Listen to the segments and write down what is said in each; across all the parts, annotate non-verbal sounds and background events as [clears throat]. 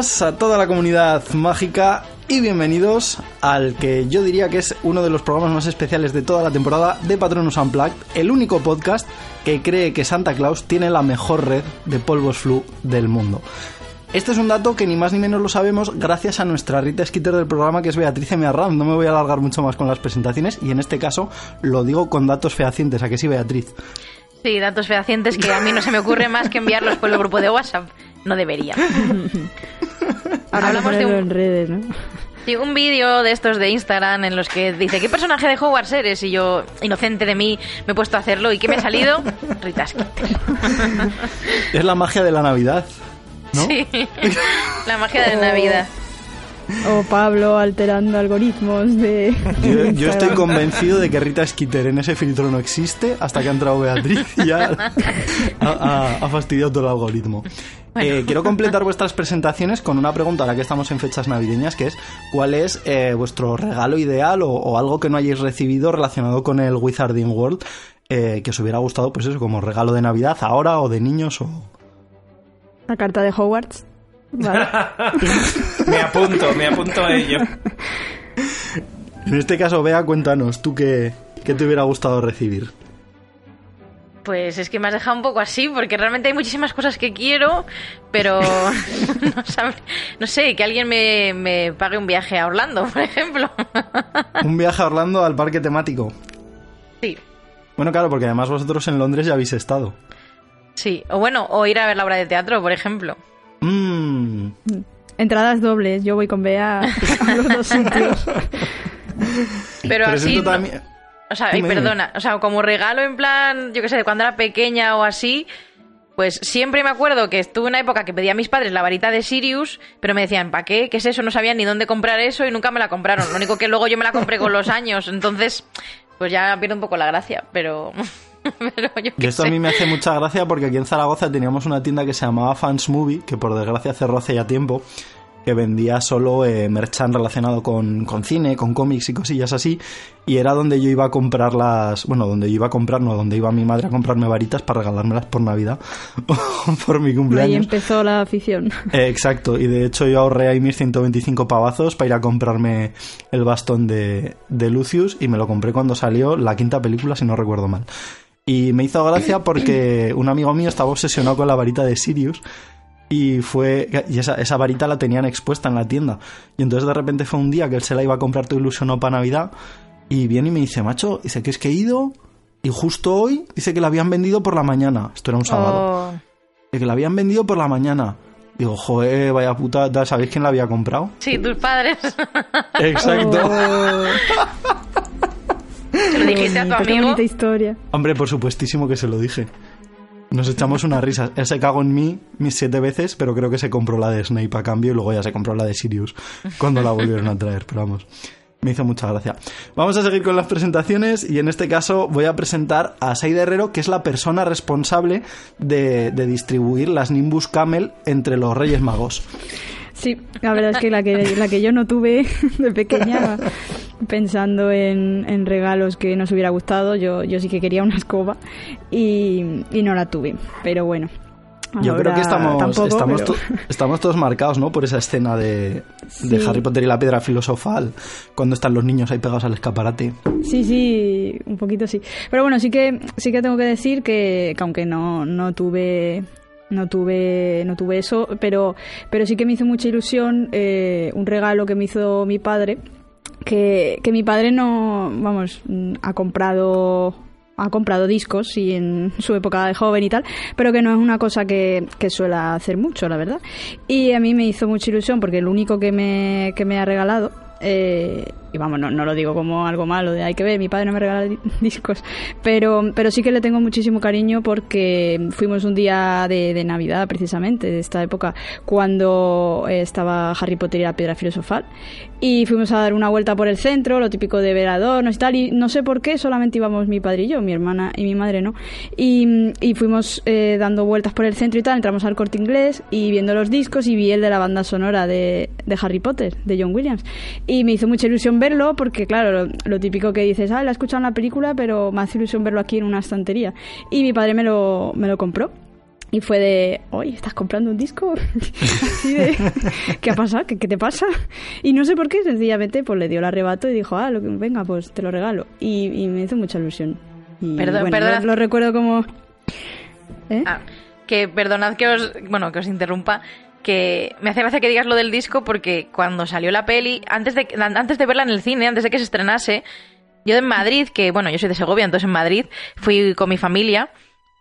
Buenas a toda la comunidad mágica y bienvenidos al que yo diría que es uno de los programas más especiales de toda la temporada de Patronus Unplugged, el único podcast que cree que Santa Claus tiene la mejor red de polvos flu del mundo. Este es un dato que ni más ni menos lo sabemos gracias a nuestra Rita Skeeter del programa que es Beatriz Mearram. No me voy a alargar mucho más con las presentaciones y en este caso lo digo con datos fehacientes. ¿A que sí, Beatriz? Sí, datos fehacientes que a mí no se me ocurre más que enviarlos por el grupo de WhatsApp. No debería. [laughs] [laughs] Ahora hablamos de un, en redes, ¿no? Sí, un vídeo de estos de Instagram en los que dice ¿qué personaje de Hogwarts eres? Y yo, inocente de mí, me he puesto a hacerlo. ¿Y qué me ha salido? [laughs] Rita Skeeter. Es la magia de la Navidad, ¿no? Sí, [laughs] la magia de la Navidad. O Pablo alterando algoritmos de. Yo, estoy convencido de que Rita Skeeter en ese filtro no existe hasta que ha entrado Beatriz y ya ha, fastidiado todo el algoritmo. Eh, quiero completar vuestras presentaciones con una pregunta, ahora que estamos en fechas navideñas, que es ¿cuál es eh, vuestro regalo ideal o, algo que no hayáis recibido relacionado con el Wizarding World eh, que os hubiera gustado, pues eso, como regalo de Navidad ahora o de niños o... La carta de Hogwarts. [laughs] me apunto, me apunto a ello. En este caso, Bea, cuéntanos, ¿tú qué, qué te hubiera gustado recibir? Pues es que me has dejado un poco así, porque realmente hay muchísimas cosas que quiero, pero [laughs] no, sé, que alguien me, me, pague un viaje a Orlando, por ejemplo. [laughs] ¿Un viaje a Orlando al parque temático? Sí. Bueno, claro, porque además vosotros en Londres ya habéis estado. Sí, o bueno, o ir a ver la obra de teatro, por ejemplo. Mm. Entradas dobles, yo voy con Bea a los dos sitios. [laughs] Pero, así... O sea, y perdona, o sea, como regalo en plan, yo qué sé, cuando era pequeña o así, pues siempre me acuerdo que estuve una época que pedía a mis padres la varita de Sirius, pero me decían, ¿para qué? ¿Qué es eso? No sabían ni dónde comprar eso y nunca me la compraron. Lo único que luego yo me la compré con los años, entonces, pues ya pierde un poco la gracia, pero... [laughs] [laughs] pero yo y esto a mí me hace mucha gracia porque aquí en Zaragoza teníamos una tienda que se llamaba Fans Movie, que por desgracia cerró hace ya tiempo, que vendía solo eh, merchan relacionado con, cine, con cómics y cosillas así, y era donde yo iba a comprar las, bueno, donde yo iba a comprar, no, donde iba mi madre a comprarme varitas para regalármelas por Navidad, [laughs] por mi cumpleaños. Ahí empezó la afición. [laughs] Eh, exacto, y de hecho yo ahorré ahí mis 125 pavazos para ir a comprarme el bastón de, de Lucius, y me lo compré cuando salió la quinta película, si no recuerdo mal. Y me hizo gracia porque un amigo mío estaba obsesionado con la varita de Sirius y fue y esa, esa, varita la tenían expuesta en la tienda y entonces de repente fue un día que él se la iba a comprar tu ilusionó para Navidad y viene y me dice macho dice que es que he ido y justo hoy dice que la habían vendido por la mañana esto era un sábado oh. que la habían vendido por la mañana Digo, joder, vaya puta, ¿sabéis quién la había comprado? Sí, tus padres. Exacto. Oh. [laughs] ¿Se lo dijiste a tu amigo? historia. Hombre, por supuestísimo que se lo dije. Nos echamos una risa. Él se cagó en mí mis siete veces, pero creo que se compró la de Snape a cambio y luego ya se compró la de Sirius cuando la volvieron a traer. Pero vamos, me hizo mucha gracia. Vamos a seguir con las presentaciones y en este caso voy a presentar a Saida Herrero, que es la persona responsable de, de distribuir las Nimbus Camel entre los Reyes Magos. Sí, la verdad es que la que, la que yo no tuve [laughs] de pequeña, pensando en, regalos que nos hubiera gustado, yo, yo sí que quería una escoba y, no la tuve. Pero bueno, yo creo que estamos, estamos, estamos, todos marcados, ¿no? Por esa escena de, de, Harry Potter y la piedra filosofal, cuando están los niños ahí pegados al escaparate. Sí, sí, un poquito sí. Pero bueno, sí que, sí que tengo que decir que, que aunque no, no tuve no tuve no tuve eso pero pero sí que me hizo mucha ilusión eh, un regalo que me hizo mi padre que, que mi padre no vamos ha comprado ha comprado discos y en su época de joven y tal, pero que no es una cosa que, que suele hacer mucho, la verdad. Y a mí me hizo mucha ilusión porque el único que me, que me ha regalado eh, y vamos, no, no, lo digo como algo malo de hay que ver, mi padre no me regala [laughs] discos, pero, pero sí que le tengo muchísimo cariño porque fuimos un día de, de Navidad precisamente, de esta época, cuando estaba Harry Potter y la piedra filosofal, y fuimos a dar una vuelta por el centro, lo típico de verador, no y tal, y no sé por qué, solamente íbamos mi padre y yo, mi hermana y mi madre no, y, y fuimos eh, dando vueltas por el centro y tal, entramos al corte inglés y viendo los discos y vi el de la banda sonora de, de Harry Potter, de John Williams, y me hizo mucha ilusión verlo porque, claro, lo, típico que dices, ah, la he escuchado en la película, pero me hace ilusión verlo aquí en una estantería. Y mi padre me lo, me lo compró. Y fue de, oye, ¿estás comprando un disco? [laughs] Así de, ¿qué ha pasado? ¿Qué, te pasa? Y no sé por qué, sencillamente, pues le dio el arrebato y dijo, ah, lo que, venga, pues te lo regalo. Y, me hizo mucha ilusión. perdón, perdón. Lo, recuerdo como... ¿eh? Ah, que perdonad que os, bueno, que os interrumpa, que me hace gracia que digas lo del disco porque cuando salió la peli, antes de, antes de verla en el cine, antes de que se estrenase, yo en Madrid, que bueno, yo soy de Segovia, entonces en Madrid fui con mi familia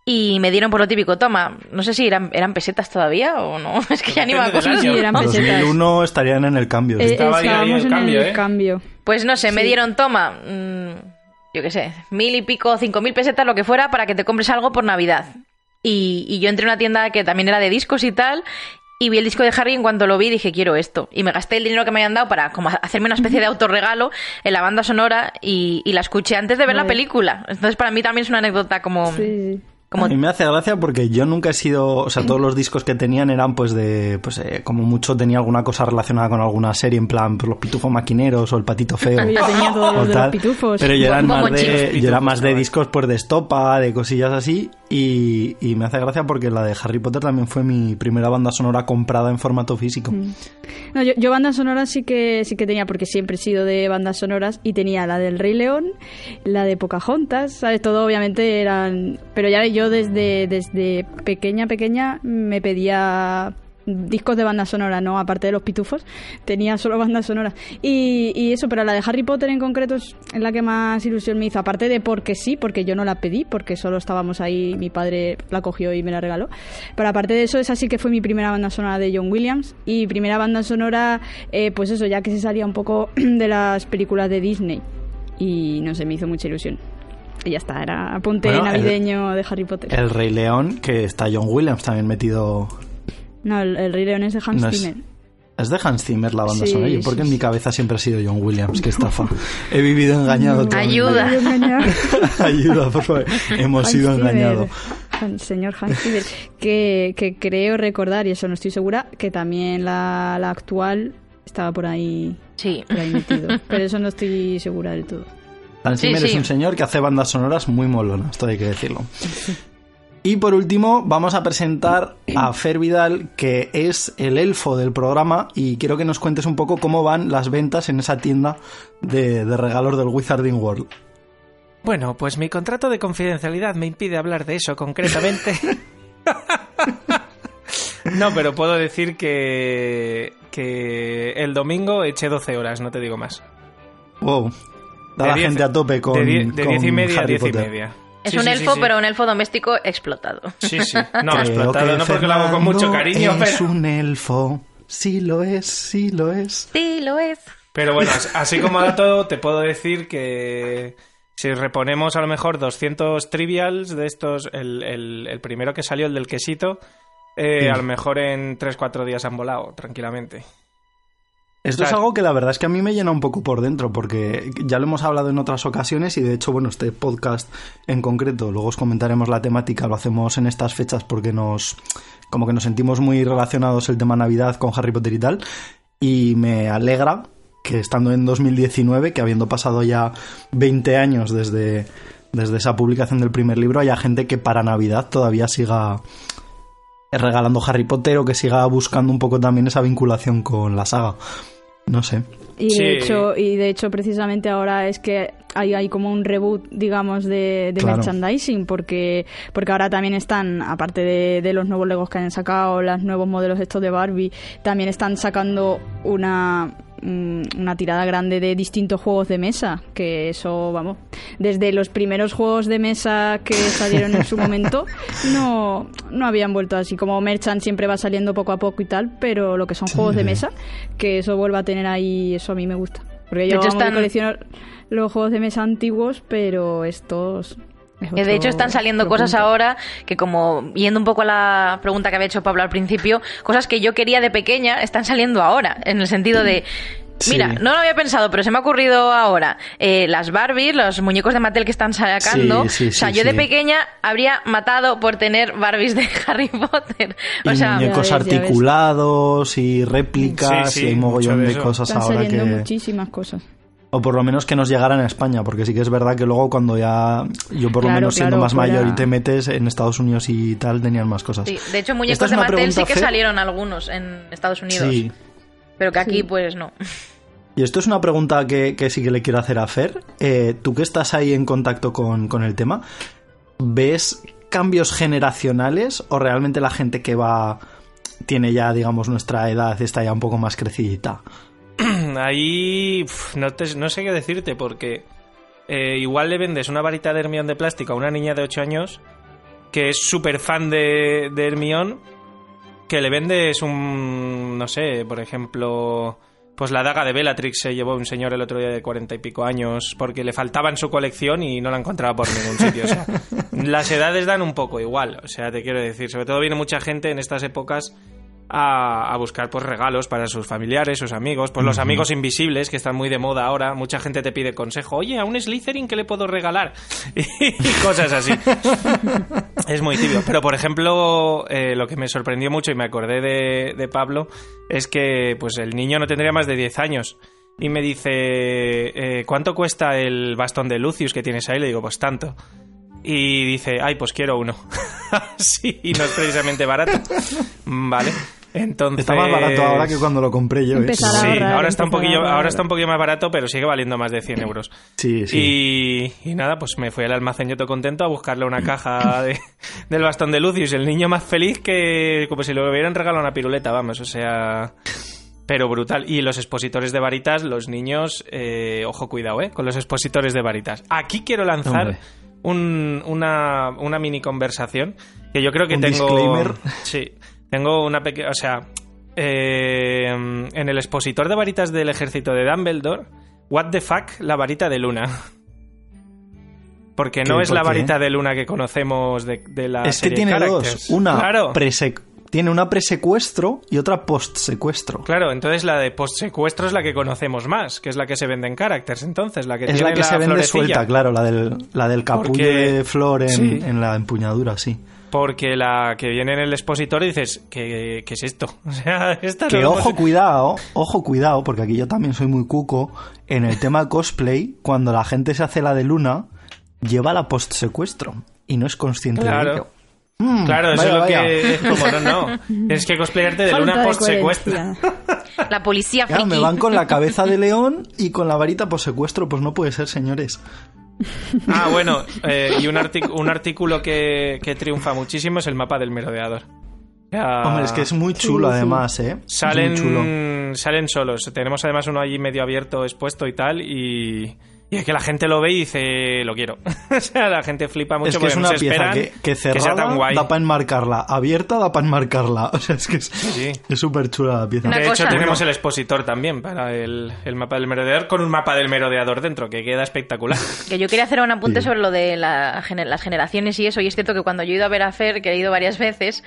y me dieron por lo típico, toma, no sé si eran, eran pesetas todavía o no, [laughs] es que ya ni me acuerdo. Sí, eran pesetas. 2001 estarían en el cambio. Eh, estábamos en el ¿eh? cambio. Pues no sé, me dieron, toma, mm, yo qué sé, mil y pico, cinco mil pesetas, lo que fuera, para que te compres algo por Navidad. Y, y, yo entré a una tienda que también era de discos y tal, y vi el disco de Harry y en cuanto lo vi dije quiero esto. Y me gasté el dinero que me habían dado para como hacerme una especie de autorregalo en la banda sonora y, y la escuché antes de ver la película. Entonces para mí también es una anécdota como... Sí. A mí me hace gracia porque yo nunca he sido, o sea, todos los discos que tenían eran pues de, pues eh, como mucho tenía alguna cosa relacionada con alguna serie, en plan pues, los pitufos maquineros o el patito [laughs] feo. Yo tenía todos los, de los pitufos. Pero yo, era más de, yo era más de discos pues de estopa, de cosillas así y, y, me hace gracia porque la de Harry Potter también fue mi primera banda sonora comprada en formato físico. Mm. No, yo, yo bandas sonoras sí que sí que tenía porque siempre he sido de bandas sonoras y tenía la del Rey León, la de Pocahontas, ¿sabes? Todo obviamente eran, pero ya yo desde desde pequeña pequeña me pedía discos de banda sonora, no, aparte de los pitufos, tenía solo bandas sonoras. Y, y, eso, pero la de Harry Potter en concreto es la que más ilusión me hizo, aparte de porque sí, porque yo no la pedí, porque solo estábamos ahí, mi padre la cogió y me la regaló. Pero aparte de eso, esa sí que fue mi primera banda sonora de John Williams y primera banda sonora, eh, pues eso, ya que se salía un poco [clears throat] de las películas de Disney. Y no sé, me hizo mucha ilusión. Y ya está, era apunte navideño de Harry Potter. El Rey León, que está John Williams también metido no, el, Rey León es de Hans Zimmer. Es de Hans Zimmer la banda sonora. Yo porque en mi cabeza siempre ha sido John Williams, que estafa. [laughs] He vivido engañado. Ayuda. [laughs] Ayuda, por favor. Hemos sido engañados. Señor Hans Zimmer, que, que, creo recordar, y eso no estoy segura, que también la, la actual estaba por ahí, sí. metido. Pero eso no estoy segura del todo. Hans Zimmer es un señor que hace bandas sonoras muy molonas, esto hay que decirlo. Y por último, vamos a presentar a Fer Vidal, que es el elfo del programa, y quiero que nos cuentes un poco cómo van las ventas en esa tienda de, regalos del Wizarding World. Bueno, pues mi contrato de confidencialidad me impide hablar de eso concretamente. [laughs] no, pero puedo decir que, que el domingo eché 12 horas, no te digo más. Wow. Da la gente a tope con. De 10 y media a 10 y media. Es un elfo, pero un elfo doméstico explotado. Sí, sí. [laughs] No, explotado no porque lo hago con mucho cariño, es un elfo. Sí lo es, sí lo es. Sí lo es. Pero bueno, así como [laughs] dato, te puedo decir que si reponemos a lo mejor 200 trivials de estos, el, el, primero que salió, el del quesito, eh, a lo mejor en 3-4 días han volado, tranquilamente. Esto es algo que la verdad es que a mí me llena un poco por dentro, porque ya lo hemos hablado en otras ocasiones y de hecho, bueno, este podcast en concreto, luego os comentaremos la temática, lo hacemos en estas fechas porque nos, como que nos sentimos muy relacionados el tema Navidad con Harry Potter y tal, y me alegra que estando en 2019, que habiendo pasado ya 20 años desde, desde esa publicación del primer libro, haya gente que para Navidad todavía siga regalando Harry Potter o que siga buscando un poco también esa vinculación con la saga. No sé. Y de hecho, y de hecho precisamente ahora es que hay, hay como un reboot, digamos, de, merchandising, porque, porque ahora también están, aparte de, de, los nuevos Legos que han sacado, los nuevos modelos estos de Barbie, también están sacando una una tirada grande de distintos juegos de mesa, que eso, vamos, desde los primeros juegos de mesa que [laughs] salieron en su momento, no, no habían vuelto así. Como Merchant siempre va saliendo poco a poco y tal, pero lo que son juegos de mesa, que eso vuelva a tener ahí, eso a mí me gusta. Porque yo están... colecciono los juegos de mesa antiguos, pero estos de hecho, están saliendo cosas ahora que, como yendo un poco a la pregunta que había hecho Pablo al principio, cosas que yo quería de pequeña están saliendo ahora, en el sentido de. Mira, no lo había pensado, pero se me ha ocurrido ahora. Eh, las Barbies, los muñecos de Mattel que están sacando. o sea, yo de pequeña habría matado por tener Barbies de [laughs] Harry Potter. O sea, muñecos articulados y réplicas y hay mogollón de, cosas están ahora que. muchísimas cosas. O por lo menos que nos llegaran a España, porque sí que es verdad que luego cuando ya, yo por lo menos siendo más mayor y te metes en Estados Unidos y tal, tenían más cosas. Sí, de hecho muñecos de Mattel sí que salieron algunos en Estados Unidos. Sí. Pero que aquí pues no. Y esto es una pregunta que, sí que le quiero hacer a Fer. Eh, tú que estás ahí en contacto con, con el tema, ¿ves cambios generacionales o realmente la gente que va tiene ya, digamos, nuestra edad, está ya un poco más crecidita? [clears throat] Ahí no, no sé qué decirte porque eh, igual le vendes una varita de Hermión de plástico a una niña de 8 años que es súper fan de, de Hermión, que le vendes un, no sé, por ejemplo, pues la daga de Bellatrix se llevó un señor el otro día de cuarenta y pico años porque le faltaba en su colección y no la encontraba por ningún sitio. O sea, [laughs] las edades dan un poco igual, o sea, te quiero decir, sobre todo viene mucha gente en estas épocas a, buscar pues regalos para sus familiares, sus amigos, pues los amigos invisibles que están muy de moda ahora, mucha gente te pide consejo, oye, a un Slytherin ¿qué le puedo regalar? [laughs] y cosas así. [laughs] es muy tibio. Pero por ejemplo, eh, lo que me sorprendió mucho y me acordé de, Pablo es que pues el niño no tendría más de 10 años y me dice, eh, ¿cuánto cuesta el bastón de Lucius que tienes ahí? Le digo, pues tanto. Y dice, ay, pues quiero uno. [laughs] sí, y no es precisamente barato. Vale. Entonces... Está más barato ahora que cuando lo compré yo. ¿eh? Sí, ahora está, un poquillo, ahora está un poquillo más barato, pero sigue valiendo más de 100 euros. Sí, sí. Y, nada, pues me fui al almacén yo todo contento a buscarle una caja [laughs] del bastón de Lucius. El niño más feliz que como si le hubieran regalado una piruleta, vamos, o sea... Pero brutal. Y los expositores de varitas, los niños, eh, ojo, cuidado, ¿eh? Con los expositores de varitas. Aquí quiero lanzar una, una mini conversación que yo creo que tengo... Disclaimer. Sí, tengo una pequeña... O sea, eh, en el expositor de varitas del ejército de Dumbledore, what the fuck la varita de luna. Porque no es la varita de luna que conocemos de, la es que tiene dos. Una claro tiene una presecuestro y otra postsecuestro. Claro, entonces la de postsecuestro es la que conocemos más, que es la que se vende en Characters, entonces, la que es tiene la que se vende suelta, claro, la del, la del capullo de flor en, la empuñadura, sí. Porque la que viene en el expositor dices, ¿qué, qué es esto? [laughs] O sea, esta Que ojo, cuidado, ojo, cuidado, porque aquí yo también soy muy cuco. En el tema cosplay, cuando la gente se hace la de luna, lleva la postsecuestro y no es consciente de ello. Mm, claro, eso es lo que es como, no, no. [laughs] Es que cosplayarte de luna post secuestra. La policía friki. me van con la [laughs] cabeza de león y con la varita post secuestro, pues no puede ser, señores. [laughs] Ah, bueno, eh, y un, un artículo que, triunfa muchísimo es el mapa del merodeador. Hombre, es que es muy chulo además, ¿eh? Salen, salen solos. Tenemos además uno allí medio abierto, expuesto y tal, y y es que la gente lo ve y dice, lo quiero. [laughs] o sea, la gente flipa mucho es que es una pieza que, que cerrada da para enmarcarla, abierta da para enmarcarla. [laughs] O sea, es que es súper chula la pieza. de hecho, tenemos el expositor también para el, mapa del merodeador con un mapa del merodeador dentro, que queda espectacular. [laughs] Que yo quería hacer un apunte sobre lo de las generaciones y eso, y es cierto que cuando yo he ido a ver a Fer, que he ido varias veces,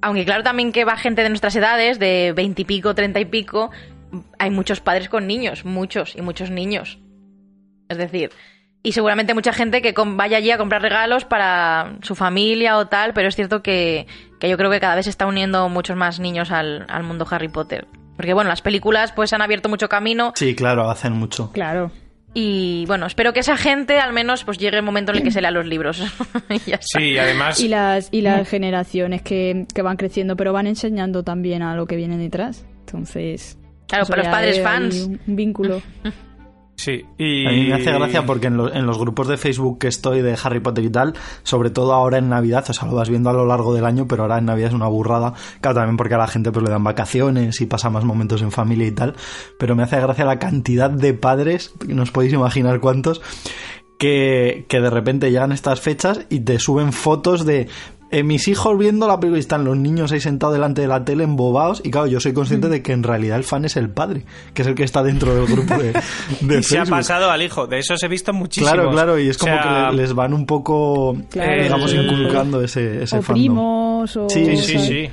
aunque claro también que va gente de nuestras edades, de veintipico, treinta y pico, hay muchos padres con niños, muchos y muchos niños. Es decir, y seguramente mucha gente que vaya allí a comprar regalos para su familia o tal, pero es cierto que, yo creo que cada vez se está uniendo muchos más niños al, mundo Harry Potter. Porque bueno, las películas pues han abierto mucho camino. Sí, claro, hacen mucho. Claro. Y bueno, espero que esa gente al menos pues llegue el momento en el que se lea los libros. [laughs] Sí, además. Y las, y las generaciones que, que, van creciendo, pero van enseñando también a lo que viene detrás. Entonces. Claro, para los padres fans. Un vínculo. [laughs] Sí, y... A mí me hace gracia porque en, los grupos de Facebook que estoy de Harry Potter y tal, sobre todo ahora en Navidad, o sea, lo vas viendo a lo largo del año, pero ahora en Navidad es una burrada. Claro, también porque a la gente pues le dan vacaciones y pasa más momentos en familia y tal. Pero me hace gracia la cantidad de padres, no os podéis imaginar cuántos, que, que, de repente llegan estas fechas y te suben fotos de eh, mis hijos viendo la película y están los niños ahí sentados delante de la tele embobados y claro, yo soy consciente de que en realidad el fan es el padre, que es el que está dentro del grupo de, de [laughs] y se ha pasado al hijo, de eso se he visto muchísimo. Claro, claro, y es como que les van un poco, digamos, inculcando ese, ese o primos o... Sí, sí, sí.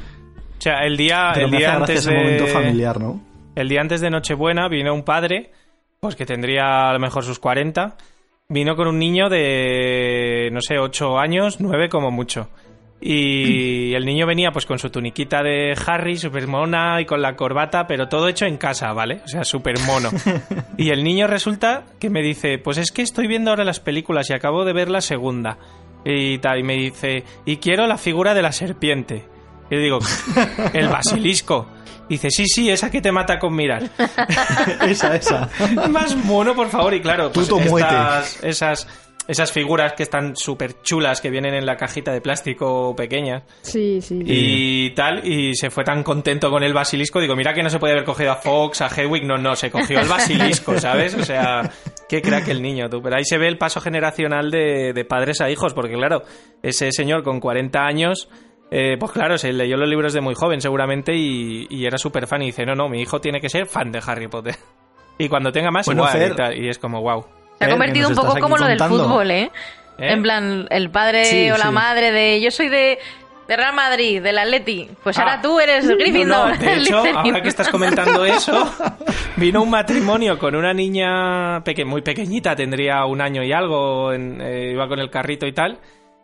O sea, el día, el día antes de... momento familiar, ¿no? El día antes de Nochebuena vino un padre, pues que tendría a lo mejor sus 40, vino con un niño de, no sé, 8 años, 9 como mucho Y el niño venía pues con su tuniquita de Harry, súper mona y con la corbata, pero todo hecho en casa, ¿vale? O sea, súper mono. [laughs] Y el niño resulta que me dice, pues es que estoy viendo ahora las películas y acabo de ver la segunda. Y tal, y me dice, y quiero la figura de la serpiente. Y digo, [laughs] el basilisco. Dice, sí, sí, esa que te mata con mirar. [laughs] esa, esa. Más mono, por favor. Y claro, pues estas, esas esas figuras que están súper chulas que vienen en la cajita de plástico pequeña. Sí, sí. Y tal, y se fue tan contento con el basilisco. Digo, mira que no se puede haber cogido a Fox, a Hedwig, no, no, se cogió el basilisco, [laughs] ¿sabes? O sea, qué crack el niño, tú. Pero ahí se ve el paso generacional de, padres a hijos, porque claro, ese señor con 40 años. Eh, pues claro, se leyó los libros de muy joven seguramente y, era súper fan y dice, no, no, mi hijo tiene que ser fan de Harry Potter. [laughs] Y cuando tenga más, igual, y, y es como, wow. Se ha convertido un poco como lo del fútbol, ¿eh? ¿eh? En plan, el padre o la madre de yo soy de, Real Madrid, del Atleti. Pues ahora ah. tú eres Gryffindor. de [laughs] hecho, ahora que estás comentando [laughs] eso, vino un matrimonio con una niña muy pequeñita, tendría un año y algo, eh, iba con el carrito y tal.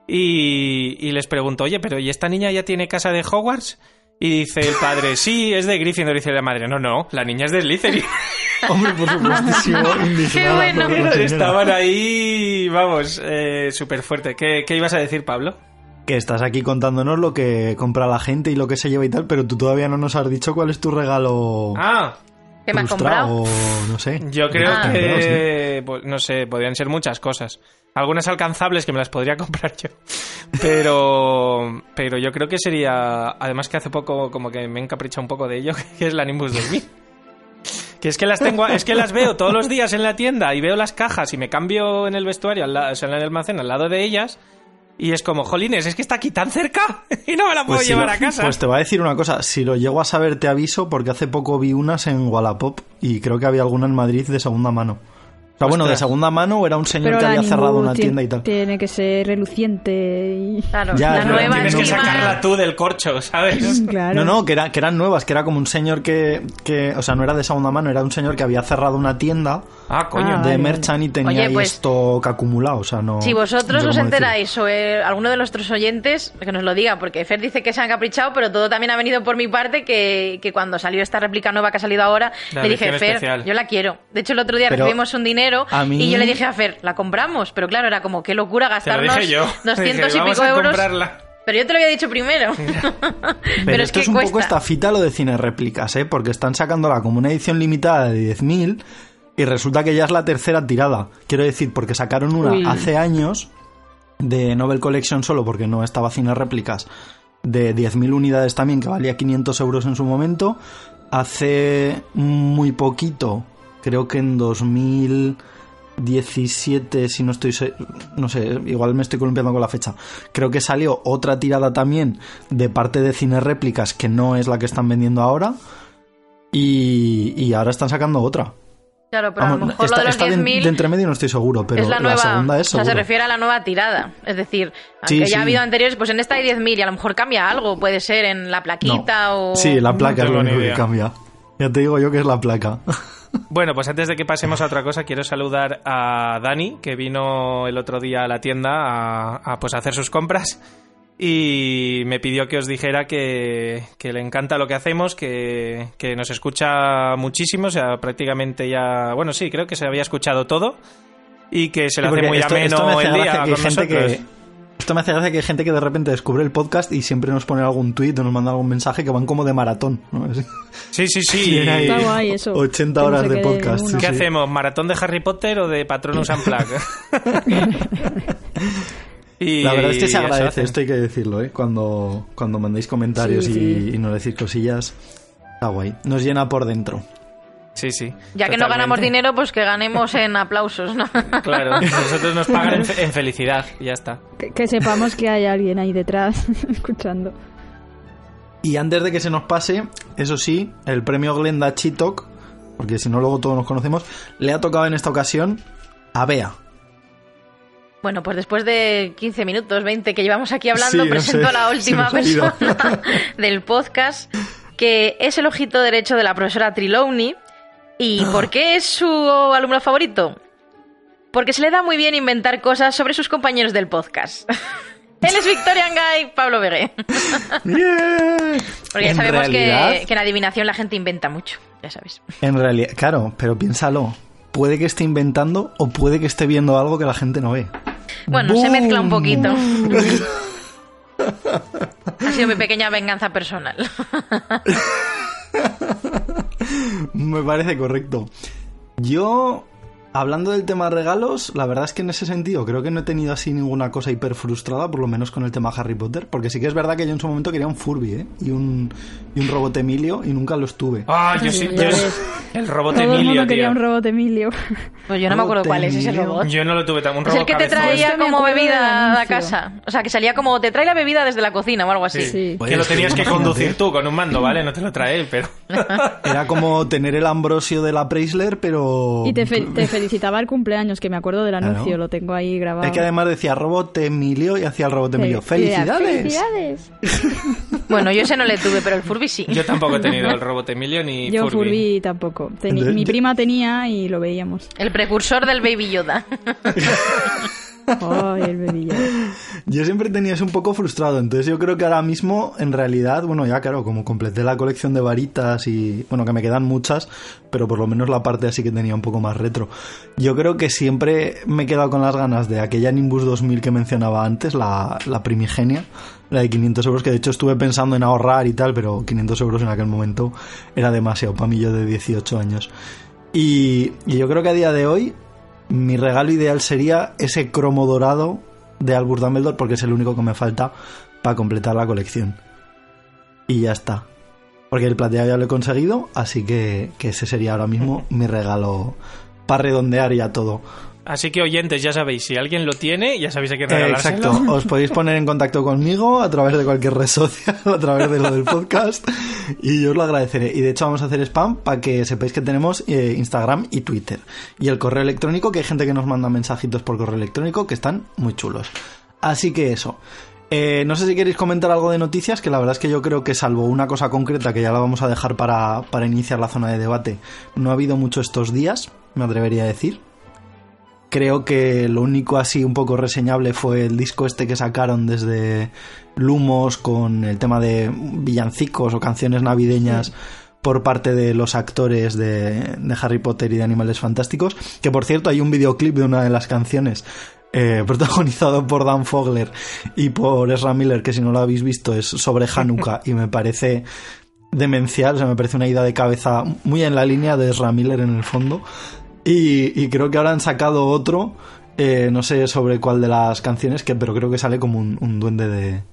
Y, y les preguntó, oye, pero ¿y esta niña ya tiene casa de Hogwarts? Y dice el padre, sí, es de Gryffindor. Y dice la madre, no, no, la niña es de Slytherin. [laughs] Hombre, por supuestísimo. [laughs] Qué bueno. Estaban ahí, vamos, eh, súper fuerte. ¿Qué, ¿Qué ibas a decir, Pablo? Que estás aquí contándonos lo que compra la gente y lo que se lleva y tal, pero tú todavía no nos has dicho cuál es tu regalo. Ah, ¿Qué me has comprado? no sé. Yo creo ah. que, pues, no sé, podrían ser muchas cosas. Algunas alcanzables que me las podría [laughs] comprar yo. Pero, pero yo creo que sería, además que hace poco como que me he encaprichado un poco de ello, [laughs] que es la Nimbus 2000. Que es que las tengo, es que las veo todos los días en la tienda y veo las cajas y me cambio en el vestuario, o sea, en el almacén al lado de ellas y es como, jolines, es que está aquí tan cerca [laughs] y no me la puedo pues llevar a casa. Pues te voy a decir una cosa, si lo llego a saber te aviso porque hace poco vi unas en Wallapop y creo que había alguna en Madrid de segunda mano bueno, de segunda mano o era un señor que había cerrado una tienda y tal. Tiene que ser reluciente y... Claro, la nueva Tienes que sacarla tú del corcho, ¿sabes? [laughs] No, no, que, era, que eran nuevas, que era como un señor que, que... O sea, no era de segunda mano, era un señor que había cerrado una tienda ah, coño. de merchan y tenía ahí pues, stock acumulado, o sea, no... Si vosotros os enteráis o alguno de nuestros oyentes, que nos lo diga, porque Fer dice que se han caprichado, pero todo también ha venido por mi parte, que, que cuando salió esta réplica nueva que ha salido ahora, le dije, Fer, yo la quiero. De hecho, el otro día recibimos un dinero y yo le dije a Fer, la compramos, pero claro, era como, qué locura gastarnos 200 [laughs] y pico euros. Pero yo te lo había dicho primero. [laughs] pero, esto es, un poco esta fita lo de cine réplicas, ¿eh? Porque están sacándola como una edición limitada de 10.000 y resulta que ya es la tercera tirada. Quiero decir, porque sacaron una hace años de Nobel Collection solo porque no estaba cine réplicas de 10.000 unidades también que valía 500 euros en su momento. Hace muy poquito creo que en 2017, si no estoy, no sé, igual me estoy columpiando con la fecha, creo que salió otra tirada también de parte de cine réplicas que no es la que están vendiendo ahora y, ahora están sacando otra. Claro, pero a lo mejor lo de los 10.000... De, entre medio no estoy seguro, pero la, segunda es O sea, se refiere a la nueva tirada. Es decir, aunque ya ha habido anteriores, pues en esta hay 10.000 y a lo mejor cambia algo. Puede ser en la plaquita o... Sí, la placa es lo único que cambia. Ya te digo yo que es la placa. Bueno, pues antes de que pasemos a otra cosa, quiero saludar a Dani, que vino el otro día a la tienda a, pues, hacer sus compras y me pidió que os dijera que, le encanta lo que hacemos, que, nos escucha muchísimo, o sea, prácticamente ya, bueno, sí, creo que se había escuchado todo y que se le hace muy ameno el día con nosotros. Esto me hace gracia que hay gente que de repente descubre el podcast y siempre nos pone algún tuit o nos manda algún mensaje que van como de maratón. Sí, sí, sí. [laughs] Está guay eso. 80 horas de podcast. ¿Qué hacemos? ¿Maratón de Harry Potter o de Patronus Unplugged? [laughs] y La verdad es que se agradece, esto hay que decirlo, ¿eh? Cuando, cuando mandéis comentarios y, y nos decís cosillas. Está guay. Nos llena por dentro. Sí, sí. Ya que no ganamos dinero, pues que ganemos en aplausos, ¿no? [laughs] Claro, nosotros nos pagan en, felicidad y ya está. Que, sepamos que hay alguien ahí detrás [laughs] escuchando. Y antes de que se nos pase, eso sí, el premio Glenda Chitok, porque si no luego todos nos conocemos, le ha tocado en esta ocasión a Bea. Bueno, pues después de 15 minutos, 20 que llevamos aquí hablando, presento a la última persona [laughs] del podcast, que es el ojito derecho de la profesora Triloni, ¿Y por qué es su alumno favorito? Porque se le da muy bien inventar cosas sobre sus compañeros del podcast. [laughs] Él es Victorian Guy, Pablo Vegué. Porque ya sabemos que, que en adivinación la gente inventa mucho, ya sabes. En realidad, claro, pero piénsalo. Puede que esté inventando o puede que esté viendo algo que la gente no ve. Bueno, se mezcla un poquito. [laughs] ha sido mi pequeña venganza personal. [laughs] [laughs] Me parece correcto. Yo Hablando del tema regalos, la verdad es que en ese sentido creo que no he tenido así ninguna cosa hiper frustrada, por lo menos con el tema Harry Potter, porque sí que es verdad que yo en su momento quería un Furby ¿eh? y, un, y un robot Emilio y nunca los tuve. Ah, yo sí, el robot Emilio. quería un robot Emilio. Pues yo no me acuerdo cuál es ese robot. Yo no lo tuve tan un robot. Es el que te traía como bebida a casa. O sea, que salía como te trae la bebida desde la cocina o algo así. Sí. Que lo tenías que conducir tú con un mando, ¿vale? No te lo trae pero. Era como tener el Ambrosio de la Preisler, pero. Y te, te felicitaba el cumpleaños, que me acuerdo del anuncio, lo tengo ahí grabado. Es que además decía robot Emilio y hacía el robot Emilio. ¡Felicidades! ¡Felicidades! [laughs] bueno, yo ese no le tuve, pero el Furby sí. Yo tampoco he tenido el robot Emilio ni yo Furby. tampoco. mi prima tenía y lo veíamos. El precursor del Baby Yoda. [laughs] [laughs] Yo siempre tenía eso un poco frustrado, entonces yo creo que ahora mismo, en realidad, bueno, ya claro, como completé la colección de varitas y, bueno, que me quedan muchas, pero por lo menos la parte así que tenía un poco más retro. Yo creo que siempre me he quedado con las ganas de aquella Nimbus 2000 que mencionaba antes, la, primigenia, la de 500 euros, que de hecho estuve pensando en ahorrar y tal, pero 500 euros en aquel momento era demasiado para mí yo de 18 años. Y yo creo que a día de hoy mi regalo ideal sería ese cromo dorado de Albus Dumbledore porque es el único que me falta para completar la colección. Y ya está. Porque el plateado ya lo he conseguido, así que, que ese sería ahora mismo [laughs] mi regalo para redondear ya todo. Así que oyentes, ya sabéis, si alguien lo tiene, ya sabéis a quién regalárselo. exacto, os podéis poner en contacto conmigo a través de cualquier red social, [laughs] a través de lo del podcast, y yo os lo agradeceré. Y de hecho vamos a hacer spam para que sepáis que tenemos eh, Instagram y Twitter. Y el correo electrónico, que hay gente que nos manda mensajitos por correo electrónico que están muy chulos. Así que eso. Eh, no sé si queréis comentar algo de noticias, que la verdad es que yo creo que salvo una cosa concreta que ya la vamos a dejar para, para iniciar la zona de debate, no ha habido mucho estos días, me atrevería a decir. Creo que lo único así un poco reseñable fue el disco este que sacaron desde Lumos con el tema de villancicos o canciones navideñas. por parte de los actores de, Harry Potter y de Animales Fantásticos. Que por cierto hay un videoclip de una de las canciones eh, [laughs] protagonizado por Dan Fogler y por Ezra Miller, que si no lo habéis visto es sobre Hanukkah [laughs] y me parece demencial, o sea, me parece una idea de cabeza muy en la línea de Ezra Miller en el fondo. Y, creo que ahora han sacado otro, eh, no sé sobre cuál de las canciones, que pero creo que sale como un, duende de,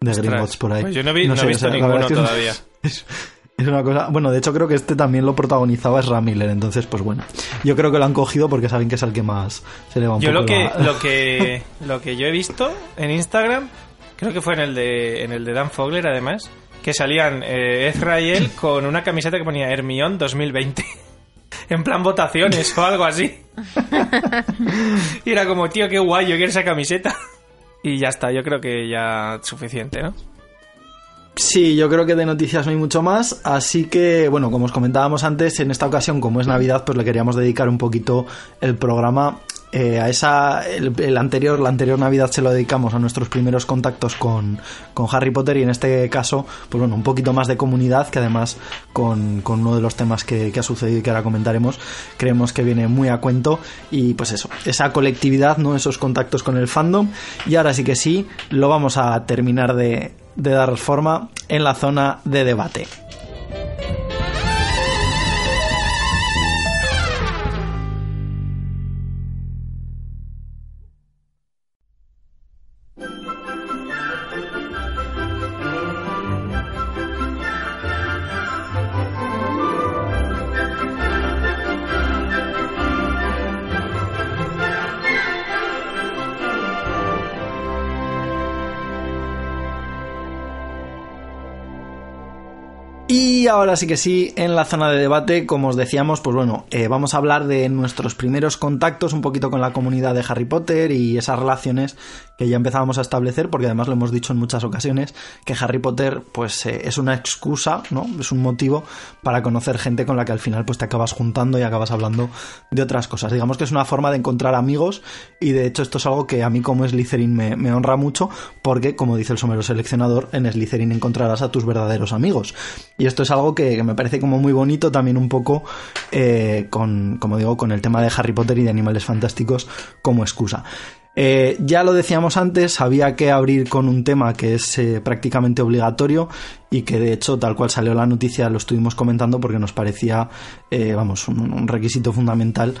de Gringotts por ahí. Pues yo no, he visto ninguno todavía. [laughs] Es, una cosa. Bueno, de hecho, creo que este también lo protagonizaba es Ramiller, entonces, pues bueno. Yo creo que lo han cogido porque saben que es el que más se le va un yo poco lo que, lo que [laughs] Lo que yo he visto en Instagram, creo que fue en el de, en el de Dan Fogler, además, que salían eh, Ezra y él con una camiseta que ponía Hermión 2020 en plan votaciones o algo así. [laughs] y era como, tío, qué guay, yo quiero esa camiseta. Y ya está, yo creo que ya suficiente, ¿no? Sí, yo creo que de noticias no hay mucho más, así que, bueno, como os comentábamos antes, en esta ocasión, como es Navidad, pues le queríamos dedicar un poquito el programa eh, a esa el, anterior la anterior Navidad se lo dedicamos a nuestros primeros contactos con, Harry Potter y en este caso pues bueno un poquito más de comunidad que además con, uno de los temas que, ha sucedido y que ahora comentaremos creemos que viene muy a cuento y pues eso esa colectividad no esos contactos con el fandom y ahora sí que sí lo vamos a terminar de, de dar forma en la zona de debate. Y ahora sí que sí, en la zona de debate, como os decíamos, pues bueno, eh, vamos a hablar de nuestros primeros contactos un poquito con la comunidad de Harry Potter y esas relaciones que ya empezábamos a establecer, porque además lo hemos dicho en muchas ocasiones, que Harry Potter pues eh, es una excusa, ¿no? Es un motivo para conocer gente con la que al final pues te acabas juntando y acabas hablando de otras cosas. Digamos que es una forma de encontrar amigos y de hecho esto es algo que a mí como Slytherin me, me honra mucho porque, como dice el somero seleccionador, en Slytherin encontrarás a tus verdaderos amigos. Y esto es algo que, me parece como muy bonito también un poco eh, con, como digo, con el tema de Harry Potter y de animales fantásticos como excusa. Eh, ya lo decíamos antes, había que abrir con un tema que es eh, prácticamente obligatorio y que de hecho tal cual salió la noticia lo estuvimos comentando porque nos parecía, eh, vamos, un, requisito fundamental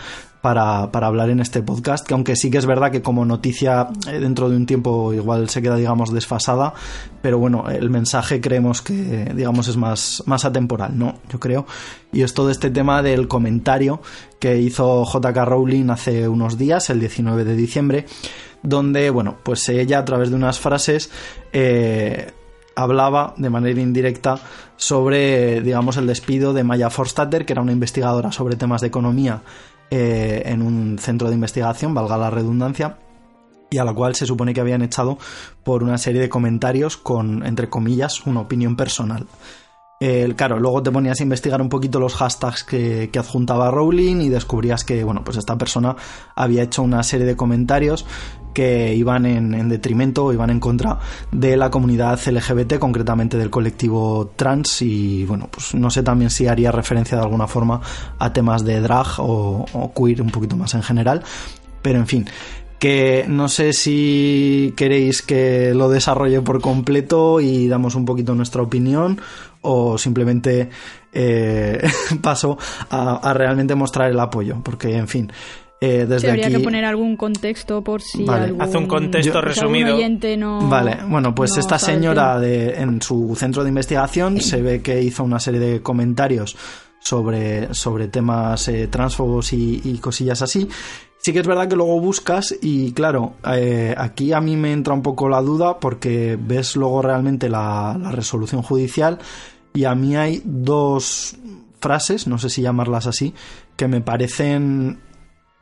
para, hablar en este podcast, que aunque sí que es verdad que como noticia dentro de un tiempo igual se queda, digamos, desfasada, pero bueno, el mensaje creemos que, digamos, es más, más atemporal, ¿no? Yo creo. Y es todo este tema del comentario que hizo JK Rowling hace unos días, el 19 de diciembre, donde, bueno, pues ella a través de unas frases eh, hablaba de manera indirecta sobre, digamos, el despido de Maya Forstater, que era una investigadora sobre temas de economía eh, en un centro de investigación, valga la redundancia, y a la cual se supone que habían echado por una serie de comentarios con, entre comillas, una opinión personal. Claro, luego te ponías a investigar un poquito los hashtags que, adjuntaba Rowling y descubrías que, bueno, pues esta persona había hecho una serie de comentarios que iban en, detrimento o iban en contra de la comunidad LGBT, concretamente del colectivo trans y, bueno, pues no sé también si haría referencia de alguna forma a temas de drag o, queer un poquito más en general, pero en fin, que no sé si queréis que lo desarrolle por completo y damos un poquito nuestra opinión o simplemente eh, [laughs] paso a, realmente mostrar el apoyo, porque en fin. Eh, desde habría que poner algún contexto por si vale. Hace un contexto resumido. vale, bueno, pues esta señora de, en su centro de investigación [clears throat] se ve que hizo una serie de comentarios sobre, sobre temas eh, transfobos y, cosillas así. Sí que es verdad que luego buscas y claro, eh, aquí a mí me entra un poco la duda porque ves luego realmente la, la resolución judicial y a mí hay dos frases, no sé si llamarlas así, que me parecen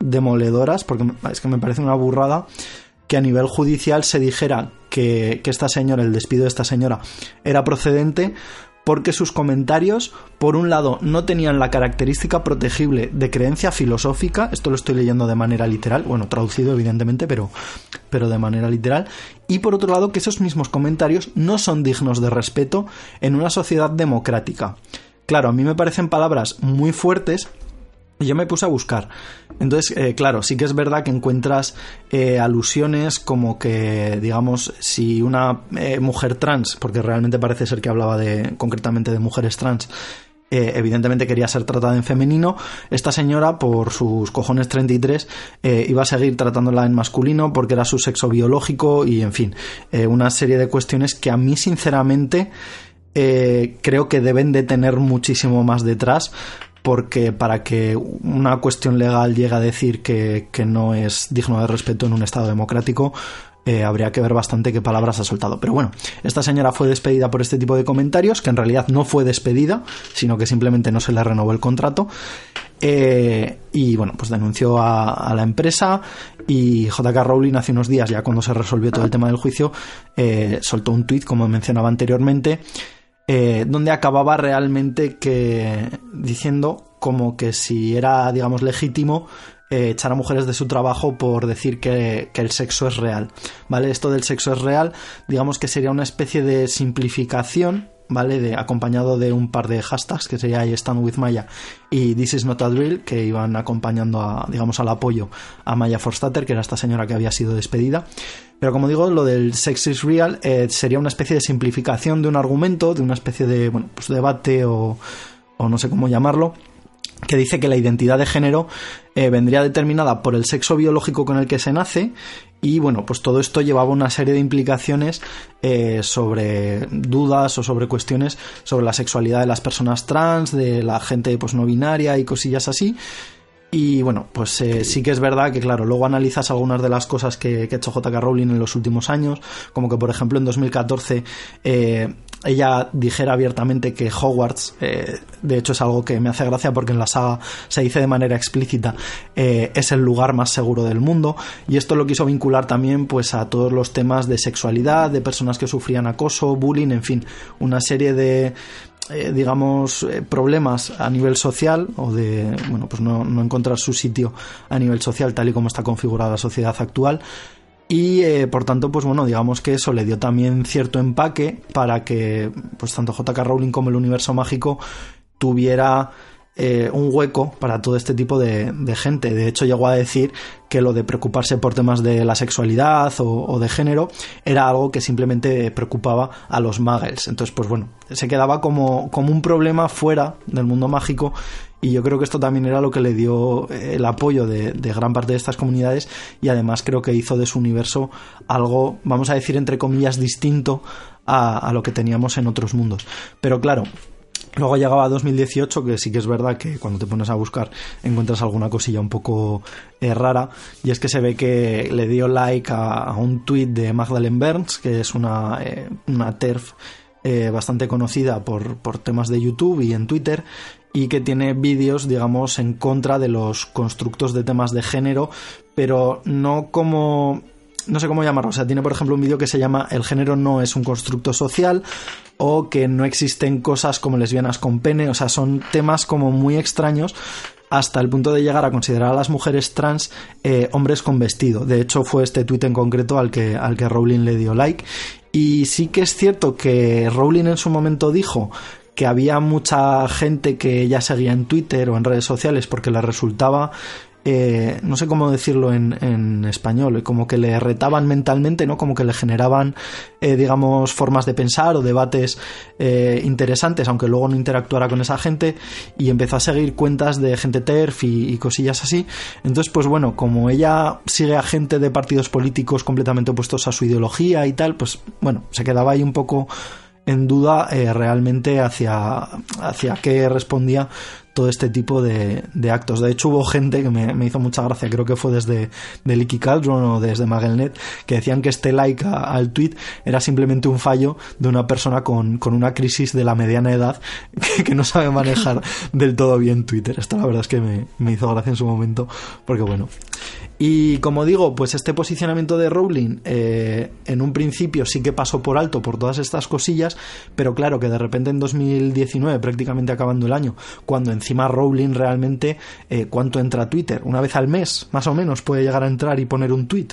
demoledoras, porque es que me parece una burrada que a nivel judicial se dijera que, que, esta señora, el despido de esta señora, era procedente porque sus comentarios, por un lado, no tenían la característica protegible de creencia filosófica, esto lo estoy leyendo de manera literal, bueno, traducido evidentemente, pero, pero de manera literal, y por otro lado, que esos mismos comentarios no son dignos de respeto en una sociedad democrática. Claro, a mí me parecen palabras muy fuertes, yo me puse a buscar. Entonces, eh, claro, sí que es verdad que encuentras eh, alusiones como que, digamos, si una eh, mujer trans, porque realmente parece ser que hablaba de, concretamente de mujeres trans, evidentemente quería ser tratada en femenino, esta señora, por sus cojones 33, iba a seguir tratándola en masculino porque era su sexo biológico y, en fin, una serie de cuestiones que a mí, sinceramente, creo que deben de tener muchísimo más detrás porque para que una cuestión legal llegue a decir que, no es digno de respeto en un Estado democrático, eh, habría que ver bastante qué palabras ha soltado. Pero bueno, esta señora fue despedida por este tipo de comentarios, que en realidad no fue despedida, sino que simplemente no se le renovó el contrato. Eh, y bueno, pues denunció a, la empresa y JK Rowling hace unos días, ya cuando se resolvió todo el tema del juicio, eh, soltó un tuit, como mencionaba anteriormente, eh, donde acababa realmente que diciendo como que si era, digamos, legítimo eh, echar a mujeres de su trabajo por decir que, el sexo es real, ¿vale? Esto del sexo es real, digamos que sería una especie de simplificación ¿vale? De, acompañado de un par de hashtags que sería I stand with Maya y This is not a drill, que iban acompañando a, digamos, al apoyo a Maya Forstater, que era esta señora que había sido despedida. Pero como digo, lo del sex is real eh, sería una especie de simplificación de un argumento, de una especie de, bueno, pues debate o, o no sé cómo llamarlo, que dice que la identidad de género eh, vendría determinada por el sexo biológico con el que se nace y bueno, pues todo esto llevaba una serie de implicaciones eh, sobre dudas o sobre cuestiones sobre la sexualidad de las personas trans, de la gente pues no binaria y cosillas así. Y bueno, pues eh, sí. que es verdad que, claro, luego analizas algunas de las cosas que, ha hecho JK Rowling en los últimos años, como que, por ejemplo, en 2014 ella dijera abiertamente que Hogwarts, eh, de hecho es algo que me hace gracia porque en la saga se dice de manera explícita, eh, es el lugar más seguro del mundo. Y esto lo quiso vincular también pues a todos los temas de sexualidad, de personas que sufrían acoso, bullying, en fin, una serie de eh, digamos problemas a nivel social o de bueno pues no, no encontrar su sitio a nivel social tal y como está configurada la sociedad actual. Y eh, por tanto, pues bueno, digamos que eso le dio también cierto empaque para que pues tanto JK Rowling como el universo mágico tuviera eh, un hueco para todo este tipo de, gente. De hecho, llegó a decir que lo de preocuparse por temas de la sexualidad o, de género era algo que simplemente preocupaba a los muggles. Entonces, pues bueno, se quedaba como, como un problema fuera del mundo mágico y yo creo que esto también era lo que le dio eh, el apoyo de, gran parte de estas comunidades y además creo que hizo de su universo algo, vamos a decir, entre comillas, distinto a, lo que teníamos en otros mundos. Pero claro, Luego llegaba 2018, que sí que es verdad que cuando te pones a buscar encuentras alguna cosilla un poco eh, rara, y es que se ve que le dio like a, un tweet de Magdalene Burns, que es una, eh, una TERF bastante conocida por, por temas de YouTube y en Twitter, y que tiene vídeos, digamos, en contra de los constructos de temas de género, pero no como no sé cómo llamarlo. O sea, tiene, por ejemplo, un vídeo que se llama El género no es un constructo social o que no existen cosas como lesbianas con pene. O sea, son temas como muy extraños hasta el punto de llegar a considerar a las mujeres trans eh, hombres con vestido. De hecho, fue este tuit en concreto al que, al que Rowling le dio like. Y sí que es cierto que Rowling en su momento dijo que había mucha gente que ya seguía en Twitter o en redes sociales porque le resultaba eh, no sé cómo decirlo en, en, español, como que le retaban mentalmente, ¿no? Como que le generaban, eh, digamos, formas de pensar o debates eh, interesantes, aunque luego no interactuara con esa gente, y empezó a seguir cuentas de gente TERF y, cosillas así. Entonces, pues bueno, como ella sigue a gente de partidos políticos completamente opuestos a su ideología y tal, pues bueno, se quedaba ahí un poco en duda eh, realmente hacia, hacia qué respondía todo este tipo de, actos. De hecho, hubo gente que me, hizo mucha gracia, creo que fue desde de Licky Caldron o desde Magelnet, que decían que este like al tweet era simplemente un fallo de una persona con, una crisis de la mediana edad [laughs] que, no sabe manejar [laughs] del todo bien Twitter. Esto la verdad es que me, me hizo gracia en su momento, porque bueno, y como digo, pues este posicionamiento de Rowling eh, en un principio sí que pasó por alto por todas estas cosillas, pero claro que de repente en 2019, prácticamente acabando el año, cuando encima Rowling realmente, eh, ¿cuánto entra a Twitter? Una vez al mes, más o menos, puede llegar a entrar y poner un tweet.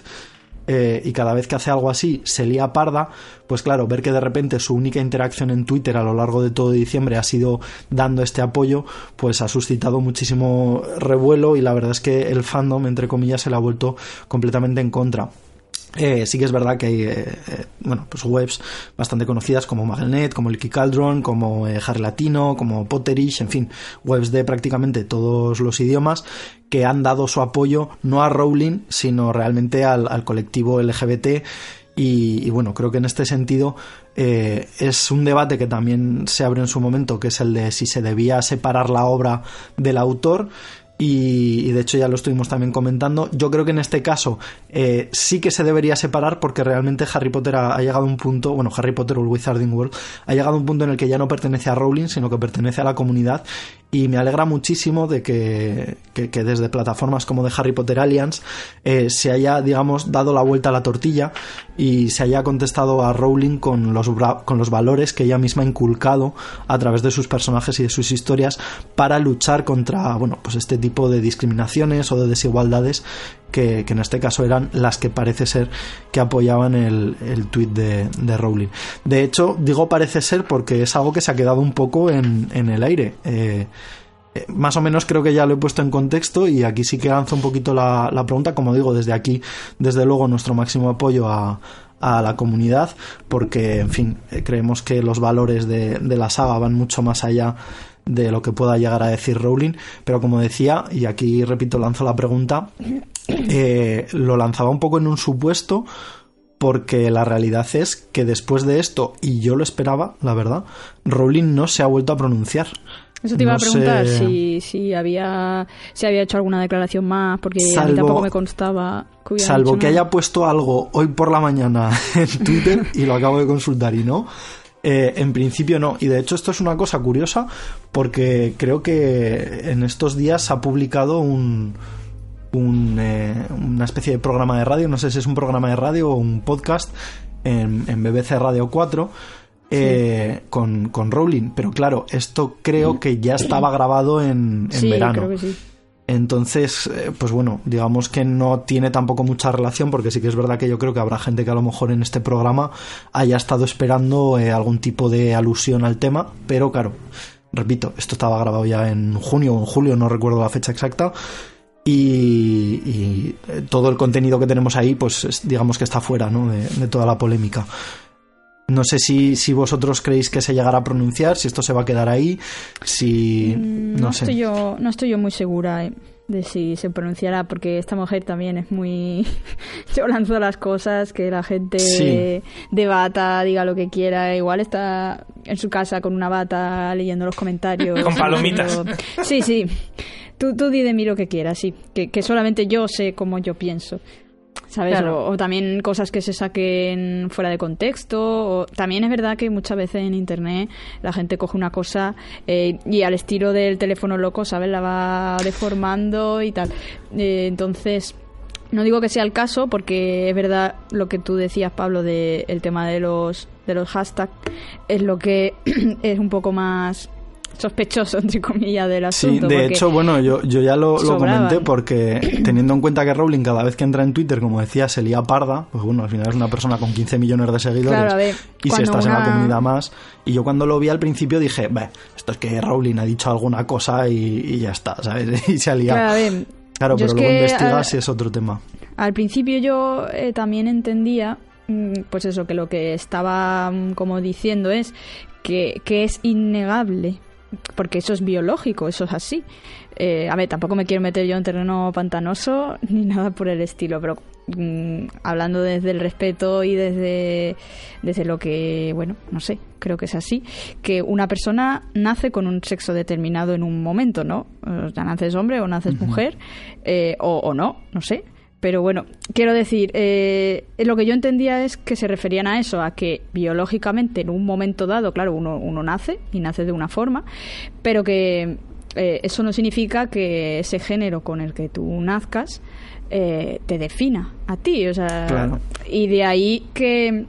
Eh, y cada vez que hace algo así se lía parda, pues claro, ver que de repente su única interacción en Twitter a lo largo de todo diciembre ha sido dando este apoyo, pues ha suscitado muchísimo revuelo y la verdad es que el fandom, entre comillas, se le ha vuelto completamente en contra. Eh, sí que es verdad que hay eh, eh, bueno, pues webs bastante conocidas como Magnet, como el Caldron, como Harry Latino, como Potterish, en fin, webs de prácticamente todos los idiomas que han dado su apoyo no a Rowling, sino realmente al, colectivo LGBT. Y, y, bueno, creo que en este sentido es un debate que también se abre en su momento, que es el de si se debía separar la obra del autor y, de hecho ya lo estuvimos también comentando. Yo creo que en este caso eh, sí que se debería separar porque realmente Harry Potter ha, llegado a un punto, bueno, Harry Potter o el Wizarding World ha llegado a un punto en el que ya no pertenece a Rowling, sino que pertenece a la comunidad y me alegra muchísimo de que, desde plataformas como de Harry Potter Alliance eh, se haya, digamos, dado la vuelta a la tortilla y se haya contestado a Rowling con los, con los valores que ella misma ha inculcado a través de sus personajes y de sus historias para luchar contra, bueno, pues este tipo de discriminaciones o de desigualdades que, en este caso eran las que parece ser que apoyaban el, el tuit de, de, Rowling. De hecho, digo parece ser porque es algo que se ha quedado un poco en, en el aire. Eh, eh, más o menos creo que ya lo he puesto en contexto y aquí sí que lanzo un poquito la, la pregunta. Como digo, desde aquí, desde luego, nuestro máximo apoyo a, a la comunidad porque, en fin, eh, creemos que los valores de, de, la saga van mucho más allá de lo que pueda llegar a decir Rowling, pero como decía, y aquí repito, lanzo la pregunta, [coughs] eh, lo lanzaba un poco en un supuesto porque la realidad es que después de esto, y yo lo esperaba, la verdad, Rowling no se ha vuelto a pronunciar. Eso te iba a preguntar si, si, había, si había hecho alguna declaración más, porque a mí tampoco me constaba que Salvo que haya puesto algo hoy por la mañana [laughs] en Twitter, y lo acabo de consultar y no, Eh, en principio no. Y de hecho esto es una cosa curiosa porque creo que en estos días se ha publicado un, un eh, una especie de programa de radio, no sé si es un programa de radio o un podcast en, BBC Radio 4. Eh, con, con Rowling, pero claro, esto creo que ya estaba grabado en, en verano. Creo que sí. Entonces, eh, pues bueno, digamos que no tiene tampoco mucha relación, porque sí que es verdad que yo creo que habrá gente que a lo mejor en este programa haya estado esperando eh, algún tipo de alusión al tema, pero claro, repito, esto estaba grabado ya en junio o en julio, no recuerdo la fecha exacta, y, eh, todo el contenido que tenemos ahí, pues digamos que está fuera ¿no? de toda la polémica. No sé si, si vosotros creéis que se llegará a pronunciar, si esto se va a quedar ahí, si... Mm, no, sé. Estoy yo, no estoy yo muy segura eh, de si se pronunciará, porque esta mujer también es muy... [laughs] yo lanzo las cosas, que la gente debata, diga lo que quiera, igual está en su casa con una bata leyendo los comentarios. con palomitas. Sí, sí. Tú, tú di de mí lo que quieras, sí. Que, que solamente yo sé cómo yo pienso. ¿Sabes? O, también cosas que se saquen fuera de contexto. O, también es verdad que muchas veces en Internet la gente coge una cosa eh, y al estilo del teléfono loco, ¿sabes? La va deformando y tal. Eh, entonces... No digo que sea el caso porque es verdad lo que tú decías, Pablo, del el tema de los, de los hashtags, es lo que [clears throat] es un poco más sospechoso, entre comillas, del asunto. Sí, de hecho, bueno, yo, yo ya lo, comenté porque [clears throat] teniendo en cuenta que Rowling cada vez que entra en Twitter, como decía, se lía parda, pues bueno, al final es una persona con 15 millones de seguidores y si estás en la comunidad más. Y yo cuando lo vi al principio dije, esto es que Rowling ha dicho alguna cosa y, ya está, ¿sabes? [laughs] Y se ha liado. Claro, pero luego investigas y es otro tema. Al principio yo eh, también entendía mm, pues eso, que lo que estaba mm, como diciendo es que, que es innegable porque eso es biológico, eso es así. Eh, a ver, tampoco me quiero meter yo en terreno pantanoso [laughs] ni nada por el estilo, pero mm, hablando desde el respeto y desde, desde lo que, bueno, no sé, creo que es así, que una persona nace con un sexo determinado en un momento, ¿no? Ya naces hombre o naces mujer, eh, o, o no, no sé. Pero bueno, quiero decir, eh, lo que yo entendía es que se referían a eso, a que biológicamente en un momento dado, claro, uno, uno nace y nace de una forma, pero que eh, eso no significa que ese género con el que tú nazcas eh, te defina a ti. O sea, y de ahí que,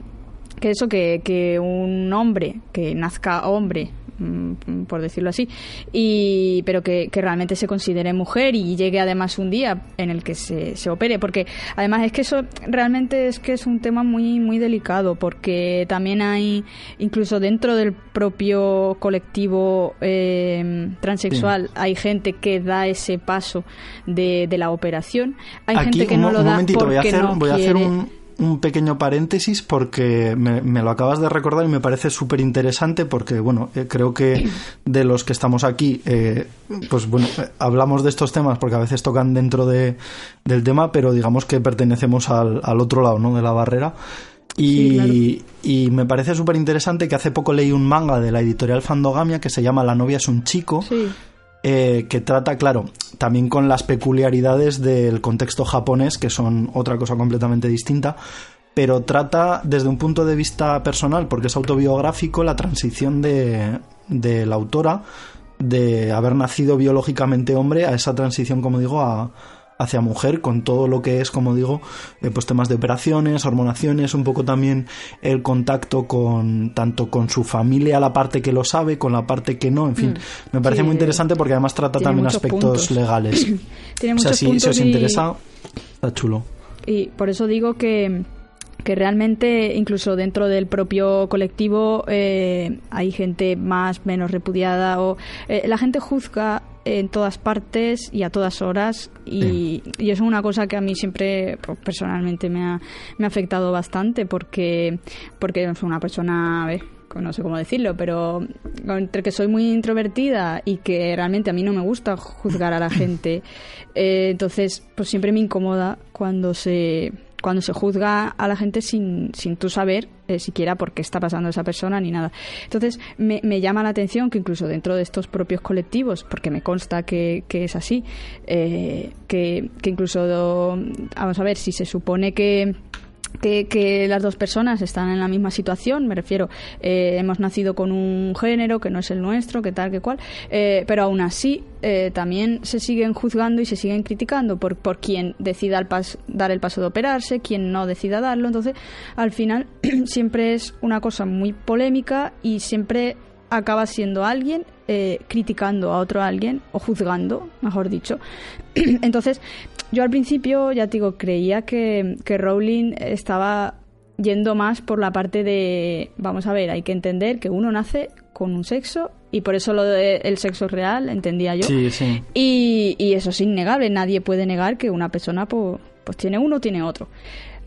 que eso, que, que un hombre que nazca hombre Mm, por decirlo así, y, pero que, realmente se considere mujer y llegue además un día en el que se, se, opere, porque además es que eso realmente es que es un tema muy, muy delicado, porque también hay, incluso dentro del propio colectivo eh, transexual, hay gente que da ese paso de, de la operación, hay gente que no lo da porque voy a hacer, no voy a hacer un un pequeño paréntesis porque me, lo acabas de recordar y me parece súper interesante porque, bueno, eh, creo que de los que estamos aquí, eh, pues bueno, eh, hablamos de estos temas porque a veces tocan dentro de, del tema, pero digamos que pertenecemos al, al otro lado, ¿no? De la barrera. Y, y me parece súper interesante que hace poco leí un manga de la editorial Fandogamia que se llama La novia es un chico. Sí eh, que trata, claro, también con las peculiaridades del contexto japonés, que son otra cosa completamente distinta, pero trata desde un punto de vista personal, porque es autobiográfico, la transición de, de la autora de haber nacido biológicamente hombre a esa transición, como digo, a, hacia mujer con todo lo que es, como digo, eh, pues temas de operaciones, hormonaciones, un poco también el contacto con tanto con su familia, la parte que lo sabe, con la parte que no, en fin, mm. me parece muy interesante porque además trata también aspectos legales. [clears throat] tiene o sea, si, os interesa, está chulo. Y por eso digo que que realmente incluso dentro del propio colectivo eh, hay gente más menos repudiada o eh, la gente juzga en todas partes y a todas horas. Y, y, eso es una cosa que a mí siempre pues, personalmente me ha, me ha afectado bastante porque porque soy una persona no sé cómo decirlo pero entre que soy muy introvertida y que realmente a mí no me gusta juzgar a la [laughs] gente eh, entonces pues siempre me incomoda cuando se cuando se juzga a la gente sin, sin tú saber eh, siquiera por qué está pasando esa persona ni nada. Entonces, me, llama la atención que incluso dentro de estos propios colectivos, porque me consta que, que es así, eh, que, que incluso, vamos a ver, si se supone que que, las dos personas están en la misma situación, me refiero, eh, hemos nacido con un género que no es el nuestro, que tal, que cual, eh, pero aún así eh, también se siguen juzgando y se siguen criticando por, por quien decida dar el paso de operarse, quien no decida darlo, entonces al final [clears throat] siempre es una cosa muy polémica y siempre acaba siendo alguien criticando a otro alguien o juzgando, mejor dicho. [clears throat] Entonces, yo al principio, ya te digo, creía que, que Rowling estaba yendo más por la parte de, vamos a ver, hay que entender que uno nace con un sexo y por eso lo del sexo real, entendía yo. Sí, sí. Y, y, eso es innegable, nadie puede negar que una persona pues, pues tiene uno o tiene otro.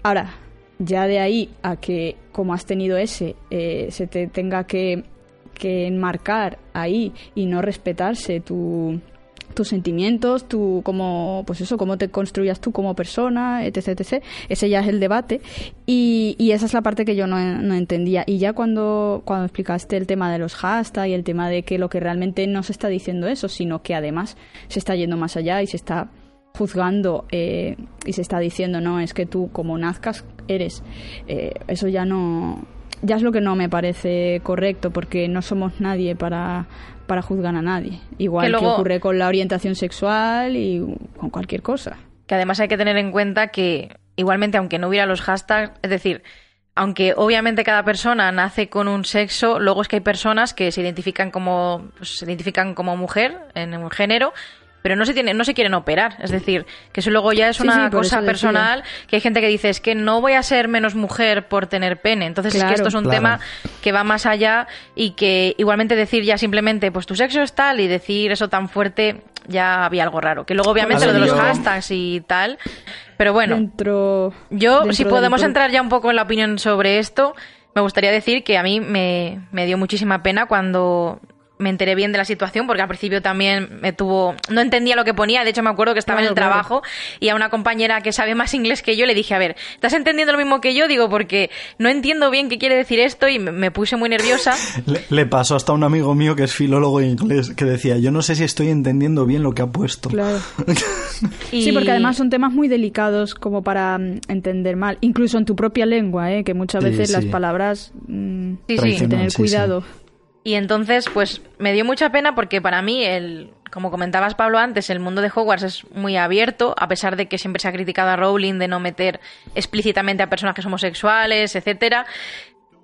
Ahora, ya de ahí a que como has tenido ese, eh, se te tenga que, que enmarcar ahí y no respetarse tu tus sentimientos, tu cómo, pues eso, cómo te construyas tú como persona, etc, etc. Ese ya es el debate y, y esa es la parte que yo no, entendía. Y ya cuando, cuando explicaste el tema de los hashtags y el tema de que lo que realmente no se está diciendo eso, sino que además se está yendo más allá y se está juzgando eh, y se está diciendo, no, es que tú como nazcas eres. Eh, eso ya no, ya es lo que no me parece correcto porque no somos nadie para, para juzgar a nadie. Igual que, ocurre con la orientación sexual y con cualquier cosa. Que además hay que tener en cuenta que igualmente aunque no hubiera los hashtags, es decir, aunque obviamente cada persona nace con un sexo, luego es que hay personas que se identifican como pues, se identifican como mujer en un género pero no se tiene, no se quieren operar. Es decir, que eso luego ya es una cosa personal, que hay gente que dice, es que no voy a ser menos mujer por tener pene. Entonces es que esto es un tema que va más allá y que igualmente decir ya simplemente, pues tu sexo es tal y decir eso tan fuerte, ya había algo raro. Que luego obviamente lo de los hashtags y tal. Pero bueno, yo si podemos entrar ya un poco en la opinión sobre esto, me gustaría decir que a mí me, me dio muchísima pena cuando me enteré bien de la situación porque al principio también me tuvo no entendía lo que ponía de hecho me acuerdo que estaba en el trabajo y a una compañera que sabe más inglés que yo le dije a ver estás entendiendo lo mismo que yo digo porque no entiendo bien qué quiere decir esto y me, puse muy nerviosa. [laughs] Le, pasó hasta a un amigo mío que es filólogo inglés que decía yo no sé si estoy entendiendo bien lo que ha puesto claro. [laughs] Sí porque además son temas muy delicados como para mm, entender mal incluso en tu propia lengua ¿eh? que muchas veces las palabras mm, sí, hay que tener cuidado y entonces, pues me dio mucha pena porque para mí, el, como comentabas Pablo antes, el mundo de Hogwarts es muy abierto, a pesar de que siempre se ha criticado a Rowling de no meter explícitamente a personajes homosexuales, etcétera.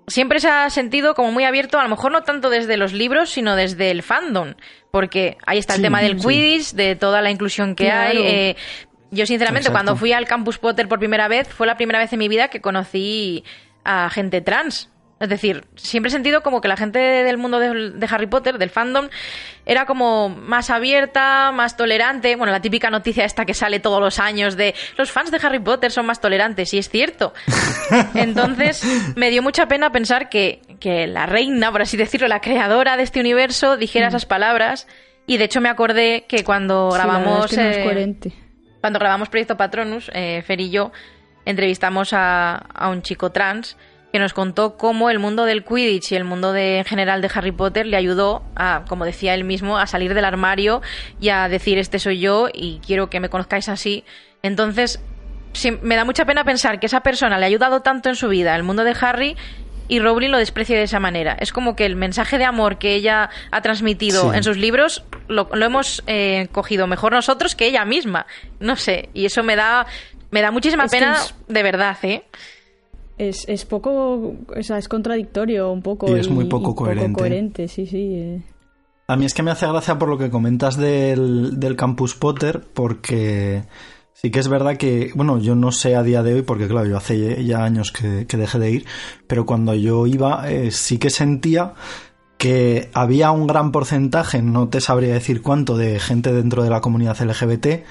Siempre se ha sentido como muy abierto, a lo mejor no tanto desde los libros, sino desde el fandom, porque ahí está el tema del Quidditch, de toda la inclusión que hay. Eh, yo, sinceramente, cuando fui al Campus Potter por primera vez, fue la primera vez en mi vida que conocí a gente trans. Es decir, siempre he sentido como que la gente del mundo de, Harry Potter, del fandom, era como más abierta, más tolerante. Bueno, la típica noticia esta que sale todos los años de los fans de Harry Potter son más tolerantes, y es cierto. [laughs] Entonces, me dio mucha pena pensar que, que la reina, por así decirlo, la creadora de este universo, dijera mm. esas palabras. Y de hecho me acordé que cuando grabamos... Eh, cuando grabamos Proyecto Patronus, eh, Fer y yo entrevistamos a, a un chico trans que nos contó cómo el mundo del Quidditch y el mundo de, en general de Harry Potter le ayudó a, como decía él mismo, a salir del armario y a decir este soy yo y quiero que me conozcáis así. Entonces, me da mucha pena pensar que esa persona le ha ayudado tanto en su vida, el mundo de Harry, y Rowling lo desprecia de esa manera. Es como que el mensaje de amor que ella ha transmitido en sus libros lo, hemos eh, cogido mejor nosotros que ella misma. No sé, y eso me da, me da muchísima pena, de verdad, ¿eh? Es, es poco, o sea, es contradictorio un poco. Y es muy poco coherente. coherente, sí, sí. Eh. A mí es que me hace gracia por lo que comentas del, del Campus Potter, porque sí que es verdad que, bueno, yo no sé a día de hoy, porque claro, yo hace ya años que, dejé de ir, pero cuando yo iba eh, sí que sentía que había un gran porcentaje, no te sabría decir cuánto, de gente dentro de la comunidad LGBT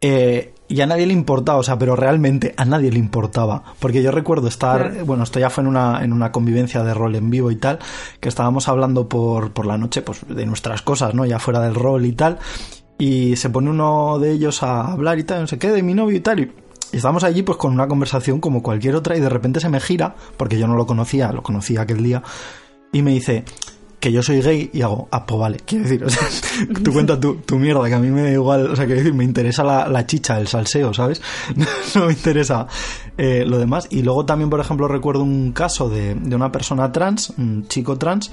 eh, y a nadie le importaba, o sea, pero realmente a nadie le importaba. Porque yo recuerdo estar, bueno, esto ya fue en una, en una convivencia de rol en vivo y tal, que estábamos hablando por, por la noche, pues, de nuestras cosas, ¿no? Ya fuera del rol y tal. Y se pone uno de ellos a hablar y tal, no sé qué, de mi novio y tal. Y, estamos allí, pues, con una conversación como cualquier otra, y de repente se me gira, porque yo no lo conocía, lo conocía aquel día, y me dice, que yo soy gay y hago, ah, pues vale, quiero decir, o sea, [laughs] tú cuentas tu, tu, mierda, que a mí me da igual, o sea, quiero decir, me interesa la, la chicha, el salseo, ¿sabes? [laughs] no me interesa eh, lo demás. Y luego también, por ejemplo, recuerdo un caso de, de una persona trans, un chico trans,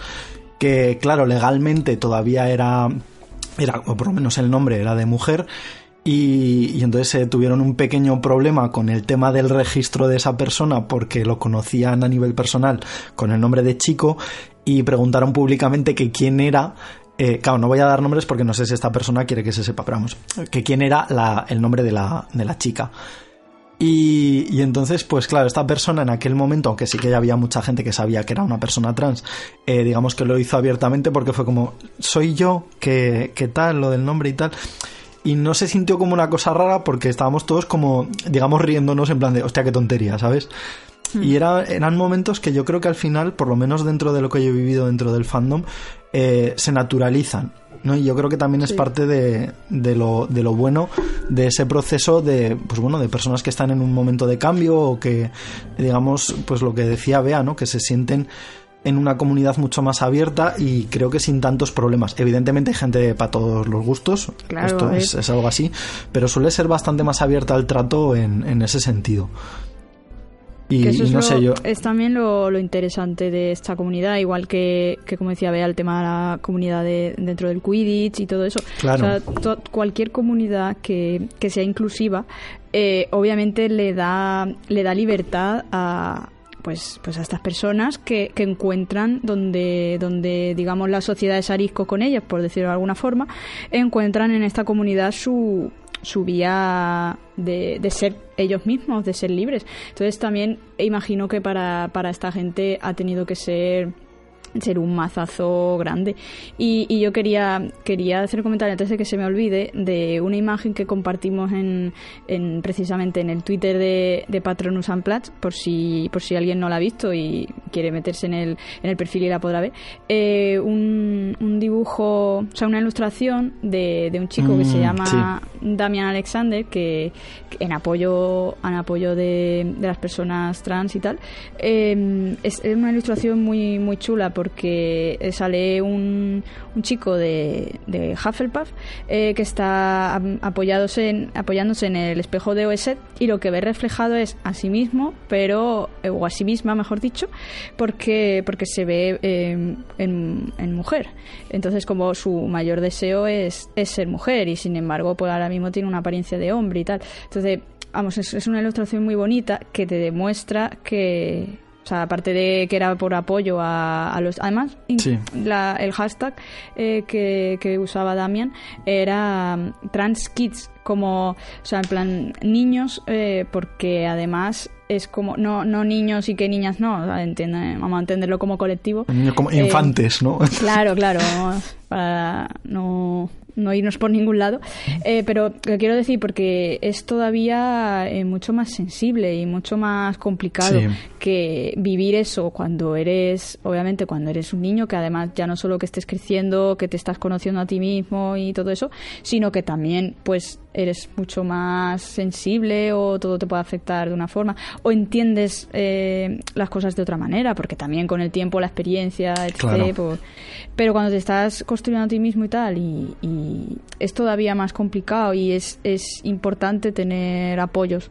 que, claro, legalmente todavía era, era, o por lo menos el nombre era de mujer, y, entonces eh, tuvieron un pequeño problema con el tema del registro de esa persona porque lo conocían a nivel personal con el nombre de chico y preguntaron públicamente que quién era eh, claro, no voy a dar nombres porque no sé si esta persona quiere que se sepa, pero vamos, que quién era el nombre de la, de la chica. Y, y, entonces, pues claro, esta persona en aquel momento, aunque sí que ya había mucha gente que sabía que era una persona trans, eh, digamos que lo hizo abiertamente porque fue como, soy yo, que, que tal, lo del nombre y tal y no se sintió como una cosa rara porque estábamos todos como, digamos, riéndonos en plan de, hostia, qué tontería, ¿sabes? Hmm. Y era, eran momentos que yo creo que al final, por lo menos dentro de lo que yo he vivido dentro del fandom, eh, se naturalizan. ¿no? Y yo creo que también es parte de, de, lo, de lo bueno de ese proceso de, pues bueno, de personas que están en un momento de cambio o que, digamos, pues lo que decía Bea, ¿no? Que se sienten en una comunidad mucho más abierta y creo que sin tantos problemas. Evidentemente hay gente para todos los gustos, esto es, algo así, pero suele ser bastante más abierta al trato en, en ese sentido. Y, eso es, no sé yo. es también lo, interesante de esta comunidad, igual que, que, como decía Bea, el tema de la comunidad de, dentro del Quidditch y todo eso. Claro. cualquier comunidad que, que sea inclusiva, eh, obviamente le da, le da libertad a, pues, pues a estas personas que, que encuentran donde, donde, digamos, la sociedad es arisco con ellas, por decirlo de alguna forma, encuentran en esta comunidad su, su vía de, de, ser ellos mismos, de ser libres. Entonces también imagino que para, para esta gente ha tenido que ser ser un mazazo grande. Y, y, yo quería, quería hacer un comentario antes de que se me olvide de una imagen que compartimos en, en precisamente en el Twitter de, de Patronus Unplugged, por si, por si alguien no la ha visto y quiere meterse en el, en el perfil y la podrá ver. Eh, un, un, dibujo, o sea, una ilustración de, de un chico que se mm, llama Damian Alexander, que, en apoyo, en apoyo de, de las personas trans y tal, eh, es una ilustración muy, muy chula porque sale un, un chico de, de Hufflepuff eh, que está apoyándose en, apoyándose en el espejo de Oeset y lo que ve reflejado es a sí mismo, pero, eh, o a sí misma, mejor dicho, porque, porque se ve em, en, mujer. Entonces, como su mayor deseo es, es ser mujer y sin embargo, pues ahora mismo tiene una apariencia de hombre y tal. Entonces, vamos, es una ilustración muy bonita que te demuestra que o sea, aparte de que era por apoyo a, los... Además, el hashtag eh, que, que, usaba Damian era um, trans kids, como, o sea, en plan niños, eh, porque además es como, no, no niños y que niñas no, vamos a entenderlo como colectivo. Como eh, infantes, ¿no? [laughs] Claro, claro, para no no irnos por ningún lado, eh, pero lo quiero decir porque es todavía eh, mucho más sensible y mucho más complicado que vivir eso cuando eres, obviamente cuando eres un niño, que además ya no solo que estés creciendo, que te estás conociendo a ti mismo y todo eso, sino que también pues eres mucho más sensible o todo te puede afectar de una forma o entiendes eh, las cosas de otra manera, porque también con el tiempo, la experiencia, etc. Pues, pero cuando te estás construyendo a ti mismo y tal, y, es todavía más complicado y es, es importante tener apoyos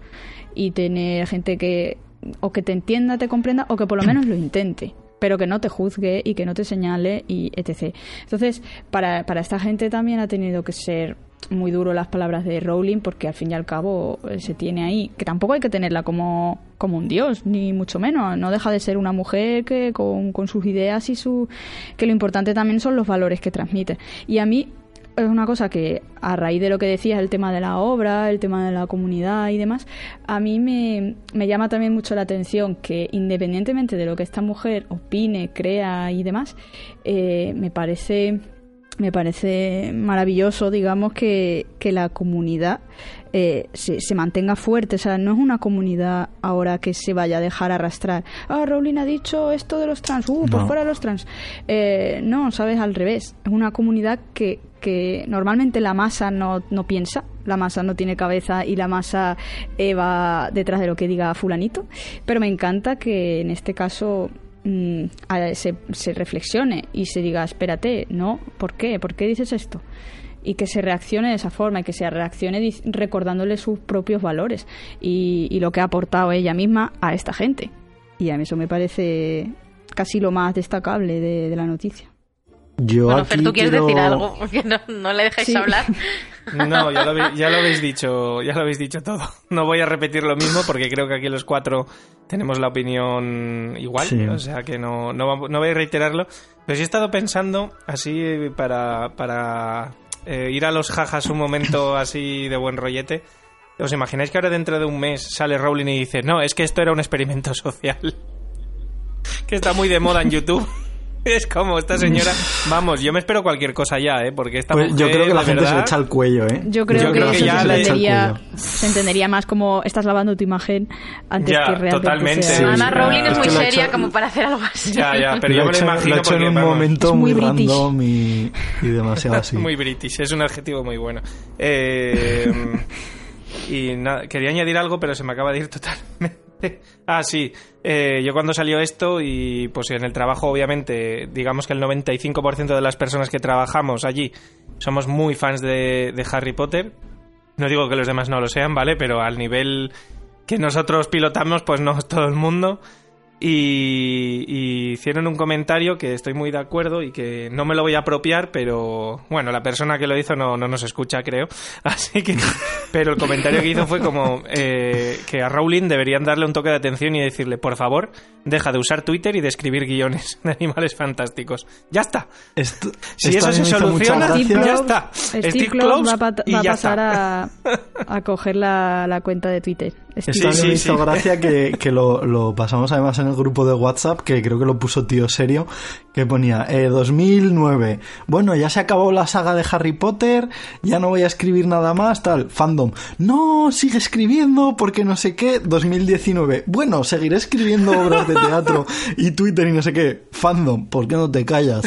y tener gente que o que te entienda, te comprenda o que por lo menos lo intente pero que no te juzgue y que no te señale y etc. Entonces, para, para esta gente también ha tenido que ser muy duro las palabras de Rowling porque al fin y al cabo eh, se tiene ahí que tampoco hay que tenerla como, como un dios ni mucho menos. No deja de ser una mujer que con, con sus ideas y su que lo importante también son los valores que transmite. Y a mí es una cosa que a raíz de lo que decías el tema de la obra el tema de la comunidad y demás a mí me, me llama también mucho la atención que independientemente de lo que esta mujer opine crea y demás eh, me parece me parece maravilloso, digamos, que, que la comunidad eh, se, se, mantenga fuerte. O sea, no es una comunidad ahora que se vaya a dejar arrastrar. Ah, Rowling ha dicho esto de los trans, uh, por fuera los trans. Eh, no, sabes, al revés. Es una comunidad que, que normalmente la masa no, no piensa, la masa no tiene cabeza y la masa eh, va detrás de lo que diga fulanito. Pero me encanta que en este caso mm, se, se reflexione y se diga, espérate, no, ¿por qué? ¿Por qué dices esto? y que se reaccione de esa forma y que se reaccione recordándole sus propios valores y, lo que ha aportado ella misma a esta gente. Y a mí eso me parece casi lo más destacable de, la noticia. Yo bueno, Fer, ¿tú quieres decir algo? [laughs] Porque no, le dejáis hablar. [laughs] No, ya lo, ya lo, habéis dicho, ya lo habéis dicho todo. [laughs] No voy a repetir lo mismo porque creo que aquí los cuatro tenemos la opinión igual, o sea que no, no, voy a reiterarlo. Pero sí he estado pensando así para, para eh, ir a los jajas un momento así de buen rollete. ¿Os imagináis que ahora dentro de un mes sale Rowling y dice, no, es que esto era un experimento social? que está muy de moda en YouTube. [laughs] Es como esta señora. [laughs] Vamos, yo me espero cualquier cosa ya, ¿eh? Porque esta pues Yo creo que la gente se echa el cuello, ¿eh? Yo creo, que, ya se, entendería, se, entendería, más como estás lavando tu imagen antes que realmente. Totalmente. Sea... Ana Rowling es muy seria como para hacer algo así. Ya, ya, [laughs] pero yo me lo imagino. Lo porque, en un momento muy, random y, y, demasiado así. muy british, es un adjetivo muy bueno. Eh. Y nada, quería añadir algo, pero se me acaba de ir totalmente. ah, sí. Eh, yo cuando salió esto y pues en el trabajo, obviamente, digamos que el 95% de las personas que trabajamos allí somos muy fans de, de Harry Potter. No digo que los demás no lo sean, ¿vale? Pero al nivel que nosotros pilotamos, pues no es todo el mundo. Y, hicieron un comentario que estoy muy de acuerdo y que no me lo voy a apropiar, pero bueno, la persona que lo hizo no, no nos escucha, creo. [laughs] Así que, pero el comentario que hizo fue como eh, que a Rowling deberían darle un toque de atención y decirle, por favor, deja de usar Twitter y de escribir guiones [laughs] de animales fantásticos. Ya está. si eso se soluciona, ya está. Steve, va, a pasar a, [laughs] a, coger la, la cuenta de Twitter. Esto sí, me hizo gracia que, [laughs] que lo, lo, pasamos además en el grupo de WhatsApp, que creo que lo puso tío serio, que ponía eh, 2009. Bueno, ya se acabó la saga de Harry Potter, ya no voy a escribir nada más, tal. Fandom. No, sigue escribiendo porque no sé qué. 2019. Bueno, seguiré escribiendo obras de teatro y Twitter y no sé qué. Fandom, ¿por qué no te callas?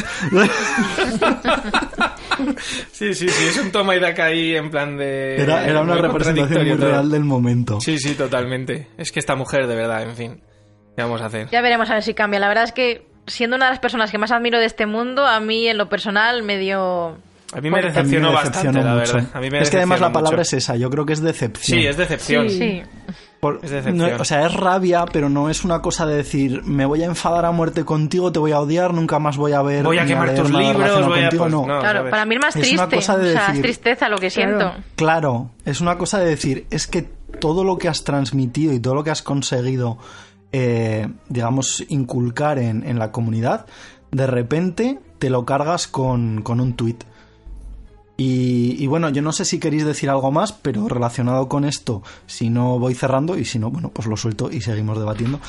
Sí, sí, sí, es un toma y daca ahí en plan de... Era, era una representación muy real del momento. Sí, sí, totalmente. Es que esta mujer, de verdad, en fin. ¿Qué vamos a hacer? Ya veremos a ver si cambia. La verdad es que, siendo una de las personas que más admiro de este mundo, a mí en lo personal me dio... A mí me decepcionó bastante, la verdad. es que además la palabra es esa, yo creo que es decepción. Sí, es decepción. Sí. Es decepción. o sea, es rabia, pero no es una cosa de decir, me voy a enfadar a muerte contigo, te voy a odiar, nunca más voy a ver. Voy a quemar tus libros, voy a. Contigo, no. Claro, para mí es más triste. Es una cosa de decir, es tristeza lo que siento. Claro, es una cosa de decir, es que todo lo que has transmitido y todo lo que has conseguido eh, digamos, inculcar en, en, la comunidad, de repente te lo cargas con, con un tweet. Y, y, bueno, yo no sé si queréis decir algo más, pero relacionado con esto, si no voy cerrando y si no, bueno, pues lo suelto y seguimos debatiendo.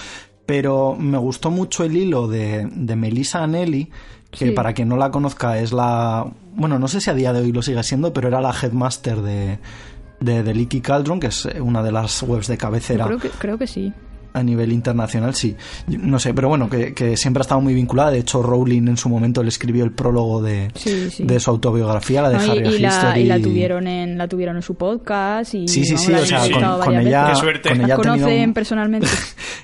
Pero me gustó mucho el hilo de, de Melissa Anelli, que para quien no la conozca es la... Bueno, no sé si a día de hoy lo sigue siendo, pero era la headmaster de, de, de Leaky Cauldron, que es una de las webs de cabecera. Creo que, creo que sí a nivel internacional, sí. No sé, pero bueno, que, siempre ha estado muy vinculada. De hecho, Rowling en su momento le escribió el prólogo de, de su autobiografía, la de Harry y, la, y la tuvieron en la tuvieron en su podcast y sí, sí, sí, o sea, con, ella, [laughs] con ella conocen personalmente.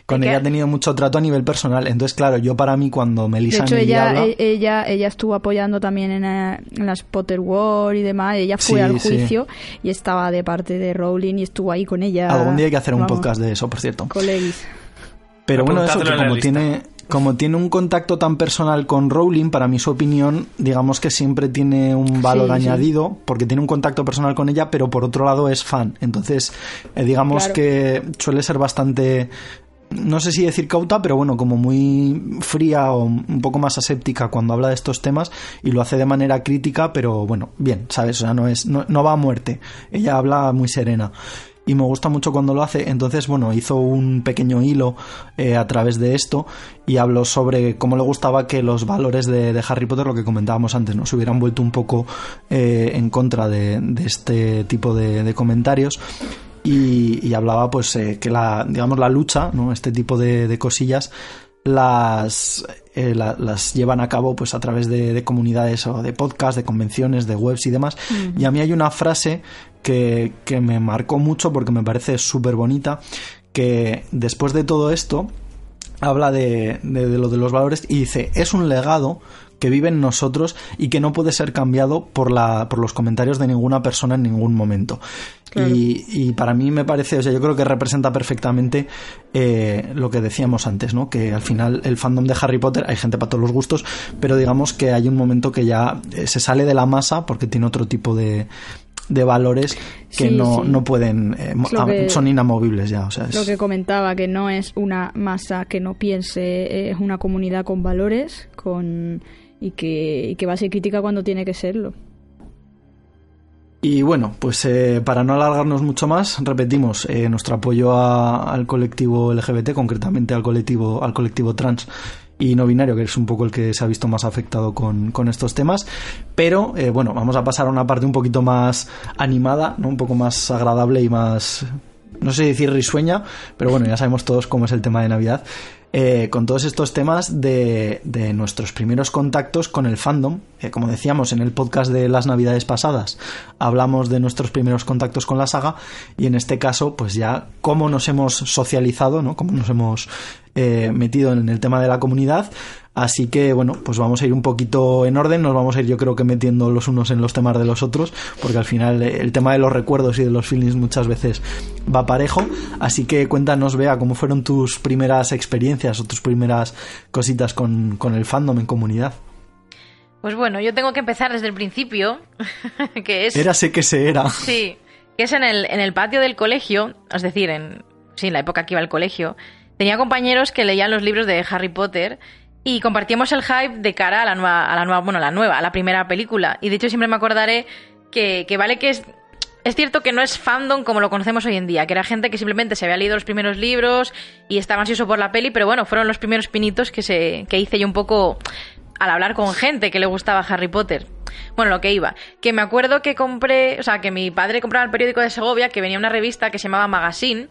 con ella ha tenido mucho trato a nivel personal. Entonces, claro, yo para mí cuando Melissa De hecho, ella, e, ella, ella estuvo apoyando también en, en, las Potter War y demás. Ella fue al juicio y estaba de parte de Rowling y estuvo ahí con ella. Algún día hay que hacer un podcast de eso, por cierto. Colegis. Pero bueno, eso que como tiene, como tiene un contacto tan personal con Rowling, para mí su opinión, digamos que siempre tiene un valor añadido, porque tiene un contacto personal con ella, pero por otro lado es fan. Entonces, eh, digamos que suele ser bastante no sé si decir cauta, pero bueno, como muy fría o un poco más aséptica cuando habla de estos temas y lo hace de manera crítica, pero bueno, bien, ¿sabes? O sea, no, es, no va a muerte. Ella habla muy serena y me gusta mucho cuando lo hace. Entonces, bueno, hizo un pequeño hilo eh, a través de esto y habló sobre cómo le gustaba que los valores de, Harry Potter, lo que comentábamos antes, ¿no? se hubieran vuelto un poco eh, en contra de, este tipo de, comentarios. Y, hablaba pues eh, que la digamos la lucha no este tipo de, cosillas las, las llevan a cabo pues a través de, comunidades o de podcasts, de convenciones, de webs y demás. Y a mí hay una frase que, me marcó mucho porque me parece súper bonita, que después de todo esto, habla de, lo de los valores y dice, es un legado que vive en nosotros y que no puede ser cambiado por, la, por los comentarios de ninguna persona en ningún momento. Y, para mí me parece, o sea, yo creo que representa perfectamente eh, lo que decíamos antes, ¿no? Que al final el fandom de Harry Potter, hay gente para todos los gustos, pero digamos que hay un momento que ya eh, se sale de la masa porque tiene otro tipo de, de valores que no, no pueden, eh, son inamovibles ya. O sea, Lo que comentaba, que no es una masa que no piense, es una comunidad con valores con y que, y que va a ser crítica cuando tiene que serlo. Y bueno, pues eh, para no alargarnos mucho más, repetimos eh, nuestro apoyo al colectivo LGBT, concretamente al colectivo, al colectivo trans y no binario, que es un poco el que se ha visto más afectado con, estos temas. Pero eh, bueno, vamos a pasar a una parte un poquito más animada, ¿no? un poco más agradable y más, no sé decir risueña, pero bueno, ya sabemos todos cómo es el tema de Navidad. Eh, con todos estos temas de, de, nuestros primeros contactos con el fandom. Eh, como decíamos en el podcast de las navidades pasadas, hablamos de nuestros primeros contactos con la saga y en este caso, pues ya cómo nos hemos socializado, ¿no? Cómo nos hemos eh, metido en el tema de la comunidad Así que bueno, pues vamos a ir un poquito en orden, nos vamos a ir yo creo que metiendo los unos en los temas de los otros, porque al final eh, el tema de los recuerdos y de los feelings muchas veces va parejo. Así que cuéntanos, Bea, cómo fueron tus primeras experiencias o tus primeras cositas con, el fandom en comunidad. Pues bueno, yo tengo que empezar desde el principio, [laughs] que es... Érase que se era. Sí, que es en el, en el patio del colegio, es decir, en, sí, en la época que iba al colegio, tenía compañeros que leían los libros de Harry Potter y compartíamos el hype de cara a la nueva, a la nueva, bueno, la nueva, a la primera película. Y de hecho siempre me acordaré que, vale que es, es cierto que no es fandom como lo conocemos hoy en día, que era gente que simplemente se había leído los primeros libros y estaba ansioso por la peli, pero bueno, fueron los primeros pinitos que, se, que hice yo un poco al hablar con gente que le gustaba Harry Potter. Bueno, lo que iba, que me acuerdo que compré, o sea, que mi padre compraba el periódico de Segovia, que venía una revista que se llamaba Magazine,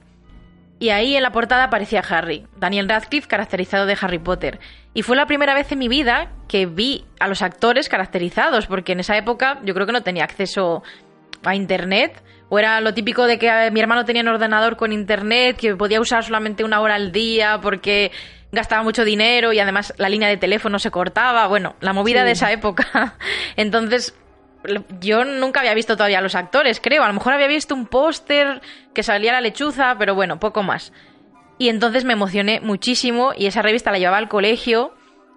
y ahí en la portada aparecía Harry, Daniel Radcliffe caracterizado de Harry Potter. Y fue la primera vez en mi vida que vi a los actores caracterizados, porque en esa época yo creo que no tenía acceso a internet. O era lo típico de que eh, mi hermano tenía un ordenador con internet, que podía usar solamente una hora al día porque gastaba mucho dinero y además la línea de teléfono se cortaba. Bueno, la movida de esa época. [laughs] Entonces, yo nunca había visto todavía a los actores, creo. A lo mejor había visto un póster que salía la lechuza, pero bueno, poco más. Y entonces me emocioné muchísimo y esa revista la llevaba al colegio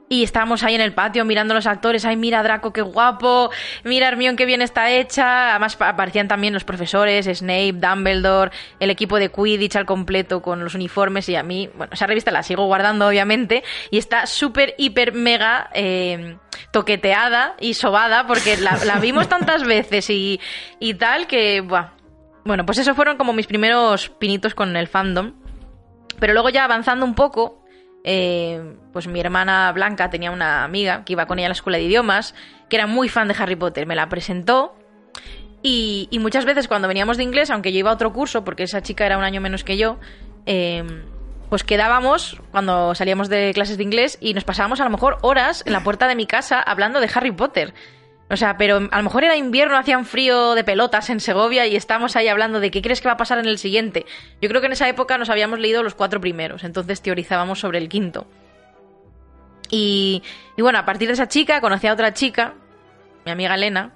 y estábamos ahí en el patio mirando a los actores, ay, mira Draco, qué guapo, mira Hermione, qué bien está hecha. Además aparecían también los profesores, Snape, Dumbledore, el equipo de Quidditch al completo con los uniformes y a mí, bueno, esa revista la sigo guardando obviamente y está súper, hiper, mega eh, toqueteada y sobada porque la, vimos tantas [laughs] veces y, y tal que, bueno, pues esos fueron como mis primeros pinitos con el fandom. Pero luego ya avanzando un poco, eh, pues mi hermana Blanca tenía una amiga que iba con ella a la escuela de idiomas, que era muy fan de Harry Potter, me la presentó y, muchas veces cuando veníamos de inglés, aunque yo iba a otro curso, porque esa chica era un año menos que yo, em, pues quedábamos cuando salíamos de clases de inglés y nos pasábamos a lo mejor horas en la puerta de mi casa hablando de Harry Potter. O sea, pero a lo mejor era invierno, hacía un frío de pelotas en Segovia y estamos ahí hablando de qué crees que va a pasar en el siguiente. Yo creo que en esa época nos habíamos leído los cuatro primeros, entonces teorizábamos sobre el quinto. Y, y bueno, a partir de esa chica conocí a otra chica, mi amiga Elena,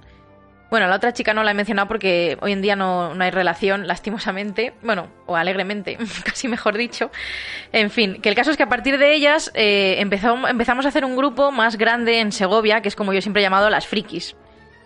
bueno, la otra chica no la he mencionado porque hoy en día no, hay relación, lastimosamente, bueno, o alegremente, [laughs] casi mejor dicho. En fin, que el caso es que a partir de ellas eh, empezamos a hacer un grupo más grande en Segovia, que es como yo siempre he llamado las frikis.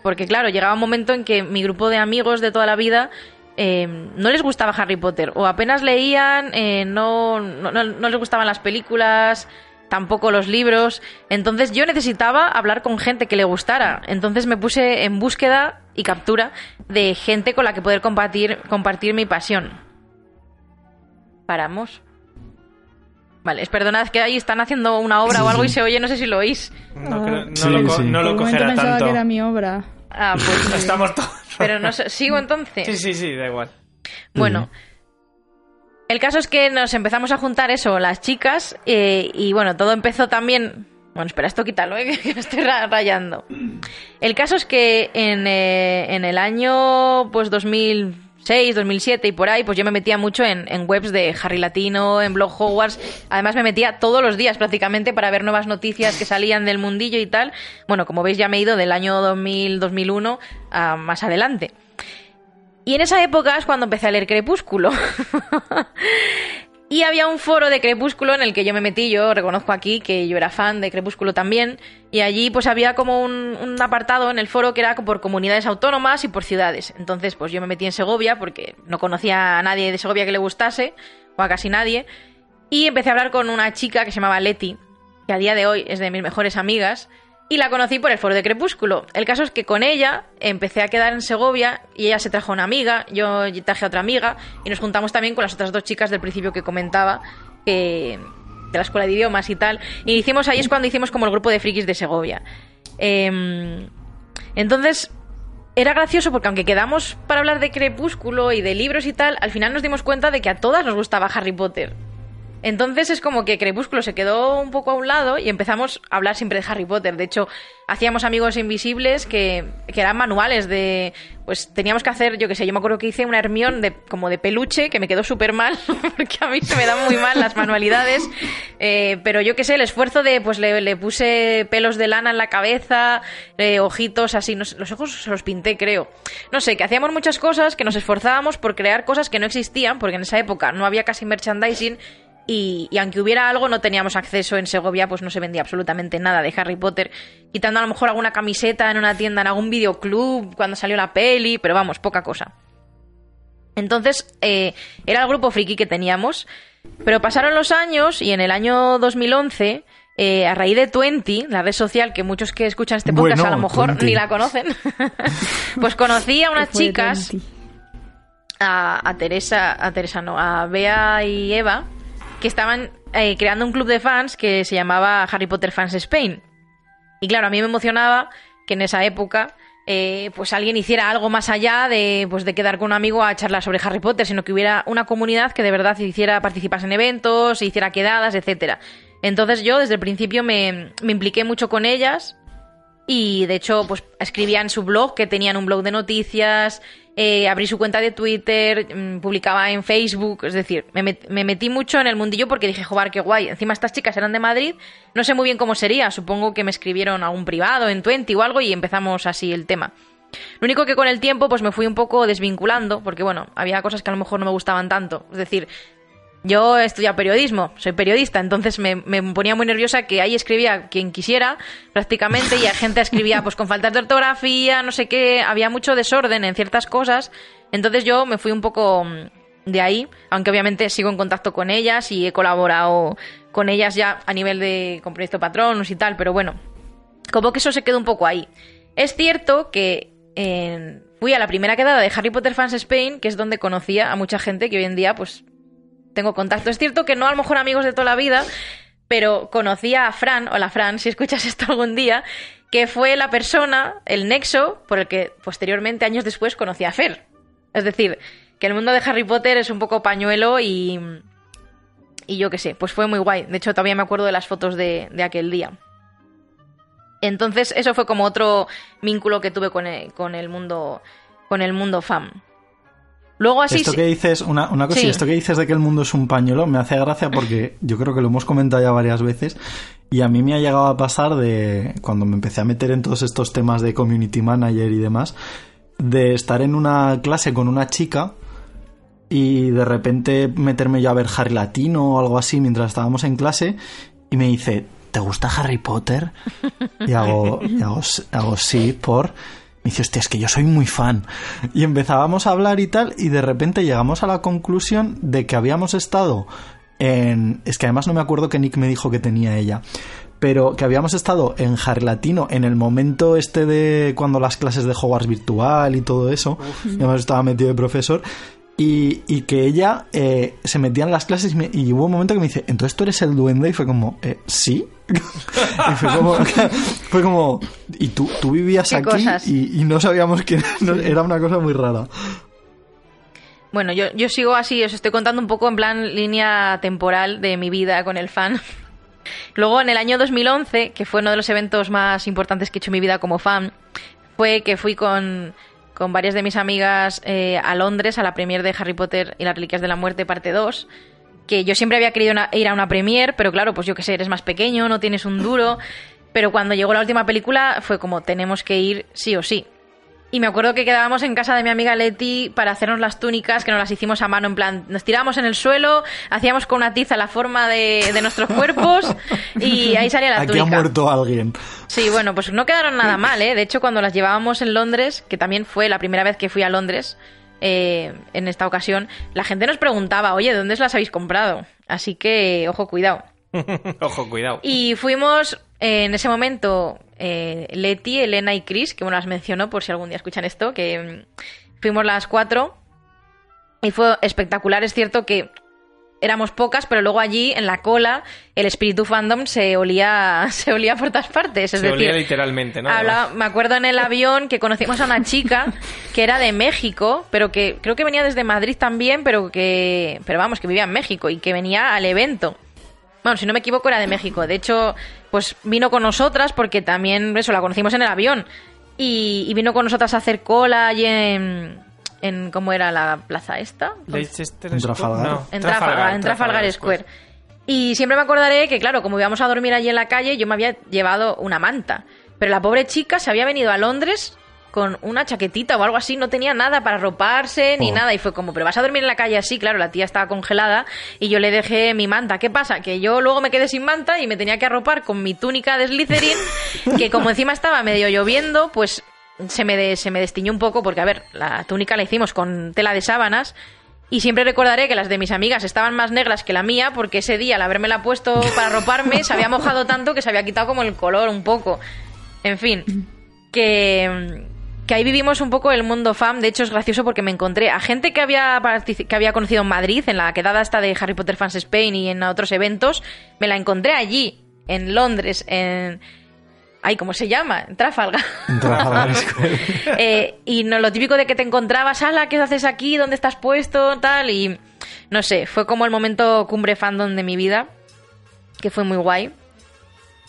Porque claro, llegaba un momento en que mi grupo de amigos de toda la vida eh, no les gustaba Harry Potter, o apenas leían, eh, no, no, no les gustaban las películas, tampoco los libros. Entonces yo necesitaba hablar con gente que le gustara. Entonces me puse en búsqueda y captura de gente con la que poder compartir, compartir mi pasión. Paramos. Vale, es perdonad que ahí están haciendo una obra o algo y se oye, no sé si lo oís. No, lo, no lo cogerá tanto. que era mi obra. Ah, pues [laughs] estamos todos. Pero no sigo entonces. Sí, sí, sí, da igual. Bueno, el caso es que nos empezamos a juntar eso, las chicas, eh, y bueno, todo empezó también. Bueno, espera, esto quítalo, ¿eh? [laughs] que me estoy rayando. El caso es que en, eh, en el año pues 2006, 2006, 2007 y por ahí, pues yo me metía mucho en, webs de Harry Latino, en blog Hogwarts. Además me metía todos los días prácticamente para ver nuevas noticias que salían del mundillo y tal. Bueno, como veis ya me he ido del año 2000-2001 a más adelante. Y en esa época es cuando empecé a leer Crepúsculo. [laughs] Y había un foro de Crepúsculo en el que yo me metí, yo reconozco aquí que yo era fan de Crepúsculo también, y allí pues había como un, apartado en el foro que era por comunidades autónomas y por ciudades. Entonces pues yo me metí en Segovia porque no conocía a nadie de Segovia que le gustase, o a casi nadie, y empecé a hablar con una chica que se llamaba Leti, que a día de hoy es de mis mejores amigas, y la conocí por el foro de Crepúsculo. El caso es que con ella empecé a quedar en Segovia y ella se trajo una amiga, yo traje a otra amiga y nos juntamos también con las otras dos chicas del principio que comentaba, de la escuela de idiomas y tal. Y hicimos ahí es cuando hicimos como el grupo de frikis de Segovia. Em, entonces, era gracioso porque aunque quedamos para hablar de Crepúsculo y de libros y tal, al final nos dimos cuenta de que a todas nos gustaba Harry Potter. Entonces es como que Crepúsculo se quedó un poco a un lado y empezamos a hablar siempre de Harry Potter. De hecho, hacíamos amigos invisibles que, que eran manuales de... Pues teníamos que hacer, yo qué sé, yo me acuerdo que hice una Hermión de, como de peluche que me quedó súper mal, [laughs] porque a mí se me dan muy mal las manualidades. Eh, pero yo qué sé, el esfuerzo de, pues le, le puse pelos de lana en la cabeza, eh, ojitos así, los ojos se los pinté, creo. No sé, que hacíamos muchas cosas, que nos esforzábamos por crear cosas que no existían, porque en esa época no había casi merchandising y, aunque hubiera algo, no teníamos acceso. En Segovia, pues no se vendía absolutamente nada de Harry Potter, quitando a lo mejor alguna camiseta en una tienda, en algún videoclub, cuando salió la peli, pero vamos, poca cosa. Entonces, eh, era el grupo friki que teníamos, pero pasaron los años y en el año 2011, eh, a raíz de Twenty, la red social que muchos que escuchan este podcast a lo mejor ni la conocen, [laughs] pues conocí a unas [laughs] chicas, a, a Teresa, a Teresa no, a Bea y Eva, que estaban eh, creando un club de fans que se llamaba Harry Potter Fans Spain. Y claro, a mí me emocionaba que en esa época eh, pues alguien hiciera algo más allá de, pues de quedar con un amigo a charlar sobre Harry Potter, sino que hubiera una comunidad que de verdad hiciera participar en eventos, hiciera quedadas, etcétera. Entonces yo desde el principio me, me impliqué mucho con ellas y de hecho pues escribía en su blog que tenían un blog de noticias, eh, abrí su cuenta de Twitter, mm, publicaba en Facebook, es decir, me, metí mucho en el mundillo porque dije, joder, qué guay. Encima estas chicas eran de Madrid, no sé muy bien cómo sería, supongo que me escribieron a un privado en Twenty o algo y empezamos así el tema. Lo único que con el tiempo pues me fui un poco desvinculando, porque bueno, había cosas que a lo mejor no me gustaban tanto. Es decir, yo he estudiado periodismo, soy periodista, entonces me, ponía muy nerviosa que ahí escribía quien quisiera, prácticamente, y la gente escribía pues con faltas de ortografía, no sé qué, había mucho desorden en ciertas cosas, entonces yo me fui un poco mm, de ahí, aunque obviamente sigo en contacto con ellas y he colaborado con ellas ya a nivel de con Proyecto Patronos y tal, pero bueno, como que eso se quedó un poco ahí. Es cierto que fui a la primera quedada de Harry Potter Fans Spain, que es donde conocía a mucha gente que hoy en día pues tengo contacto. Es cierto que no a lo mejor amigos de toda la vida, pero conocí a Fran, hola Fran, si escuchas esto algún día, que fue la persona, el nexo, por el que posteriormente, años después, conocí a Fer. Es decir, que el mundo de Harry Potter es un poco pañuelo y. Y yo qué sé, pues fue muy guay. De hecho, todavía me acuerdo de las fotos de, aquel día. Entonces, eso fue como otro vínculo que tuve con el, con el mundo. con el mundo fam. Luego así... Esto que dices, una, una cosa, esto que dices de que el mundo es un pañuelo me hace gracia porque yo creo que lo hemos comentado ya varias veces y a mí me ha llegado a pasar de, cuando me empecé a meter en todos estos temas de community manager y demás, de estar en una clase con una chica y de repente meterme yo a ver Harry Latino o algo así mientras estábamos en clase y me dice, ¿te gusta Harry Potter? [laughs] Y hago, y hago, hago sí por... Me dice, hostia, es que yo soy muy fan. Y empezábamos a hablar y tal, y de repente llegamos a la conclusión de que habíamos estado en... Es que además no me acuerdo que Nick me dijo que tenía ella. Pero que habíamos estado en Latino en el momento este de cuando las clases de Hogwarts virtual y todo eso. Y además estaba metido de profesor. Y, que ella eh, se metía en las clases y, hubo un momento que me dice, entonces tú eres el duende y fue como, eh, sí. [laughs] y fue como, [laughs] fue como, y tú, tú vivías aquí y, no sabíamos que era una cosa muy rara. Bueno, yo, yo sigo así, os estoy contando un poco en plan línea temporal de mi vida con el fan. [laughs] Luego, en el año 2011, que fue uno de los eventos más importantes que he hecho en mi vida como fan, fue que fui con con varias de mis amigas eh, a Londres a la premier de Harry Potter y las Reliquias de la Muerte parte 2 que yo siempre había querido ir a una premier, pero claro, pues yo qué sé, eres más pequeño, no tienes un duro, pero cuando llegó la última película fue como tenemos que ir sí o sí. Y me acuerdo que quedábamos en casa de mi amiga Leti para hacernos las túnicas, que nos las hicimos a mano, en plan, nos tirábamos en el suelo, hacíamos con una tiza la forma de, nuestros cuerpos y ahí salía la túnica. Aquí ha muerto alguien. Sí, bueno, pues no quedaron nada mal, ¿eh? De hecho, cuando las llevábamos en Londres, que también fue la primera vez que fui a Londres, eh, en esta ocasión, la gente nos preguntaba, oye, ¿de dónde las habéis comprado? Así que, ojo, cuidado. [laughs] ojo, cuidado. Y fuimos en ese momento eh, Leti, Elena y Chris, que bueno, las menciono por si algún día escuchan esto, que mm, fuimos las cuatro y fue espectacular. Es cierto que éramos pocas, pero luego allí en la cola el espíritu fandom se olía, [laughs] se olía por todas partes. Es se decir, olía literalmente, ¿no? me acuerdo en el avión que conocimos a una chica que era de México, pero que creo que venía desde Madrid también, pero que, pero vamos, que vivía en México y que venía al evento. Bueno, si no me equivoco, era de México. De hecho, pues vino con nosotras porque también, eso, la conocimos en el avión. Y, vino con nosotras a hacer cola allí en, en ¿cómo era la plaza esta? Leicester en Trafalgar. en, Trafalgar, Square. Y siempre me acordaré que, claro, como íbamos a dormir allí en la calle, yo me había llevado una manta. Pero la pobre chica se había venido a Londres con una chaquetita o algo así, no tenía nada para roparse ni oh. nada. Y fue como, pero vas a dormir en la calle así, claro, la tía estaba congelada y yo le dejé mi manta. ¿Qué pasa? Que yo luego me quedé sin manta y me tenía que arropar con mi túnica de Slytherin, [laughs] que como encima estaba medio lloviendo, pues se me, se me destiñó un poco, porque a ver, la túnica la hicimos con tela de sábanas. Y siempre recordaré que las de mis amigas estaban más negras que la mía, porque ese día al haberme la puesto para arroparme se había mojado tanto que se había quitado como el color un poco. En fin, que, que ahí vivimos un poco el mundo fan. De hecho, es gracioso porque me encontré a gente que había, que había conocido en Madrid, en la quedada esta de Harry Potter Fans Spain y en otros eventos. Me la encontré allí, en Londres, en... Ay, ¿cómo se llama? En Trafalgar. Trafalgar [laughs] eh, y no, lo típico de que te encontrabas, ala, ¿qué haces aquí? ¿Dónde estás puesto? Tal, y no sé, fue como el momento cumbre fandom de mi vida, que fue muy guay.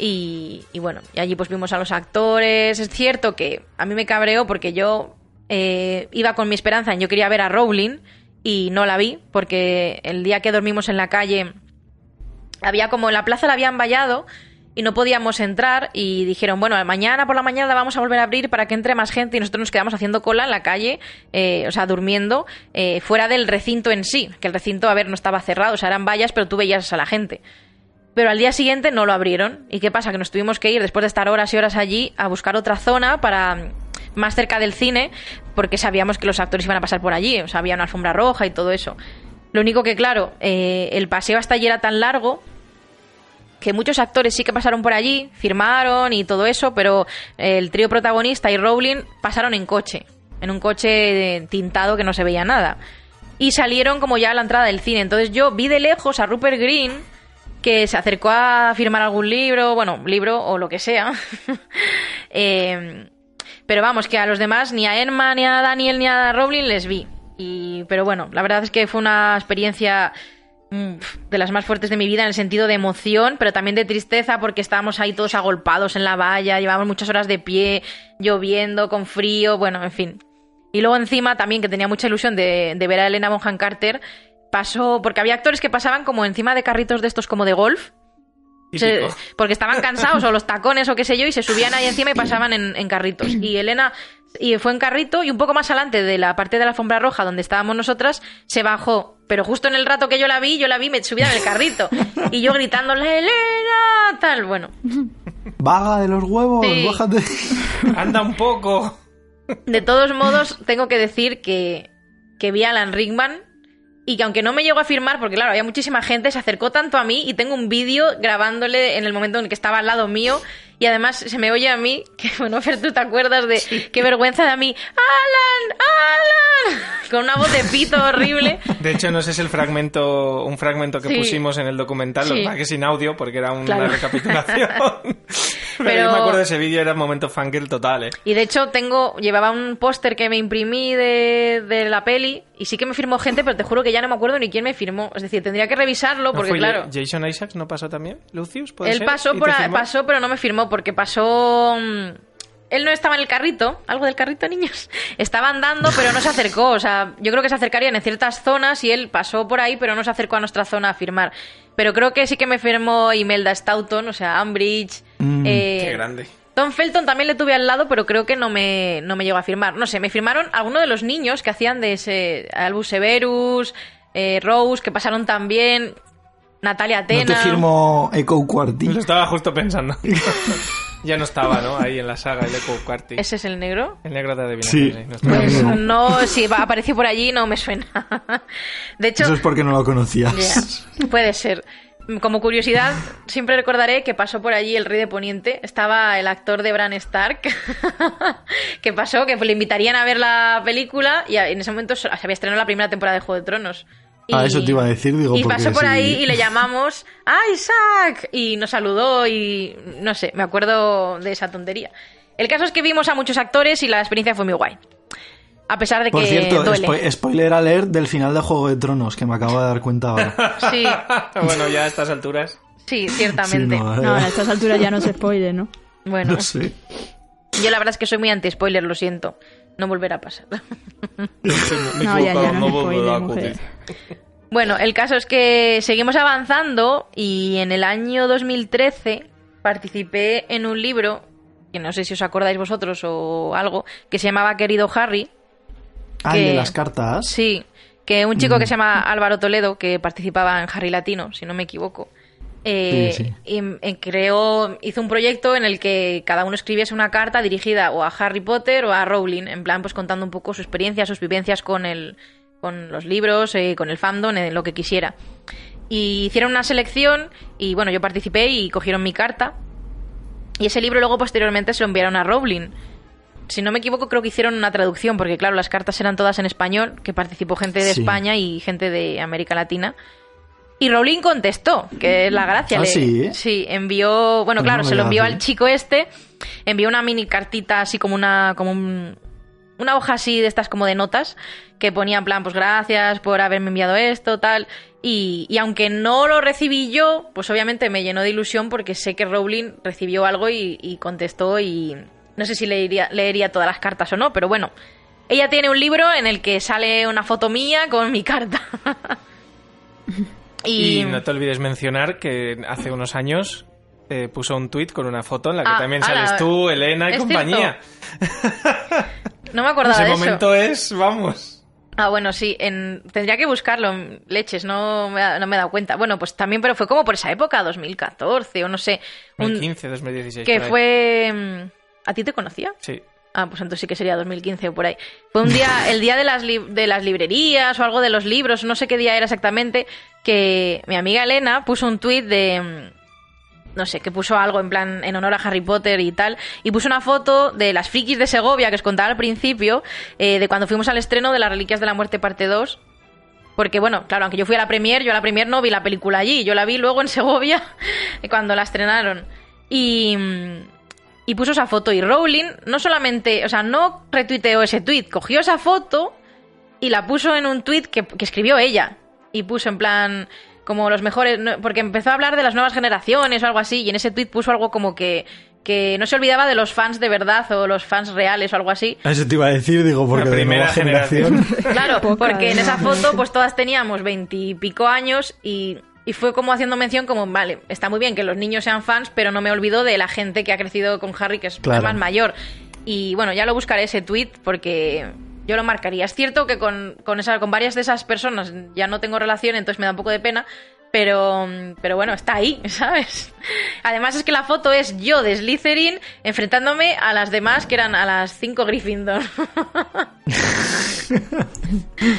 Y, bueno, y allí pues vimos a los actores. Es cierto que a mí me cabreó porque yo eh, iba con mi esperanza en yo quería ver a Rowling y no la vi porque el día que dormimos en la calle había como en la plaza la habían vallado y no podíamos entrar y dijeron, bueno, mañana por la mañana la vamos a volver a abrir para que entre más gente y nosotros nos quedamos haciendo cola en la calle, eh, o sea, durmiendo eh, fuera del recinto en sí, que el recinto, a ver, no estaba cerrado, o sea, eran vallas, pero tú veías a la gente. Pero al día siguiente no lo abrieron. ¿Y qué pasa? Que nos tuvimos que ir después de estar horas y horas allí a buscar otra zona para más cerca del cine, porque sabíamos que los actores iban a pasar por allí, o sea, había una alfombra roja y todo eso. Lo único que, claro, eh, el paseo hasta allí era tan largo que muchos actores sí que pasaron por allí, firmaron y todo eso, pero el trío protagonista y Rowling pasaron en coche, en un coche tintado que no se veía nada. Y salieron como ya a la entrada del cine. Entonces yo vi de lejos a Rupert Green que se acercó a firmar algún libro, bueno, libro o lo que sea. [laughs] Eh, pero vamos, que a los demás, ni a Emma, ni a Daniel, ni a Rowling les vi. Y, pero bueno, la verdad es que fue una experiencia mm, de las más fuertes de mi vida en el sentido de emoción, pero también de tristeza porque estábamos ahí todos agolpados en la valla, llevábamos muchas horas de pie, lloviendo, con frío, bueno, en fin. Y luego encima también que tenía mucha ilusión de, ver a Elena Bonham Carter pasó, porque había actores que pasaban como encima de carritos de estos como de golf. porque estaban cansados o los tacones o qué sé yo y se subían ahí encima y pasaban en, carritos. Y Elena y fue en carrito y un poco más adelante de la parte de la alfombra roja donde estábamos nosotras se bajó. Pero justo en el rato que yo la vi, yo la vi me subía del carrito. Y yo gritándole, Elena, tal, bueno. Vaga de los huevos, bájate. Anda un poco. De todos modos, tengo que decir que, que vi a Alan Rickman y que aunque no me llegó a firmar, porque claro, había muchísima gente, se acercó tanto a mí y tengo un vídeo grabándole en el momento en que estaba al lado mío y además se me oye a mí, [laughs] que bueno, Fer, tú te acuerdas de qué vergüenza de a mí, Alan, Alan, [laughs] con una voz de pito horrible. De hecho, no sé si es el fragmento, un fragmento que pusimos en el documental, lo que sin audio, porque era una recapitulación. [laughs] [laughs] Pero, yo me acuerdo de ese vídeo, era un momento fangirl total, ¿eh? Y de hecho tengo, llevaba un póster que me imprimí de, de la peli y sí que me firmó gente, pero te juro que ya no me acuerdo ni quién me firmó. Es decir, tendría que revisarlo porque, claro. ¿Jason Isaacs no pasó también? ¿Lucius? ¿Puede Él pasó, por pasó, pero no me firmó porque pasó. Mm, él no estaba en el carrito, algo del carrito, niños. [laughs] Estaba andando, pero no se acercó. O sea, yo creo que se acercarían en ciertas zonas y él pasó por ahí, pero no se acercó a nuestra zona a firmar. Pero creo que sí que me firmó Imelda Stoughton, o sea, Ambridge. Mm, eh, qué grande. Tom Felton también le tuve al lado, pero creo que no me, no me llegó a firmar. No sé, me firmaron algunos de los niños que hacían de ese Albus Severus, eh, Rose, que pasaron también. Natalia Atena. ¿No te firmó Echo Quarty? Lo estaba justo pensando. [laughs] ya no estaba, ¿no? Ahí en la saga, el Echo Quarty. ¿Ese es el negro? El negro de Adivinación. Sí. No, pues no, si apareció por allí no me suena. [laughs] de hecho... Eso es porque no lo conocías. puede ser. Como curiosidad, siempre recordaré que pasó por allí el Rey de Poniente. Estaba el actor de Bran Stark. [laughs] que pasó, que le invitarían a ver la película y en ese momento se había estrenado la primera temporada de Juego de Tronos. Y, ah, eso te iba a decir, digo. Y pasó por ahí y le llamamos ¡Ah, Isaac! Y nos saludó y no sé, me acuerdo de esa tontería. El caso es que vimos a muchos actores y la experiencia fue muy guay. A pesar de por que. cierto, spoiler alert del final de Juego de Tronos, que me acabo de dar cuenta ahora. [laughs] Sí. [laughs] bueno, ya a estas alturas. Sí, ciertamente. no, no, a estas alturas ya no se spoile, ¿no? Bueno. No sé. Yo la verdad es que soy muy anti-spoiler, lo siento. No volverá a pasar. [laughs] no, ya, ya, no, spoiler, Bueno, el caso es que seguimos avanzando y en el año 2013 participé en un libro, que no sé si os acordáis vosotros o algo, que se llamaba Querido Harry. Ah, de las cartas. Sí, que un chico que se llama Álvaro Toledo, que participaba en Harry Latino, si no me equivoco, eh, y, creó, hizo un proyecto en el que cada uno escribiese una carta dirigida o a Harry Potter o a Rowling, en plan pues contando un poco su experiencia, sus vivencias con el, con los libros, eh, con el fandom, en lo que quisiera. Y hicieron una selección y bueno, yo participé y cogieron mi carta. Y ese libro luego posteriormente se lo enviaron a Rowling. Si no me equivoco, creo que hicieron una traducción, porque claro, las cartas eran todas en español, que participó gente de España y gente de América Latina. Y Rowling contestó, que es la gracia. ¿Ah, sí? Sí, envió, bueno, pues claro, se lo envió al chico este, envió una mini cartita así como una, como una hoja así de estas como de notas, que ponía en plan, pues gracias por haberme enviado esto, tal. Y, y, aunque no lo recibí yo, pues obviamente me llenó de ilusión porque sé que Rowling recibió algo y, contestó y no sé si leería, leería todas las cartas o no, pero bueno. Ella tiene un libro en el que sale una foto mía con mi carta. [laughs] Y... no te olvides mencionar que hace unos años eh, puso un tuit con una foto en la que ah, también sales tú, Elena y compañía. [laughs] no me acordaba Ese de eso. momento es, vamos. Ah, bueno, sí, tendría que buscarlo, leches, no me, no me he dado cuenta. Bueno, pues también, pero fue como por esa época, 2014 o no sé. 2015, 2016. Que fue... Mm, ¿A ti te conocía? Sí. Ah, pues entonces sí que sería 2015 o por ahí. Fue un día, el día de las, de las librerías o algo de los libros, no sé qué día era exactamente, que mi amiga Elena puso un tuit de mm, no sé, que puso algo en plan en honor a Harry Potter y tal, y puso una foto de las frikis de Segovia que os contaba al principio, eh, de cuando fuimos al estreno de las Reliquias de la Muerte parte 2. Porque bueno, claro, aunque yo fui a la premier, yo a la premier no vi la película allí, yo la vi luego en Segovia [laughs] cuando la estrenaron. Y, mm, y puso esa foto. Y Rowling no solamente, o sea, no retuiteó ese tweet, cogió esa foto y la puso en un tweet que, escribió ella. Y puso en plan, como los mejores, porque empezó a hablar de las nuevas generaciones o algo así, y en ese tweet puso algo como que, que no se olvidaba de los fans de verdad o los fans reales o algo así. Eso te iba a decir, digo, porque la primera generación. [laughs] claro, porque en esa foto pues todas teníamos veintipico años y y fue como haciendo mención como, vale, está muy bien que los niños sean fans, pero no me olvido de la gente que ha crecido con Harry, que es más mayor. Y bueno, ya lo buscaré ese tweet porque yo lo marcaría. Es cierto que con, con, esa, con varias de esas personas ya no tengo relación, entonces me da un poco de pena, pero, pero bueno, está ahí, [laughs] ¿sabes? Además es que la foto es yo de Slytherin enfrentándome a las demás que eran a las cinco Gryffindor. [laughs]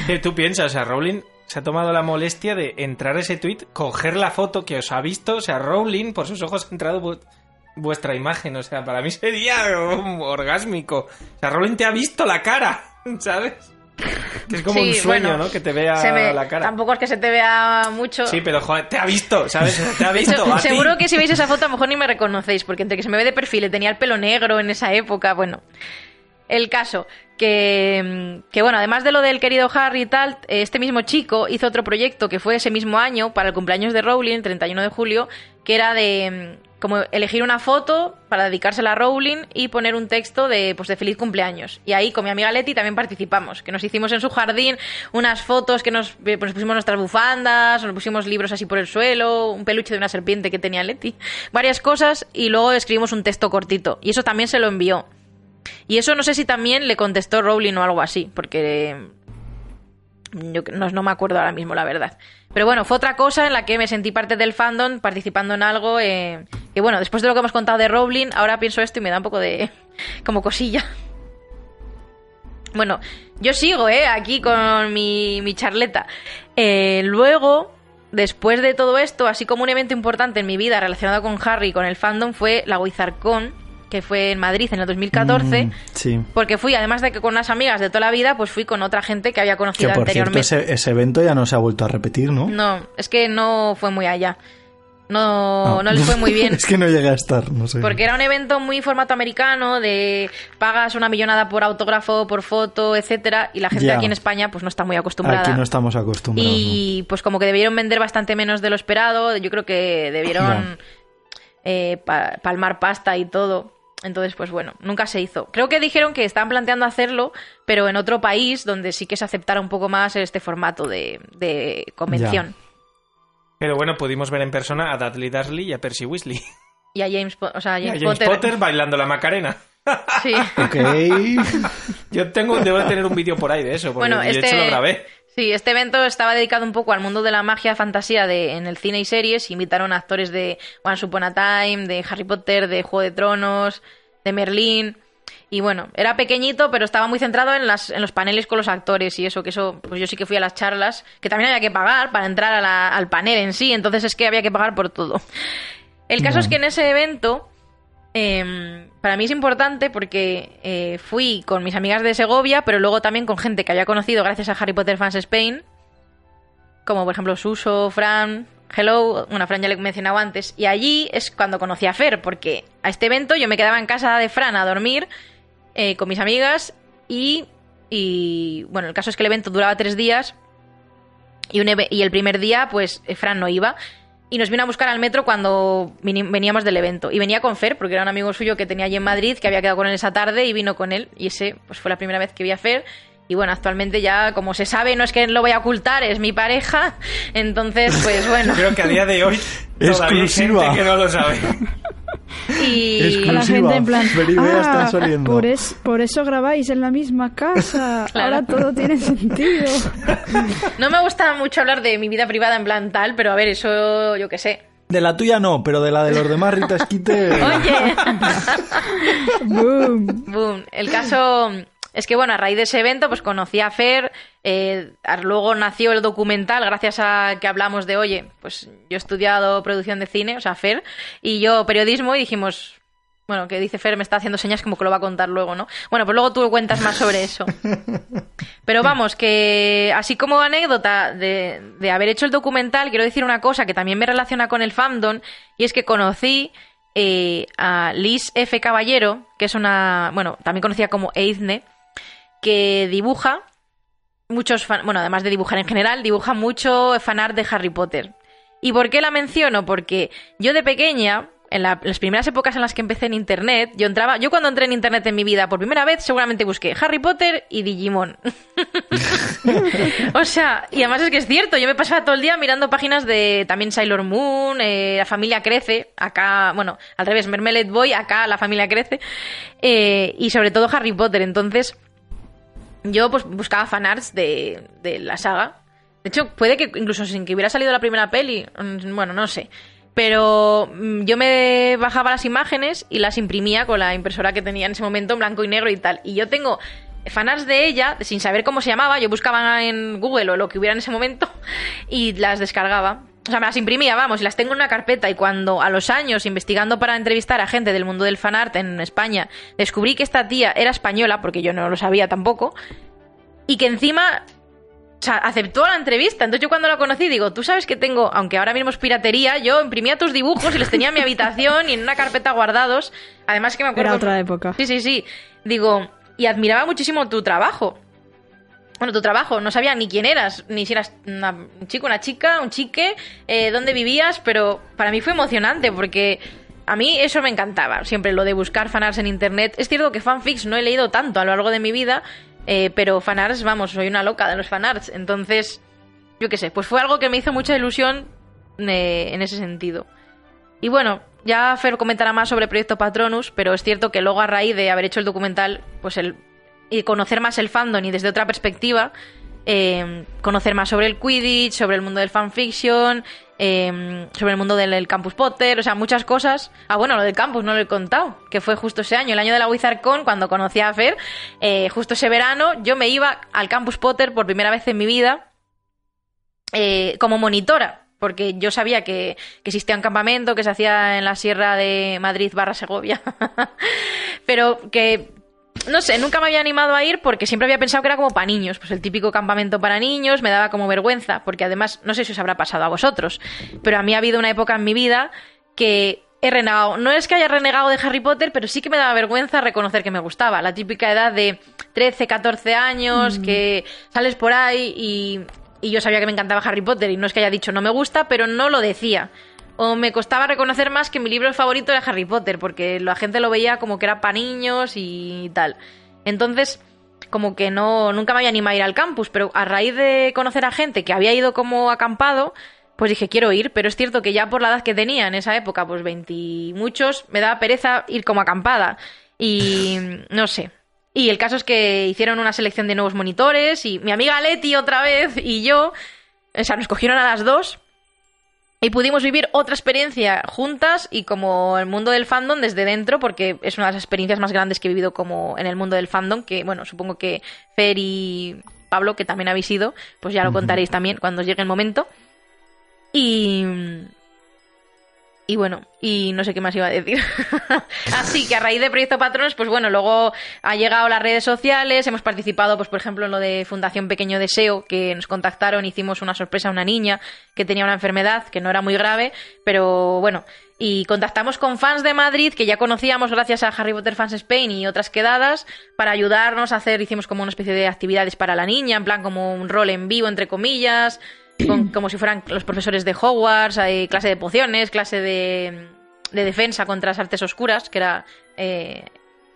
¿Qué tú piensas? O sea, Rowling se ha tomado la molestia de entrar a ese tweet, coger la foto que os ha visto, o sea, Rowling, por sus ojos ha entrado vuestra imagen, o sea, para mí sería orgásmico. O sea, Rowling te ha visto la cara, [laughs] ¿sabes? Que es como un sueño, ¿no? Que te vea la cara. Tampoco es que se te vea mucho. Sí, pero joder, te ha visto, ¿sabes? Te ha visto. [laughs] Seguro que si veis esa foto a lo mejor ni me reconocéis, porque entre que se me ve de perfil y tenía el pelo negro en esa época, bueno. El caso, que, que, bueno, además de lo del querido Harry y tal, este mismo chico hizo otro proyecto que fue ese mismo año para el cumpleaños de Rowling, el 31 de julio, que era de como elegir una foto para dedicársela a Rowling y poner un texto de, pues, de feliz cumpleaños. Y ahí con mi amiga Leti también participamos, que nos hicimos en su jardín unas fotos que nos, pues, pusimos nuestras bufandas, nos pusimos libros así por el suelo, un peluche de una serpiente que tenía Leti, varias cosas y luego escribimos un texto cortito. Y eso también se lo envió. Y eso no sé si también le contestó Rowling o algo así, porque yo no, me acuerdo ahora mismo, la verdad. Pero bueno, fue otra cosa en la que me sentí parte del fandom participando en algo eh, que, bueno, después de lo que hemos contado de Rowling, ahora pienso esto y me da un poco de. [laughs] como cosilla. Bueno, yo sigo, ¿eh? Aquí con mi, mi charleta. Eh, luego, después de todo esto, así como un evento importante en mi vida relacionado con Harry y con el fandom, fue la Wizardcon, que fue en Madrid en el 2014. Mm, sí. Porque fui, además de que con unas amigas de toda la vida, pues fui con otra gente que había conocido que por anteriormente. Cierto, ese, evento ya no se ha vuelto a repetir, ¿no? No, es que no fue muy allá. No, ah. no les fue muy bien. [laughs] es que no llegué a estar, no sé. Porque era un evento muy formato americano, de pagas una millonada por autógrafo, por foto, etcétera, y la gente aquí en España pues no está muy acostumbrada. Aquí no estamos acostumbrados. Y pues como que debieron vender bastante menos de lo esperado, yo creo que debieron eh, palmar pasta y todo. Entonces, pues bueno, nunca se hizo. Creo que dijeron que estaban planteando hacerlo, pero en otro país donde sí que se aceptara un poco más este formato de, convención. Pero bueno, pudimos ver en persona a Dudley Dursley y a Percy Weasley. Y a James, o sea, James, Potter. bailando la Macarena. Sí. ok. [laughs] Yo tengo, debo tener un vídeo por ahí de eso, porque bueno, este... hecho lo grabé. Sí, este evento estaba dedicado un poco al mundo de la magia, fantasía de, en el cine y series. Invitaron a actores de Once Upon a Time, de Harry Potter, de Juego de Tronos, de Merlín. Y bueno, era pequeñito, pero estaba muy centrado en, las, en los paneles con los actores y eso, que eso, pues yo sí que fui a las charlas, que también había que pagar para entrar al panel en sí, entonces es que había que pagar por todo. El caso es que en ese evento Em, para mí es importante porque eh, fui con mis amigas de Segovia, pero luego también con gente que había conocido gracias a Harry Potter Fans Spain, como por ejemplo Suso, Fran, Hello, una Fran ya le he mencionado antes, y allí es cuando conocí a Fer, porque a este evento yo me quedaba en casa de Fran a dormir eh, con mis amigas y, y, bueno, el caso es que el evento duraba tres días y, y el primer día pues Fran no iba y nos vino a buscar al metro cuando veníamos del evento. Y venía con Fer, porque era un amigo suyo que tenía allí en Madrid, que había quedado con él esa tarde y vino con él. Y ese pues fue la primera vez que vi a Fer. Y bueno, actualmente ya, como se sabe, no es que lo voy a ocultar, es mi pareja. Entonces, pues [laughs] bueno. Creo que a día de hoy [laughs] todavía hay gente que no lo sabe. [laughs] Y la gente en plan, ah, por, es, por eso grabáis en la misma casa. Ahora todo tiene sentido. No me gusta mucho hablar de mi vida privada en plan tal, pero a ver, eso yo qué sé. De la tuya no, pero de la de los demás Rita Esquite. [laughs] Oye. Boom. Boom. El caso es que, bueno, a raíz de ese evento, pues conocí a Fer, eh, luego nació el documental, gracias a que hablamos de, oye, pues yo he estudiado producción de cine, o sea, Fer, y yo periodismo, y dijimos, bueno, que dice Fer, me está haciendo señas como que lo va a contar luego, ¿no? Bueno, pues luego tú cuentas más sobre eso. [laughs] Pero vamos, que así como anécdota de, de haber hecho el documental, quiero decir una cosa que también me relaciona con el fandom, y es que conocí eh, a Liz F. Caballero, que es una, bueno, también conocida como Eizne, que dibuja muchos, bueno, además de dibujar en general, dibuja mucho fanart de Harry Potter. ¿Y por qué la menciono? Porque yo de pequeña, en, las primeras épocas en las que empecé en internet, yo entraba, yo cuando entré en internet en mi vida por primera vez, seguramente busqué Harry Potter y Digimon. [laughs] o sea, y además es que es cierto, yo me pasaba todo el día mirando páginas de también Sailor Moon, eh, La familia crece, acá, bueno, al revés, Mermelette Boy, acá la familia crece, eh, y sobre todo Harry Potter. Entonces, yo pues buscaba fanarts de, de la saga. De hecho, puede que incluso sin que hubiera salido la primera peli, mm, bueno, no sé. Pero mm, yo me bajaba las imágenes y las imprimía con la impresora que tenía en ese momento en blanco y negro y tal. Y yo tengo fanarts de ella, sin saber cómo se llamaba, yo buscaba en Google o lo que hubiera en ese momento [laughs] y las descargaba. O sea, me las imprimía, vamos, y las tengo en una carpeta. Y cuando a los años, investigando para entrevistar a gente del mundo del fanart en España, descubrí que esta tía era española, porque yo no lo sabía tampoco, y que encima o sea, aceptó la entrevista. Entonces yo cuando la conocí digo, tú sabes que tengo, aunque ahora mismo es piratería, yo imprimía tus dibujos y les tenía en mi habitación y en una carpeta guardados. Además que me acuerdo... Era otra época. Sí, sí, sí. Digo, y admiraba muchísimo tu trabajo bueno, tu trabajo, no sabía ni quién eras, ni si eras un chico, una chica, un chique, eh, dónde vivías, pero para mí fue emocionante porque a mí eso me encantaba, siempre lo de buscar fanarts en internet. Es cierto que fanfics no he leído tanto a lo largo de mi vida, eh, pero fanarts, vamos, soy una loca de los fanarts. Entonces, yo qué sé, pues fue algo que me hizo mucha ilusión eh, en ese sentido. Y bueno, ya Fer comentará más sobre el Proyecto Patronus, pero es cierto que luego a raíz de haber hecho el documental, pues el y conocer más el fandom y desde otra perspectiva, eh, conocer más sobre el Quidditch, sobre el mundo del fanfiction, eh, sobre el mundo del Campus Potter, o sea, muchas cosas. Ah, bueno, lo del campus no lo he contado, que fue justo ese año, el año de la WizardCon, cuando conocí a Fer, eh, justo ese verano, yo me iba al Campus Potter por primera vez en mi vida como monitora porque yo sabía que, que, existía un campamento que se hacía en la sierra de Madrid barra Segovia, [laughs] pero que no sé, nunca me había animado a ir porque siempre había pensado que era como para niños, pues el típico campamento para niños, me daba como vergüenza, porque además, no sé si os habrá pasado a vosotros, pero a mí ha habido una época en mi vida que he renegado, no es que haya renegado de Harry Potter, pero sí que me daba vergüenza reconocer que me gustaba, la típica edad de 13, 14 años, mm. que sales por ahí y, y yo sabía que me encantaba Harry Potter y no es que haya dicho no me gusta, pero no lo decía o me costaba reconocer más que mi libro favorito era Harry Potter, porque la gente lo veía como que era para niños y tal. Entonces, como que no, nunca me había animado a ir al campus, pero a raíz de conocer a gente que había ido como acampado, pues dije, quiero ir, pero es cierto que ya por la edad que tenía en esa época, pues veinti muchos, me daba pereza ir como acampada. Y no sé. Y el caso es que hicieron una selección de nuevos monitores y mi amiga Leti otra vez y yo, o sea, nos cogieron a las dos y pudimos vivir otra experiencia juntas y como el mundo del fandom desde dentro, porque es una de las experiencias más grandes que he vivido como en el mundo del fandom, que bueno, supongo que Fer y Pablo, que también habéis ido, pues ya lo contaréis también cuando llegue el momento. Y, y bueno, y no sé qué más iba a decir. [laughs] Así que a raíz de Proyecto Patrones, pues bueno, luego ha llegado las redes sociales, hemos participado, pues por ejemplo, en lo de Fundación Pequeño Deseo, que nos contactaron, hicimos una sorpresa a una niña que tenía una enfermedad que no era muy grave, pero bueno, y contactamos con fans de Madrid que ya conocíamos gracias a Harry Potter Fans Spain y otras quedadas para ayudarnos a hacer, hicimos como una especie de actividades para la niña, en plan como un rol en vivo, entre comillas [clears throat] como si fueran los profesores de Hogwarts, hay clase de pociones, clase de, defensa contra las artes oscuras, que era eh,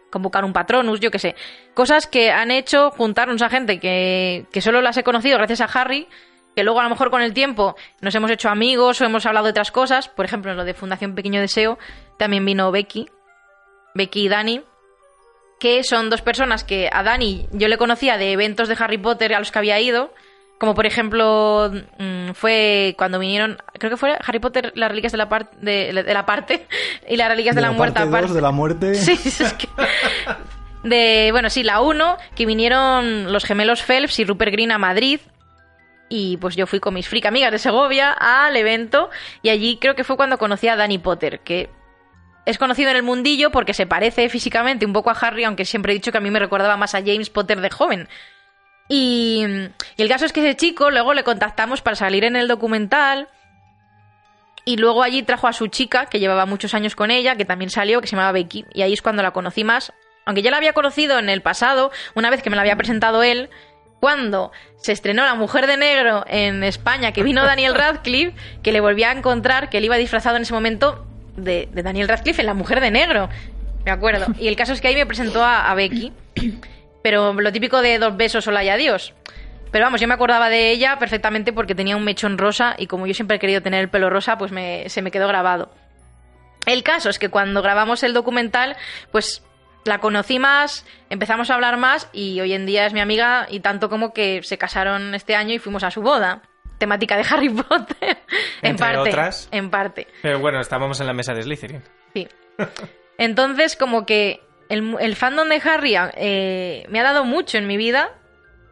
convocar un patronus, yo qué sé. Cosas que han hecho juntarnos a gente que, que solo las he conocido gracias a Harry, que luego a lo mejor con el tiempo nos hemos hecho amigos o hemos hablado de otras cosas. Por ejemplo, en lo de Fundación Pequeño Deseo también vino Becky, Becky y Dani, que son dos personas que a Dani yo le conocía de eventos de Harry Potter a los que había ido como por ejemplo, mm, fue cuando vinieron, creo que fue Harry Potter, las reliquias de la, parte de, la parte [laughs] y las reliquias de, la, muerte aparte. de la muerte. [laughs] Sí, es que... De, bueno, sí, la 1, que vinieron los gemelos Phelps y Rupert Green a Madrid. Y pues yo fui con mis freak amigas de Segovia al evento. Y allí creo que fue cuando conocí a Danny Potter, que es conocido en el mundillo porque se parece físicamente un poco a Harry, aunque siempre he dicho que a mí me recordaba más a James Potter de joven. Y, el caso es que ese chico luego le contactamos para salir en el documental. Y luego allí trajo a su chica, que llevaba muchos años con ella, que también salió, que se llamaba Becky. Y ahí es cuando la conocí más. Aunque ya la había conocido en el pasado, una vez que me la había presentado él, cuando se estrenó La Mujer de Negro en España, que vino Daniel [laughs] Radcliffe, que le volví a encontrar, que él iba disfrazado en ese momento de, Daniel Radcliffe en La Mujer de Negro. Me acuerdo. Y el caso es que ahí me presentó a Becky. Pero lo típico de dos besos, hola y adiós. Pero vamos, yo me acordaba de ella perfectamente porque tenía un mechón rosa y como yo siempre he querido tener el pelo rosa, pues se me quedó grabado. El caso es que cuando grabamos el documental, pues la conocí más, empezamos a hablar más y hoy en día es mi amiga y tanto como que se casaron este año y fuimos a su boda. Temática de [laughs] Harry Potter. en parte. Otras. En parte. Pero bueno, estábamos en la mesa de Slytherin. Sí. Entonces, como que el, fandom de Harry eh, me ha dado mucho en mi vida,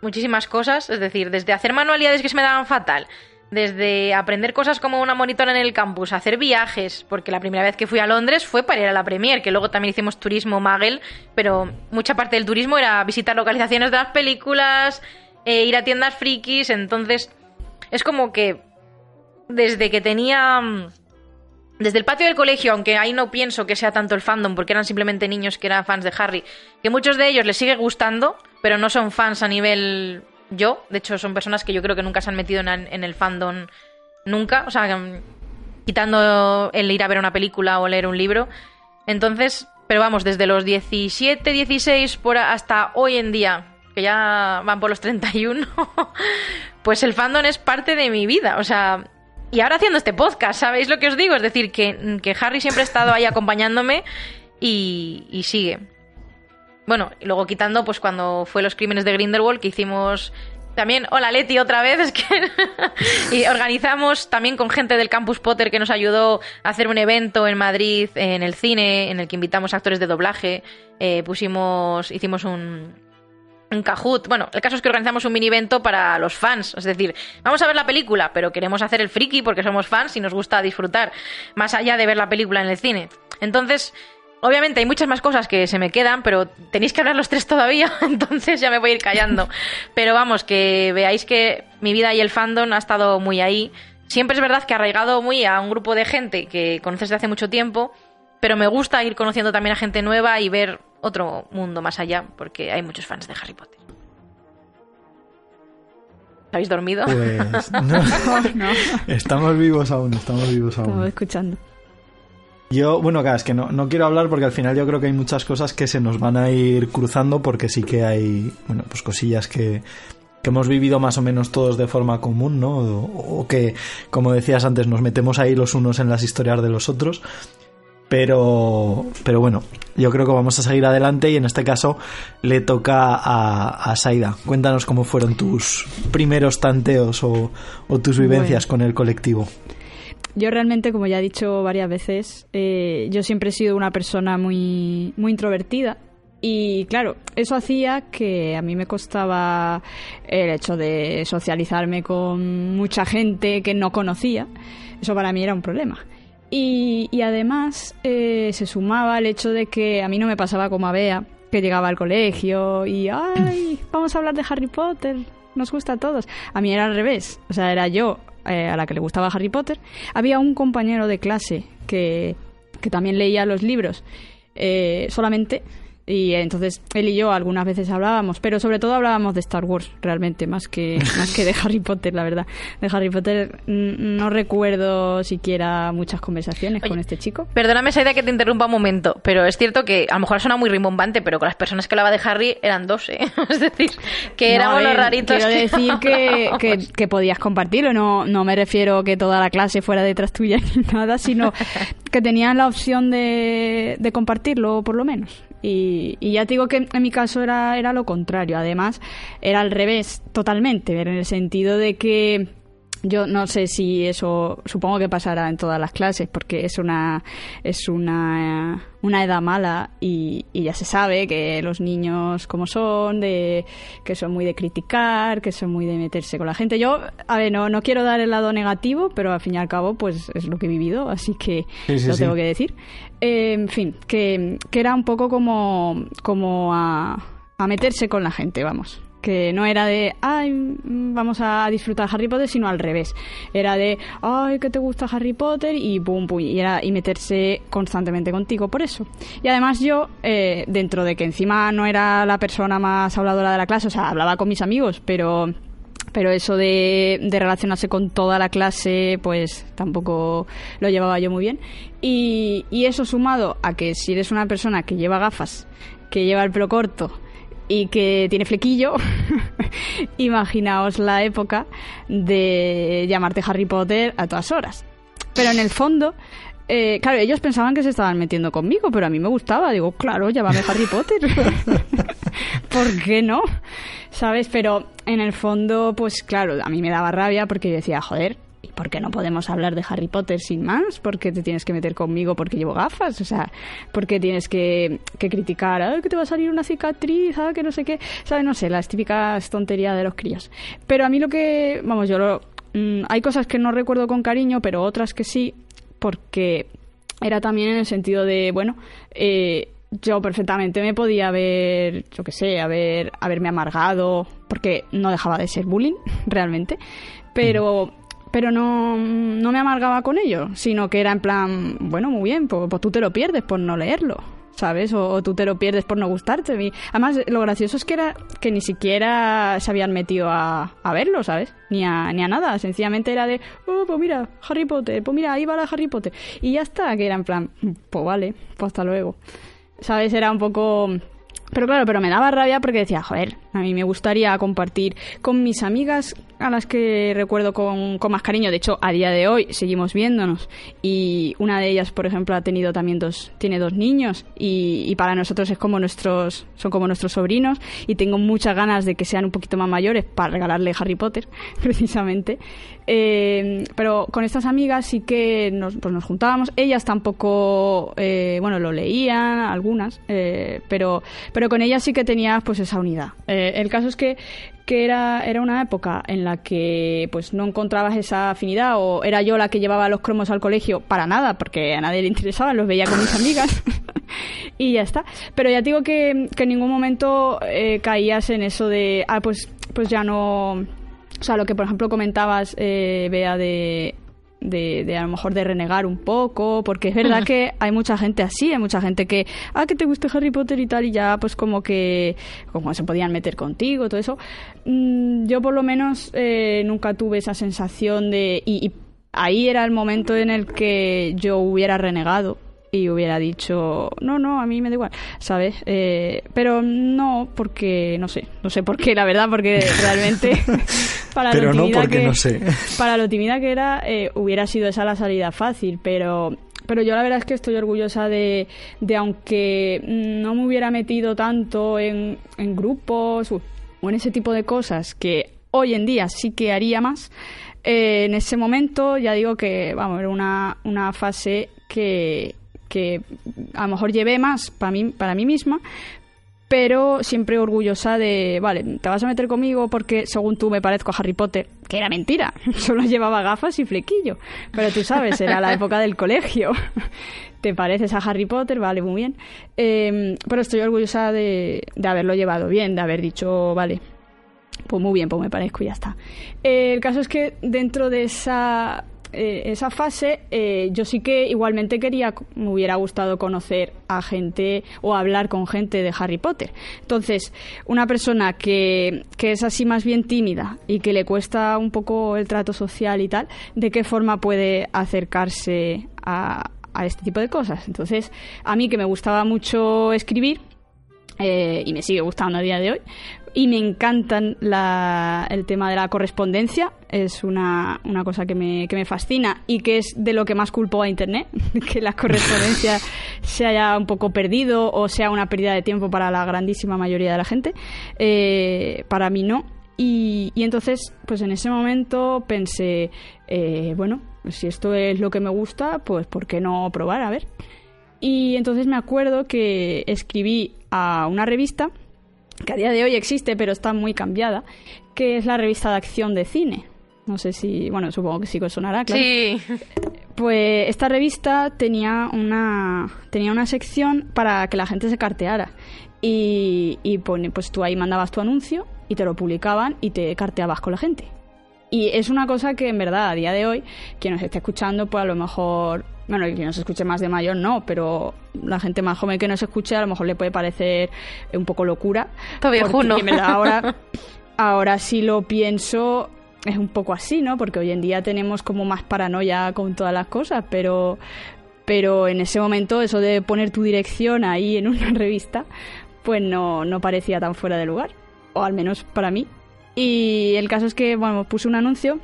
muchísimas cosas, es decir, desde hacer manualidades que se me daban fatal, desde aprender cosas como una monitora en el campus, hacer viajes, porque la primera vez que fui a Londres fue para ir a la Premier, que luego también hicimos turismo Magel, pero mucha parte del turismo era visitar localizaciones de las películas, eh, ir a tiendas frikis, entonces es como que desde que tenía mm, desde el patio del colegio, aunque ahí no pienso que sea tanto el fandom, porque eran simplemente niños que eran fans de Harry, que muchos de ellos les sigue gustando, pero no son fans a nivel yo. De hecho, son personas que yo creo que nunca se han metido en, el fandom nunca. O sea, quitando el ir a ver una película o leer un libro. Entonces, pero vamos, desde los 17, 16 por hasta hoy en día, que ya van por los 31, [laughs] pues el fandom es parte de mi vida. O sea, y ahora haciendo este podcast, ¿sabéis lo que os digo? Es decir, que, que Harry siempre ha estado ahí acompañándome y, y sigue. Bueno, y luego quitando, pues cuando fue los crímenes de Grindelwald, que hicimos también, hola Leti, otra vez, es que [laughs] y organizamos también con gente del Campus Potter que nos ayudó a hacer un evento en Madrid, en el cine, en el que invitamos actores de doblaje, eh, pusimos, hicimos un, un Kahoot. Bueno, el caso es que organizamos un mini evento para los fans. Es decir, vamos a ver la película, pero queremos hacer el friki porque somos fans y nos gusta disfrutar, más allá de ver la película en el cine. Entonces, Obviamente hay muchas más cosas que se me quedan, pero tenéis que hablar los tres todavía, [laughs] entonces ya me voy a ir callando. Pero vamos, que veáis que mi vida y el fandom ha estado muy ahí. Siempre es verdad que ha arraigado muy a un grupo de gente que conoces desde hace mucho tiempo, pero me gusta ir conociendo también a gente nueva y ver otro mundo más allá, porque hay muchos fans de Harry Potter. ¿Habéis dormido? Pues [laughs] no, no. Estamos vivos aún, estamos vivos aún. Estamos escuchando. Yo, bueno, claro, es que no, no quiero hablar porque al final yo creo que hay muchas cosas que se nos van a ir cruzando porque sí que hay, bueno, pues cosillas que, que hemos vivido más o menos todos de forma común, ¿no? O, que, como decías antes, nos metemos ahí los unos en las historias de los otros. Pero, pero bueno, yo creo que vamos a seguir adelante y en este caso le toca a, a Saida. Cuéntanos cómo fueron tus primeros tanteos o, tus vivencias con el colectivo. Yo realmente, como ya he dicho varias veces, eh, yo siempre he sido una persona muy, muy introvertida. Y claro, eso hacía que a mí me costaba el hecho de socializarme con mucha gente que no conocía. Eso para mí era un problema. Y, además eh, se sumaba el hecho de que a mí no me pasaba como a Bea, que llegaba al colegio y, ay, [laughs] vamos a hablar de Harry Potter, nos gusta a todos. A mí era al revés, o sea, era yo eh, a la que le gustaba Harry Potter, había un compañero de clase que, que también leía los libros eh, solamente y entonces él y yo algunas veces hablábamos, pero sobre todo hablábamos de Star Wars, realmente, más que, [laughs] más que de Harry Potter, la verdad. De Harry Potter no recuerdo siquiera muchas conversaciones con este chico. Perdóname esa idea que te interrumpa un momento, pero es cierto que a lo mejor suena muy rimbombante, pero con las personas que hablaba de Harry eran dos, ¿eh? [laughs] es decir, que éramos los raritos. Quiero decir que, que, podías compartirlo, no, no me refiero que toda la clase fuera detrás tuya [laughs] ni nada, sino que tenían la opción de, de compartirlo, por lo menos. Y, ya te digo que en mi caso era, era lo contrario. Además, era al revés totalmente, en el sentido de que yo no sé si eso, supongo que pasará en todas las clases, porque es una, es una, una edad mala y, ya se sabe que los niños como son, de, que son muy de criticar, que son muy de meterse con la gente. Yo, a ver, no, no quiero dar el lado negativo, pero al fin y al cabo, pues es lo que he vivido, así que lo tengo que decir. Eh, en fin, que, que, era un poco como, como a, a meterse con la gente, vamos que no era de, ay, vamos a disfrutar Harry Potter, sino al revés. Era de, ay, que te gusta Harry Potter y pum, pum, y, era, meterse constantemente contigo por eso. Y además yo, eh, dentro de que encima no era la persona más habladora de la clase, o sea, hablaba con mis amigos, pero pero eso de, de, relacionarse con toda la clase, pues tampoco lo llevaba yo muy bien. Y, y, eso sumado a que si eres una persona que lleva gafas, que lleva el pelo corto, y que tiene flequillo, [laughs] imaginaos la época de llamarte Harry Potter a todas horas. Pero en el fondo, eh, claro, ellos pensaban que se estaban metiendo conmigo, pero a mí me gustaba. Digo, claro, llámame Harry Potter. [laughs] ¿Por qué no? ¿Sabes? Pero en el fondo, pues claro, a mí me daba rabia porque yo decía, joder, ¿por qué no podemos hablar de Harry Potter sin más? ¿Por qué te tienes que meter conmigo porque llevo gafas? O sea, ¿por qué tienes que, criticar? ¿Ah, que te va a salir una cicatriz? ¿Ah, que no sé qué? ¿Sabes? No sé, las típicas tonterías de los críos. Pero a mí lo que, vamos, yo lo, mm, hay cosas que no recuerdo con cariño, pero otras que sí, porque era también en el sentido de, bueno, eh, yo perfectamente me podía haber, yo qué sé, haber, haberme amargado, porque no dejaba de ser bullying, [laughs] realmente, pero pero no, no me amargaba con ello, sino que era en plan, bueno, muy bien, pues, pues, tú te lo pierdes por no leerlo, ¿sabes? O, tú te lo pierdes por no gustarte. Además, lo gracioso es que era que ni siquiera se habían metido a, a verlo, ¿sabes? Ni a, ni a nada. Sencillamente era de, oh, pues mira, Harry Potter, pues mira, ahí va la Harry Potter. Y ya está, que era en plan, pues vale, pues hasta luego. ¿Sabes? Era un poco pero claro, pero me daba rabia porque decía, joder, a mí me gustaría compartir con mis amigas a las que recuerdo con, más cariño. De hecho, a día de hoy seguimos viéndonos. Y una de ellas, por ejemplo, ha tenido también dos, tiene dos niños. Y, para nosotros es como nuestros, son como nuestros sobrinos. Y tengo muchas ganas de que sean un poquito más mayores para regalarle Harry Potter, [laughs] precisamente. Eh, pero con estas amigas sí que nos, pues nos juntábamos. Ellas tampoco, eh, bueno, lo leían, algunas, eh, pero, pero con ellas sí que tenía pues esa unidad. el caso es que que era, era una época en la que pues no encontrabas esa afinidad o era yo la que llevaba los cromos al colegio para nada, porque a nadie le interesaba, los veía con mis amigas [laughs] y ya está. Pero ya digo que, que en ningún momento eh, caías en eso de, ah, pues, pues ya no... O sea, lo que por ejemplo comentabas, eh, Bea, de de, a lo mejor de renegar un poco, porque es verdad que hay mucha gente así, hay mucha gente que, ah, que te guste Harry Potter y tal, y ya pues como que, como se podían meter contigo, todo eso. Mm, yo por lo menos eh, nunca tuve esa sensación de, y ahí era el momento en el que yo hubiera renegado, y hubiera dicho, no, no, a mí me da igual, ¿sabes? Eh, pero no, porque, no sé, no sé por qué, la verdad, porque realmente [laughs] para pero lo no porque que, no sé. Para lo tímida que era, eh, hubiera sido esa la salida fácil, pero pero yo la verdad es que estoy orgullosa de, de aunque no me hubiera metido tanto en, en grupos o en ese tipo de cosas que hoy en día sí que haría más, eh, en ese momento ya digo que, vamos, era una, una fase que, que a lo mejor llevé más para mí, para mí misma, pero siempre orgullosa de, vale, te vas a meter conmigo porque según tú me parezco a Harry Potter, que era mentira, [laughs] solo llevaba gafas y flequillo, pero tú sabes, era la época del colegio, [laughs] te pareces a Harry Potter, vale, muy bien, em, pero estoy orgullosa de, de haberlo llevado bien, de haber dicho, vale, pues muy bien, pues me parezco y ya está. el caso es que dentro de esa eh, esa fase, eh, yo sí que igualmente quería, me hubiera gustado conocer a gente o hablar con gente de Harry Potter. Entonces, una persona que, que es así más bien tímida y que le cuesta un poco el trato social y tal, ¿de qué forma puede acercarse a, a este tipo de cosas? Entonces, a mí que me gustaba mucho escribir, eh, y me sigue gustando a día de hoy, y me encantan el tema de la correspondencia. Es una, una cosa que me, que me, fascina y que es de lo que más culpo a Internet, [laughs] que la correspondencia [laughs] se haya un poco perdido o sea una pérdida de tiempo para la grandísima mayoría de la gente. Eh, para mí no. Y, y, entonces, pues en ese momento pensé, eh, bueno, si esto es lo que me gusta, pues ¿por qué no probar? A ver. Y entonces me acuerdo que escribí a una revista que a día de hoy existe, pero está muy cambiada, que es la revista de acción de cine. No sé si, bueno, supongo que sí que sonará, claro. Sí. Pues esta revista tenía una, tenía una sección para que la gente se carteara. Y, y pues tú ahí mandabas tu anuncio y te lo publicaban y te carteabas con la gente. Y es una cosa que en verdad a día de hoy, quien nos esté escuchando, pues a lo mejor bueno, el que nos escuche más de mayor no, pero la gente más joven que nos escuche a lo mejor le puede parecer un poco locura. Todavía no. [laughs] ahora, ahora sí lo pienso, es un poco así, ¿no? Porque hoy en día tenemos como más paranoia con todas las cosas, pero, pero en ese momento eso de poner tu dirección ahí en una [laughs] revista, pues no, no parecía tan fuera de lugar, o al menos para mí. Y el caso es que, bueno, puse un anuncio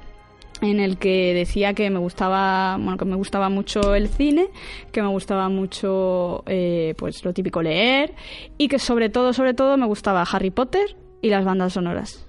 en el que decía que me gustaba bueno que me gustaba mucho el cine que me gustaba mucho eh, pues lo típico leer y que sobre todo sobre todo me gustaba Harry Potter y las bandas sonoras.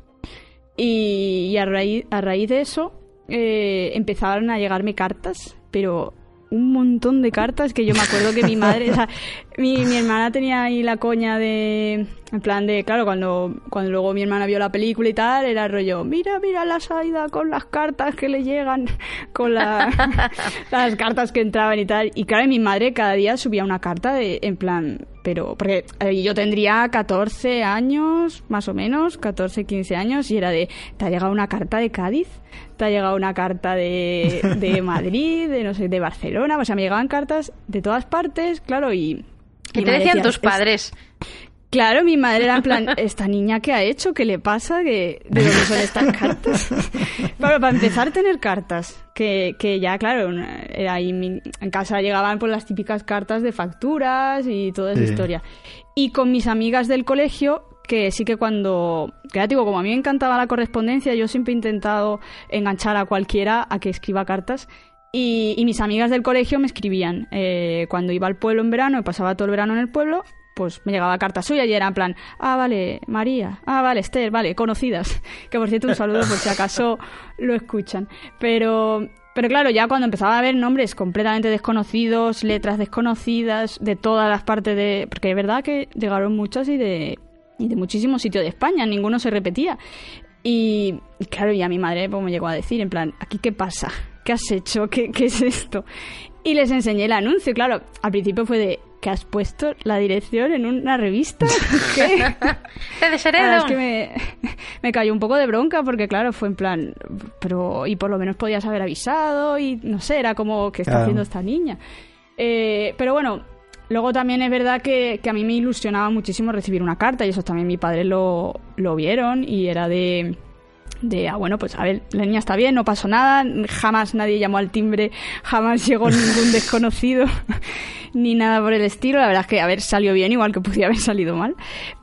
Y, a raíz a raíz de eso eh, empezaron a llegarme cartas pero un montón de cartas que yo me acuerdo que mi madre, o sea, [laughs] mi, mi, hermana tenía ahí la coña de, en plan de, claro, cuando, cuando luego mi hermana vio la película y tal, era rollo, mira, mira la Saida con las cartas que le llegan, con la, [laughs] las cartas que entraban y tal. Y claro, mi madre cada día subía una carta de, en plan, pero, porque yo tendría 14 años, más o menos, 14, 15 años, y era de, ¿te ha llegado una carta de Cádiz? te ha llegado una carta de, de [laughs] Madrid, de no sé, de Barcelona, o sea, me llegaban cartas de todas partes, claro, y, ¿Qué te decían tus padres? Claro, mi madre era en plan, ¿esta niña qué ha hecho? ¿Qué le pasa? ¿De dónde son estas cartas? [laughs] Bueno, para empezar, tener cartas. Que, que ya, claro, ahí en casa llegaban pues, las típicas cartas de facturas y toda esa historia. Y con mis amigas del colegio, que sí que cuando, que ya digo, como a mí me encantaba la correspondencia, yo siempre he intentado enganchar a cualquiera a que escriba cartas. Y, mis amigas del colegio me escribían. Eh, cuando iba al pueblo en verano, y pasaba todo el verano en el pueblo, pues me llegaba carta suya y era en plan, ah, vale, María, ah, vale, Esther, vale, conocidas. [laughs] Que por cierto, un saludo por si acaso lo escuchan. Pero, pero claro, ya cuando empezaba a ver nombres completamente desconocidos, letras desconocidas, de todas las partes de... Porque es verdad que llegaron muchas y de, y de muchísimos sitios de España, ninguno se repetía. Y, claro, y a mi madre pues, me llegó a decir, en plan, ¿aquí qué pasa? ¿Qué has hecho? ¿Qué, ¿Qué es esto? Y les enseñé el anuncio, claro, al principio fue de, que has puesto la dirección en una revista. [laughs] ¿Qué? de es que me, me, cayó un poco de bronca porque, claro, fue en plan, pero y por lo menos podías haber avisado y no sé, era como, ¿qué está haciendo esta niña? Eh, pero bueno, luego también es verdad que, que, a mí me ilusionaba muchísimo recibir una carta y eso también mi padre lo, lo vieron y era de de, ah, bueno, pues a ver, la niña está bien, no pasó nada, jamás nadie llamó al timbre, jamás llegó ningún desconocido, [laughs] ni nada por el estilo. La verdad es que, a ver, salió bien, igual que podía haber salido mal.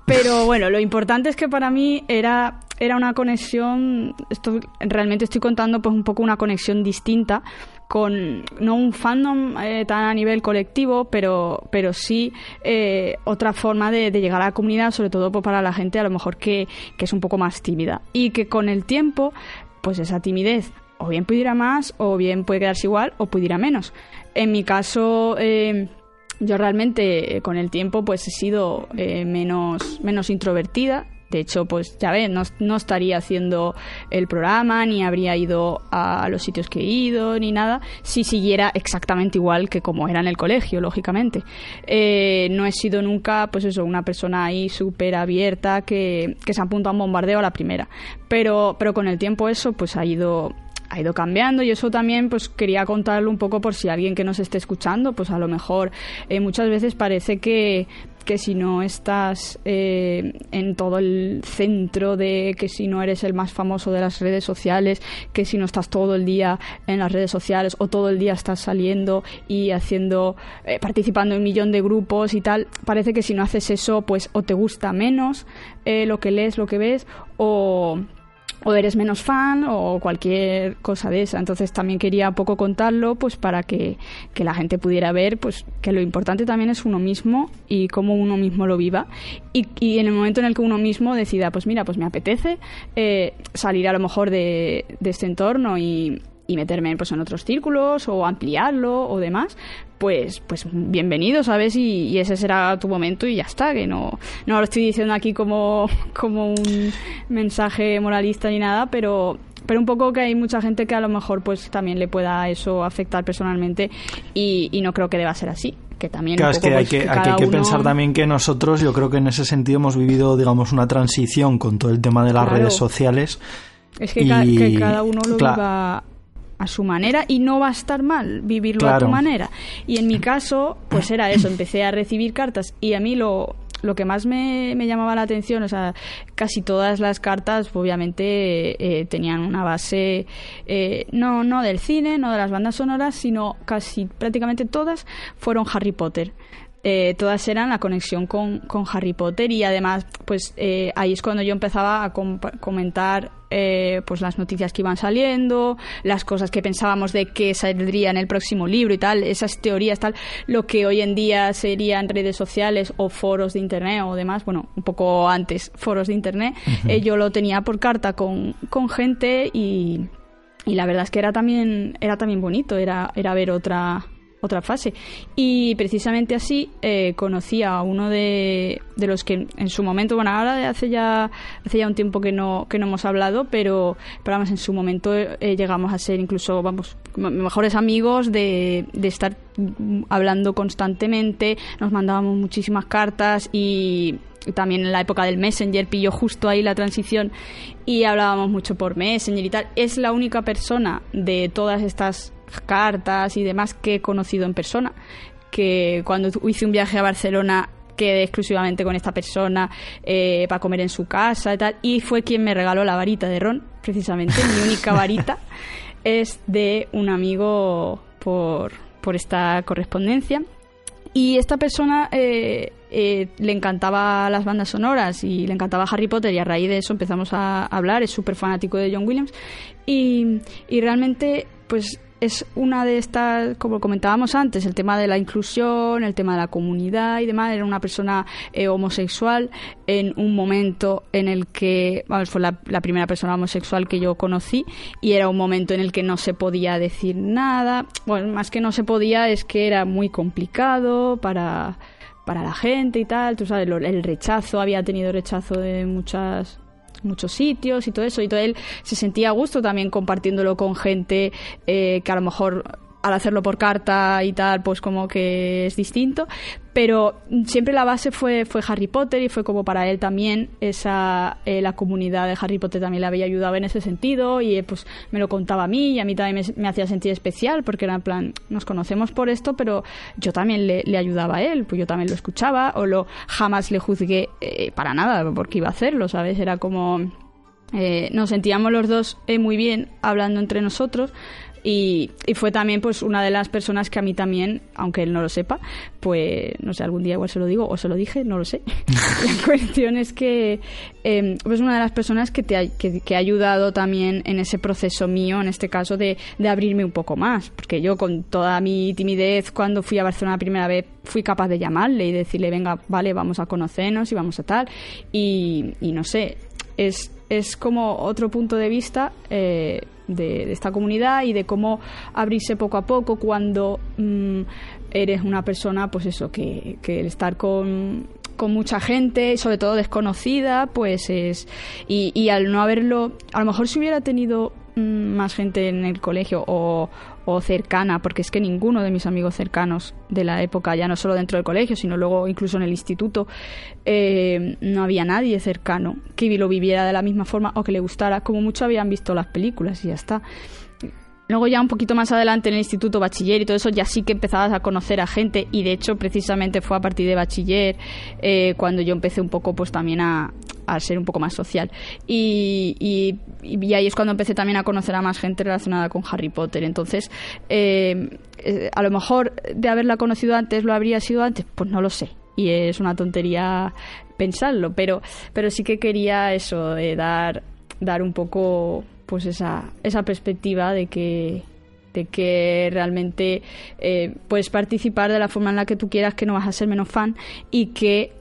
Pero bueno, lo importante es que para mí era, era una conexión, esto, realmente estoy contando pues un poco una conexión distinta con no un fandom eh, tan a nivel colectivo, pero, pero sí eh, otra forma de, llegar a la comunidad, sobre todo pues, para la gente a lo mejor que, que es un poco más tímida. Y que con el tiempo, pues esa timidez o bien puede ir a más, o bien puede quedarse igual, o puede ir a menos. En mi caso, eh, yo realmente con el tiempo pues he sido menos, menos introvertida de hecho, pues ya ves, no, estaría haciendo el programa, ni habría ido a los sitios que he ido, ni nada, si siguiera exactamente igual que como era en el colegio, lógicamente. Eh, no he sido nunca, pues eso, una persona ahí súper abierta que, que se apunta a un bombardeo a la primera. Pero, pero con el tiempo eso pues ha ido ha ido cambiando y eso también pues quería contarlo un poco por si alguien que nos esté escuchando pues a lo mejor eh, muchas veces parece que que si no estás eh, en todo el centro de que si no eres el más famoso de las redes sociales, que si no estás todo el día en las redes sociales o todo el día estás saliendo y haciendo, eh, participando en un millón de grupos y tal, parece que si no haces eso, pues o te gusta menos eh, lo que lees, lo que ves, o o eres menos fan o cualquier cosa de esa. Entonces también quería poco contarlo pues para que, la gente pudiera ver pues que lo importante también es uno mismo y cómo uno mismo lo viva y, y en el momento en el que uno mismo decida pues mira pues me apetece eh, salir a lo mejor de, de este entorno y, y meterme pues, en otros círculos o ampliarlo o demás, pues, pues bienvenido, ¿sabes? Y, ese será tu momento y ya está, que no, no lo estoy diciendo aquí como, [laughs] como un mensaje moralista ni nada, pero pero un poco que hay mucha gente que a lo mejor pues también le pueda eso afectar personalmente y, y no creo que deba ser así que también claro, es que hay pues, que, hay que pensar también que nosotros yo creo que en ese sentido hemos vivido digamos una transición con todo el tema de las redes sociales es que, que cada uno lo viva a su manera y no va a estar mal vivirlo a tu manera. Y en mi caso, pues era eso, empecé a recibir cartas y a mí lo, lo que más me, llamaba la atención, o sea, casi todas las cartas obviamente eh, tenían una base eh, no, no del cine, no de las bandas sonoras, sino casi prácticamente todas fueron Harry Potter. Eh, todas eran la conexión con, con, Harry Potter y además pues eh, ahí es cuando yo empezaba a comentar eh, pues las noticias que iban saliendo las cosas que pensábamos de que saldría en el próximo libro y tal esas teorías tal lo que hoy en día serían redes sociales o foros de internet o demás bueno un poco antes foros de internet yo lo tenía por carta con, con gente y, y la verdad es que era también era también bonito era era ver otra otra fase. Y precisamente así eh, conocí a uno de, de, los que en su momento, bueno, ahora hace ya, hace ya un tiempo que no, que no hemos hablado, pero, pero vamos, en su momento eh, llegamos a ser incluso, vamos, mejores amigos de, de estar hablando constantemente, nos mandábamos muchísimas cartas y también en la época del Messenger pilló justo ahí la transición y hablábamos mucho por Messenger y tal. Es la única persona de todas estas cartas y demás que he conocido en persona que cuando hice un viaje a Barcelona quedé exclusivamente con esta persona eh, para comer en su casa y tal. Y fue quien me regaló la varita de Ron, precisamente. Mi única varita [laughs] es de un amigo por, por esta correspondencia. Y esta persona eh, eh, le encantaba las bandas sonoras y le encantaba Harry Potter y a raíz de eso empezamos a hablar, es súper fanático de John Williams y, y realmente pues es una de estas, como comentábamos antes, el tema de la inclusión, el tema de la comunidad y demás. Era una persona eh, homosexual en un momento en el que, vamos, fue la, primera persona homosexual que yo conocí y era un momento en el que no se podía decir nada. Bueno, más que no se podía, es que era muy complicado para para la gente y tal, tú sabes, el rechazo, había tenido rechazo de muchas muchos sitios y todo eso. Y todo él se sentía a gusto también compartiéndolo con gente eh, que a lo mejor al hacerlo por carta y tal, pues como que es distinto. Pero siempre la base fue, fue Harry Potter y fue como para él también esa eh, la comunidad de Harry Potter también le había ayudado en ese sentido y eh, pues me lo contaba a mí y a mí también me, hacía sentir especial porque era en plan, nos conocemos por esto, pero yo también le, ayudaba a él, pues yo también lo escuchaba o lo jamás le juzgué eh, para nada porque iba a hacerlo, ¿sabes? Era como... nos sentíamos los dos muy bien hablando entre nosotros, y, fue también pues una de las personas que a mí también, aunque él no lo sepa, pues no sé, algún día igual se lo digo o se lo dije, no lo sé. [laughs] la cuestión es que eh, pues una de las personas que, te ha, que, ha ayudado también en ese proceso mío, en este caso, de, de, abrirme un poco más. Porque yo con toda mi timidez cuando fui a Barcelona la primera vez fui capaz de llamarle y decirle, venga, vale, vamos a conocernos y vamos a tal. Y, y no sé, es, es como otro punto de vista. Eh, de, esta comunidad y de cómo abrirse poco a poco cuando mm, eres una persona, pues eso, que, que el estar con, con mucha gente, sobre todo desconocida, pues es... Y, y al no haberlo, a lo mejor si hubiera tenido más gente en el colegio o, cercana, porque es que ninguno de mis amigos cercanos de la época, ya no solo dentro del colegio, sino luego incluso en el instituto, eh, no había nadie cercano que lo viviera de la misma forma o que le gustara, como mucho habían visto las películas y ya está. Luego ya un poquito más adelante en el instituto bachiller y todo eso ya sí que empezabas a conocer a gente y de hecho precisamente fue a partir de bachiller eh, cuando yo empecé un poco pues también a, ser un poco más social. Y, y, ahí es cuando empecé también a conocer a más gente relacionada con Harry Potter. Entonces eh, eh, a lo mejor de haberla conocido antes lo habría sido antes pues no lo sé. Y es una tontería pensarlo pero pero sí que quería eso dar dar un poco pues esa, esa perspectiva de que de que realmente eh, puedes participar de la forma en la que tú quieras, que no vas a ser menos fan y que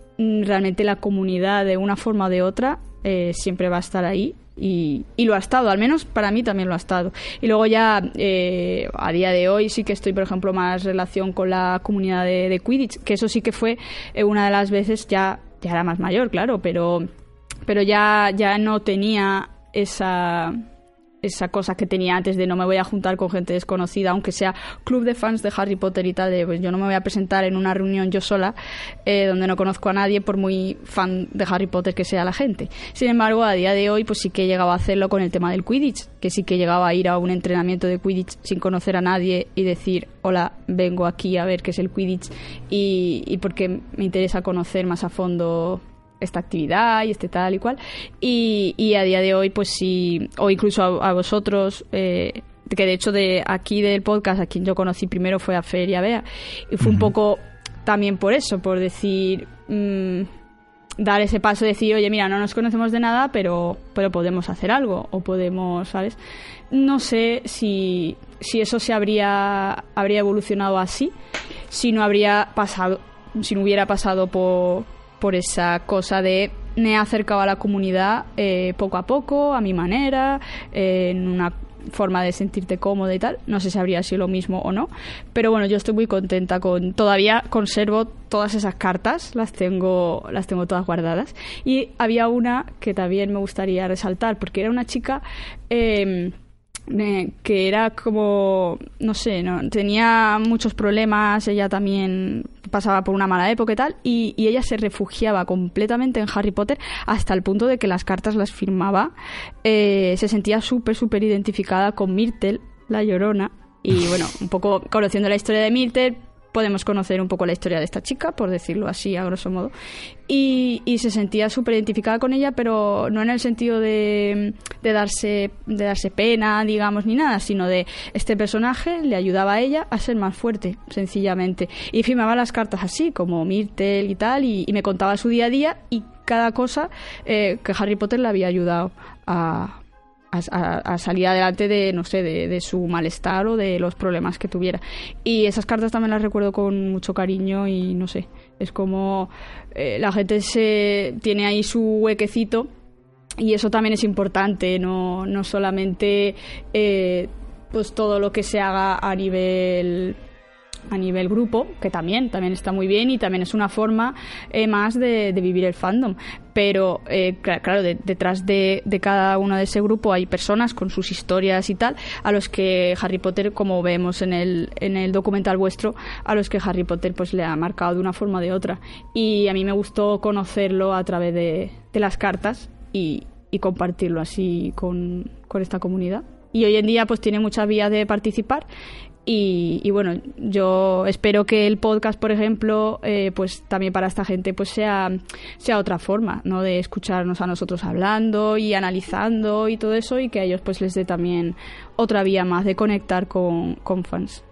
realmente la comunidad de una forma o de otra eh, siempre va a estar ahí y, y, lo ha estado, al menos para mí también lo ha estado. Y luego ya eh, a día de hoy sí que estoy, por ejemplo, más relación con la comunidad de, Quidditch, que eso sí que fue una de las veces ya, ya era más mayor, claro, pero, pero ya, ya no tenía esa esa cosa que tenía antes de no me voy a juntar con gente desconocida, aunque sea club de fans de Harry Potter y tal, de pues yo no me voy a presentar en una reunión yo sola eh, donde no conozco a nadie por muy fan de Harry Potter que sea la gente. Sin embargo, a día de hoy pues sí que he llegado a hacerlo con el tema del Quidditch, que sí que he llegado a ir a un entrenamiento de Quidditch sin conocer a nadie y decir, hola, vengo aquí a ver qué es el Quidditch y porque me interesa conocer más a fondo esta actividad y este tal y cual. Y, y a día de hoy, pues sí, o incluso a, vosotros, eh, que de hecho de aquí del podcast, a quien yo conocí primero fue a Feria Bea, y fue un poco también por eso, por decir, mm, dar ese paso, decir, oye, mira, no nos conocemos de nada, pero, pero podemos hacer algo, o podemos, ¿sabes? No sé si, si eso se habría, habría evolucionado así, si no habría pasado, si no hubiera pasado por por esa cosa de me he acercado a la comunidad eh, poco a poco, a mi manera, eh, en una forma de sentirte cómodo y tal. No sé si habría sido lo mismo o no, pero bueno, yo estoy muy contenta con. Todavía conservo todas esas cartas, las tengo, las tengo todas guardadas. Y había una que también me gustaría resaltar, porque era una chica. Eh, que era como, no sé, no, tenía muchos problemas, ella también pasaba por una mala época y tal, y, ella se refugiaba completamente en Harry Potter hasta el punto de que las cartas las firmaba, eh, se sentía súper, súper identificada con Myrtle, la llorona, y bueno, un poco conociendo la historia de Myrtle, podemos conocer un poco la historia de esta chica, por decirlo así, a grosso modo. Y, se sentía súper identificada con ella, pero no en el sentido de, de, darse, de darse pena, digamos, ni nada, sino de este personaje le ayudaba a ella a ser más fuerte, sencillamente. Y firmaba las cartas así, como Myrtle y tal, y, me contaba su día a día y cada cosa eh, que Harry Potter le había ayudado a, a, salir adelante de, no sé, de, su malestar o de los problemas que tuviera. Y esas cartas también las recuerdo con mucho cariño y no sé, es como eh, la gente se tiene ahí su huequecito y eso también es importante, no, no solamente eh, pues todo lo que se haga a nivel a nivel grupo, que también, también está muy bien y también es una forma eh, más de, vivir el fandom. Pero, eh, claro, detrás de, cada uno de ese grupo hay personas con sus historias y tal, a los que Harry Potter, como vemos en el, en el documental vuestro, a los que Harry Potter pues le ha marcado de una forma o de otra. Y a mí me gustó conocerlo a través de, las cartas y, y compartirlo así con, con esta comunidad y hoy en día pues tiene muchas vías de participar y, bueno, yo espero que el podcast, por ejemplo, eh, pues también para esta gente pues sea, sea otra forma, ¿no? De escucharnos a nosotros hablando y analizando y todo eso y que a ellos pues les dé también otra vía más de conectar con, con fans.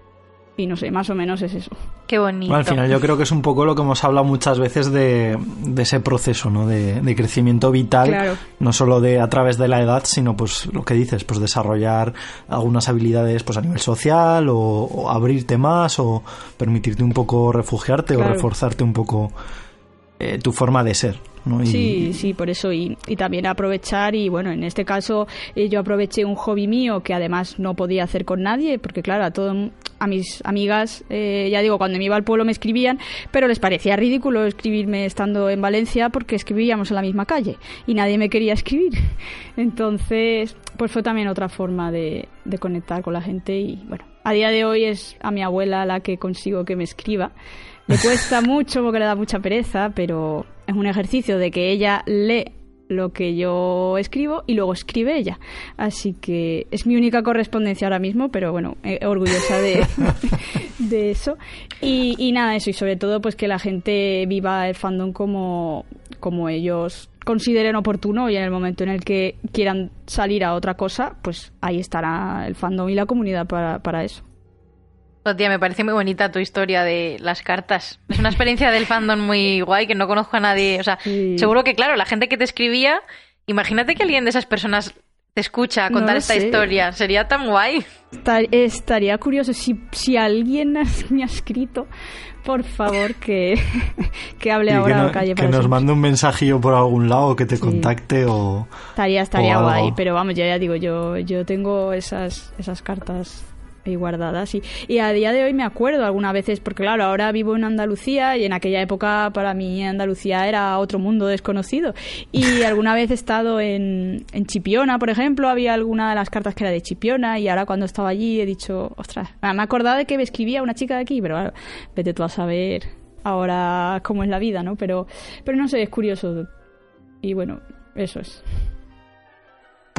Y no sé, más o menos es eso. Qué bonito. al final yo creo que es un poco lo que hemos hablado muchas veces de, ese proceso, ¿no? De, crecimiento vital, no solo de a través de la edad, sino pues lo que dices, pues desarrollar algunas habilidades pues a nivel social o, abrirte más o permitirte un poco refugiarte o reforzarte un poco eh, tu forma de ser. Sí, sí, por eso. Y, también aprovechar, y bueno, en este caso eh, yo aproveché un hobby mío que además no podía hacer con nadie, porque claro, a, todo, a mis amigas, eh, ya digo, cuando me iba al pueblo me escribían, pero les parecía ridículo escribirme estando en Valencia porque escribíamos en la misma calle y nadie me quería escribir. [laughs] Entonces, pues fue también otra forma de, de conectar con la gente y bueno, a día de hoy es a mi abuela la que consigo que me escriba. Me cuesta mucho porque le da mucha pereza, pero es un ejercicio de que ella lee lo que yo escribo y luego escribe ella. Así que es mi única correspondencia ahora mismo, pero bueno, orgullosa de, [laughs] de eso. Y, y, nada, eso, y sobre todo pues que la gente viva el fandom como, como ellos consideren oportuno y en el momento en el que quieran salir a otra cosa, pues ahí estará el fandom y la comunidad para, para eso. Tía, me parece muy bonita tu historia de las cartas. Es una experiencia del fandom muy guay que no conozco a nadie. O sea, seguro que, claro, la gente que te escribía, imagínate que alguien de esas personas te escucha contar esta historia. Sería tan guay. estaría curioso si, si alguien [laughs] me ha escrito. Por favor, que, [laughs] que hable ahora o calle Que nos mande un mensajillo por algún lado, que te contacte o. Estaría, estaría guay, pero vamos, ya, ya digo, yo, yo tengo esas, esas cartas y guardadas. Y, y a día de hoy me acuerdo algunas veces, porque claro, ahora vivo en Andalucía y en aquella época para mí Andalucía era otro mundo desconocido. Y [laughs] alguna vez he estado en, en Chipiona, por ejemplo, había alguna de las cartas que era de Chipiona y ahora cuando estaba allí he dicho, ostras, me he acordado de que me escribía una chica de aquí, pero vete tú a saber ahora cómo es la vida, ¿no? Pero, pero no sé, es curioso. Y bueno, eso es.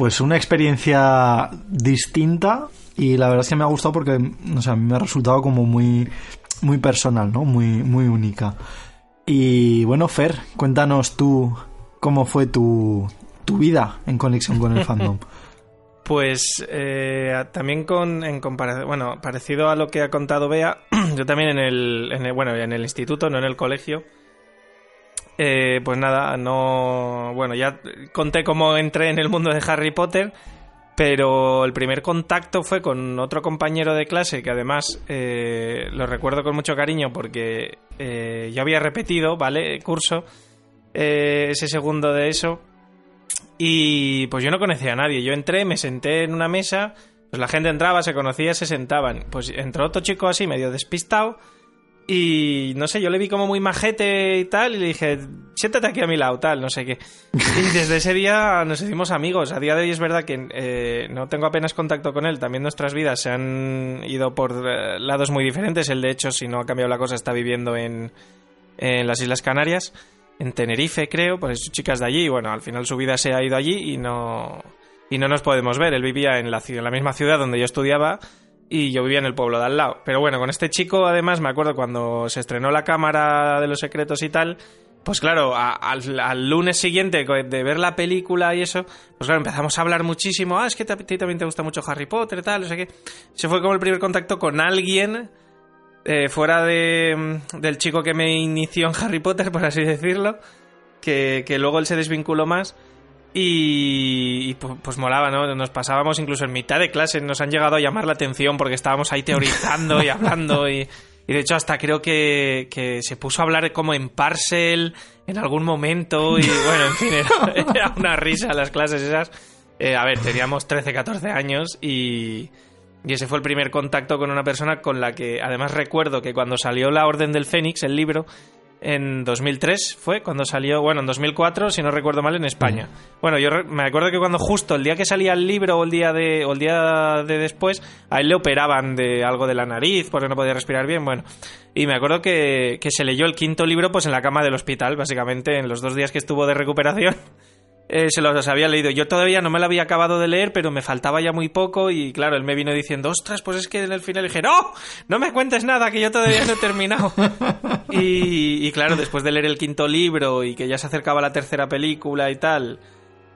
Pues una experiencia distinta y la verdad es que me ha gustado porque, no sé, a mí me ha resultado como muy, muy personal, ¿no? Muy, muy única. Y bueno, Fer, cuéntanos tú cómo fue tu, tu vida en conexión con el fandom. [laughs] Pues eh, también con, en comparación, bueno, parecido a lo que ha contado Bea, [clears throat] yo también en el, en el, bueno, en el instituto, no en el colegio, eh, pues nada, no, bueno, ya conté cómo entré en el mundo de Harry Potter pero el primer contacto fue con otro compañero de clase que además eh, lo recuerdo con mucho cariño porque eh, yo había repetido, ¿vale? Curso, ese segundo de eso. Y pues yo no conocía a nadie. Yo entré, me senté en una mesa, pues la gente entraba, se conocía, se sentaban. Pues entró otro chico así, medio despistado y no sé, yo le vi como muy majete y tal, y le dije, siéntate aquí a mi lado, tal, no sé qué. Y desde ese día nos hicimos amigos. A día de hoy es verdad que eh, no tengo apenas contacto con él. También nuestras vidas se han ido por eh, lados muy diferentes. Él, de hecho, si no ha cambiado la cosa, está viviendo en, en las Islas Canarias, en Tenerife, creo, pues chicas de allí. Y bueno, al final su vida se ha ido allí y no, y no nos podemos ver. Él vivía en la misma ciudad donde yo estudiaba y yo vivía en el pueblo de al lado. Pero bueno, con este chico, además, me acuerdo cuando se estrenó la cámara de los secretos y tal, pues claro, al, lunes siguiente de ver la película y eso, pues claro, empezamos a hablar muchísimo. Ah, es que a ti también te gusta mucho Harry Potter y tal, no sé qué. Se fue como el primer contacto con alguien eh, fuera de, del chico que me inició en Harry Potter, [laughs] por así decirlo, que, que luego él se desvinculó más. Y, pues, molaba, ¿no? Nos pasábamos incluso en mitad de clase, nos han llegado a llamar la atención porque estábamos ahí teorizando y hablando y, de hecho hasta creo que, se puso a hablar como en parcel en algún momento y bueno, en fin, era, [laughs] una risa las clases esas. Eh, a ver, teníamos 13, 14 años y, y ese fue el primer contacto con una persona con la que además recuerdo que cuando salió La Orden del Fénix, el libro, en 2003 fue cuando salió, bueno, en 2004, si no recuerdo mal, en España. Bueno, yo me acuerdo que cuando justo el día que salía el libro o el día de, o el día de después, a él le operaban de algo de la nariz porque no podía respirar bien, bueno. Y me acuerdo que, que se leyó el quinto libro pues en la cama del hospital, básicamente, en los dos días que estuvo de recuperación. Eh, se los había leído. Yo todavía no me lo había acabado de leer, pero me faltaba ya muy poco y claro, él me vino diciendo, ostras, pues es que en el final dije, no, no me cuentes nada, que yo todavía no he terminado. [laughs] y, claro, después de leer el quinto libro y que ya se acercaba la tercera película y tal,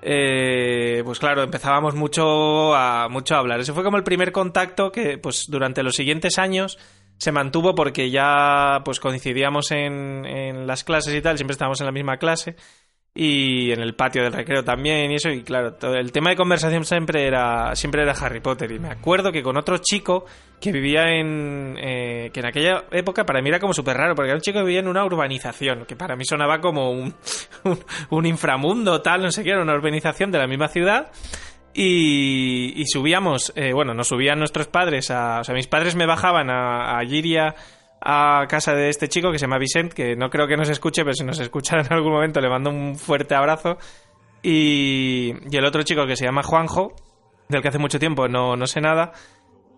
eh, pues claro, empezábamos mucho a, mucho a hablar. Ese fue como el primer contacto que pues durante los siguientes años se mantuvo porque ya pues coincidíamos en, en las clases y tal, siempre estábamos en la misma clase y en el patio del recreo también y eso y claro el tema de conversación siempre era siempre era Harry Potter. Y me acuerdo que con otro chico que vivía en eh, que en aquella época para mí era como súper raro porque era un chico que vivía en una urbanización que para mí sonaba como [laughs] un, un, inframundo tal no sé qué era una urbanización de la misma ciudad. Y, y subíamos eh, bueno nos subían nuestros padres a, o sea mis padres me bajaban a, a Giria a casa de este chico que se llama Vicent, que no creo que nos escuche, pero si nos escucha en algún momento le mando un fuerte abrazo. Y, el otro chico que se llama Juanjo, del que hace mucho tiempo no, no sé nada,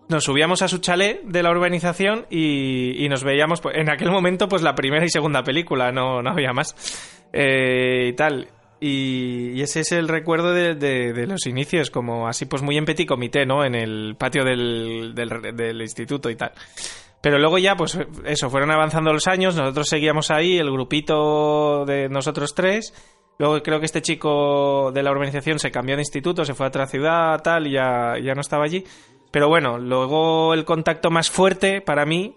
nos subíamos a su chalet de la urbanización y, nos veíamos pues, en aquel momento pues la primera y segunda película, no, no había más. Eh, y tal. Y, ese es el recuerdo de, de, los inicios, como así pues muy en petit comité, ¿no? En el patio del, del, del instituto y tal. Pero luego ya, pues eso, fueron avanzando los años, nosotros seguíamos ahí, el grupito de nosotros tres. Luego creo que este chico de la urbanización se cambió de instituto, se fue a otra ciudad, tal, y ya, ya no estaba allí. Pero bueno, luego el contacto más fuerte para mí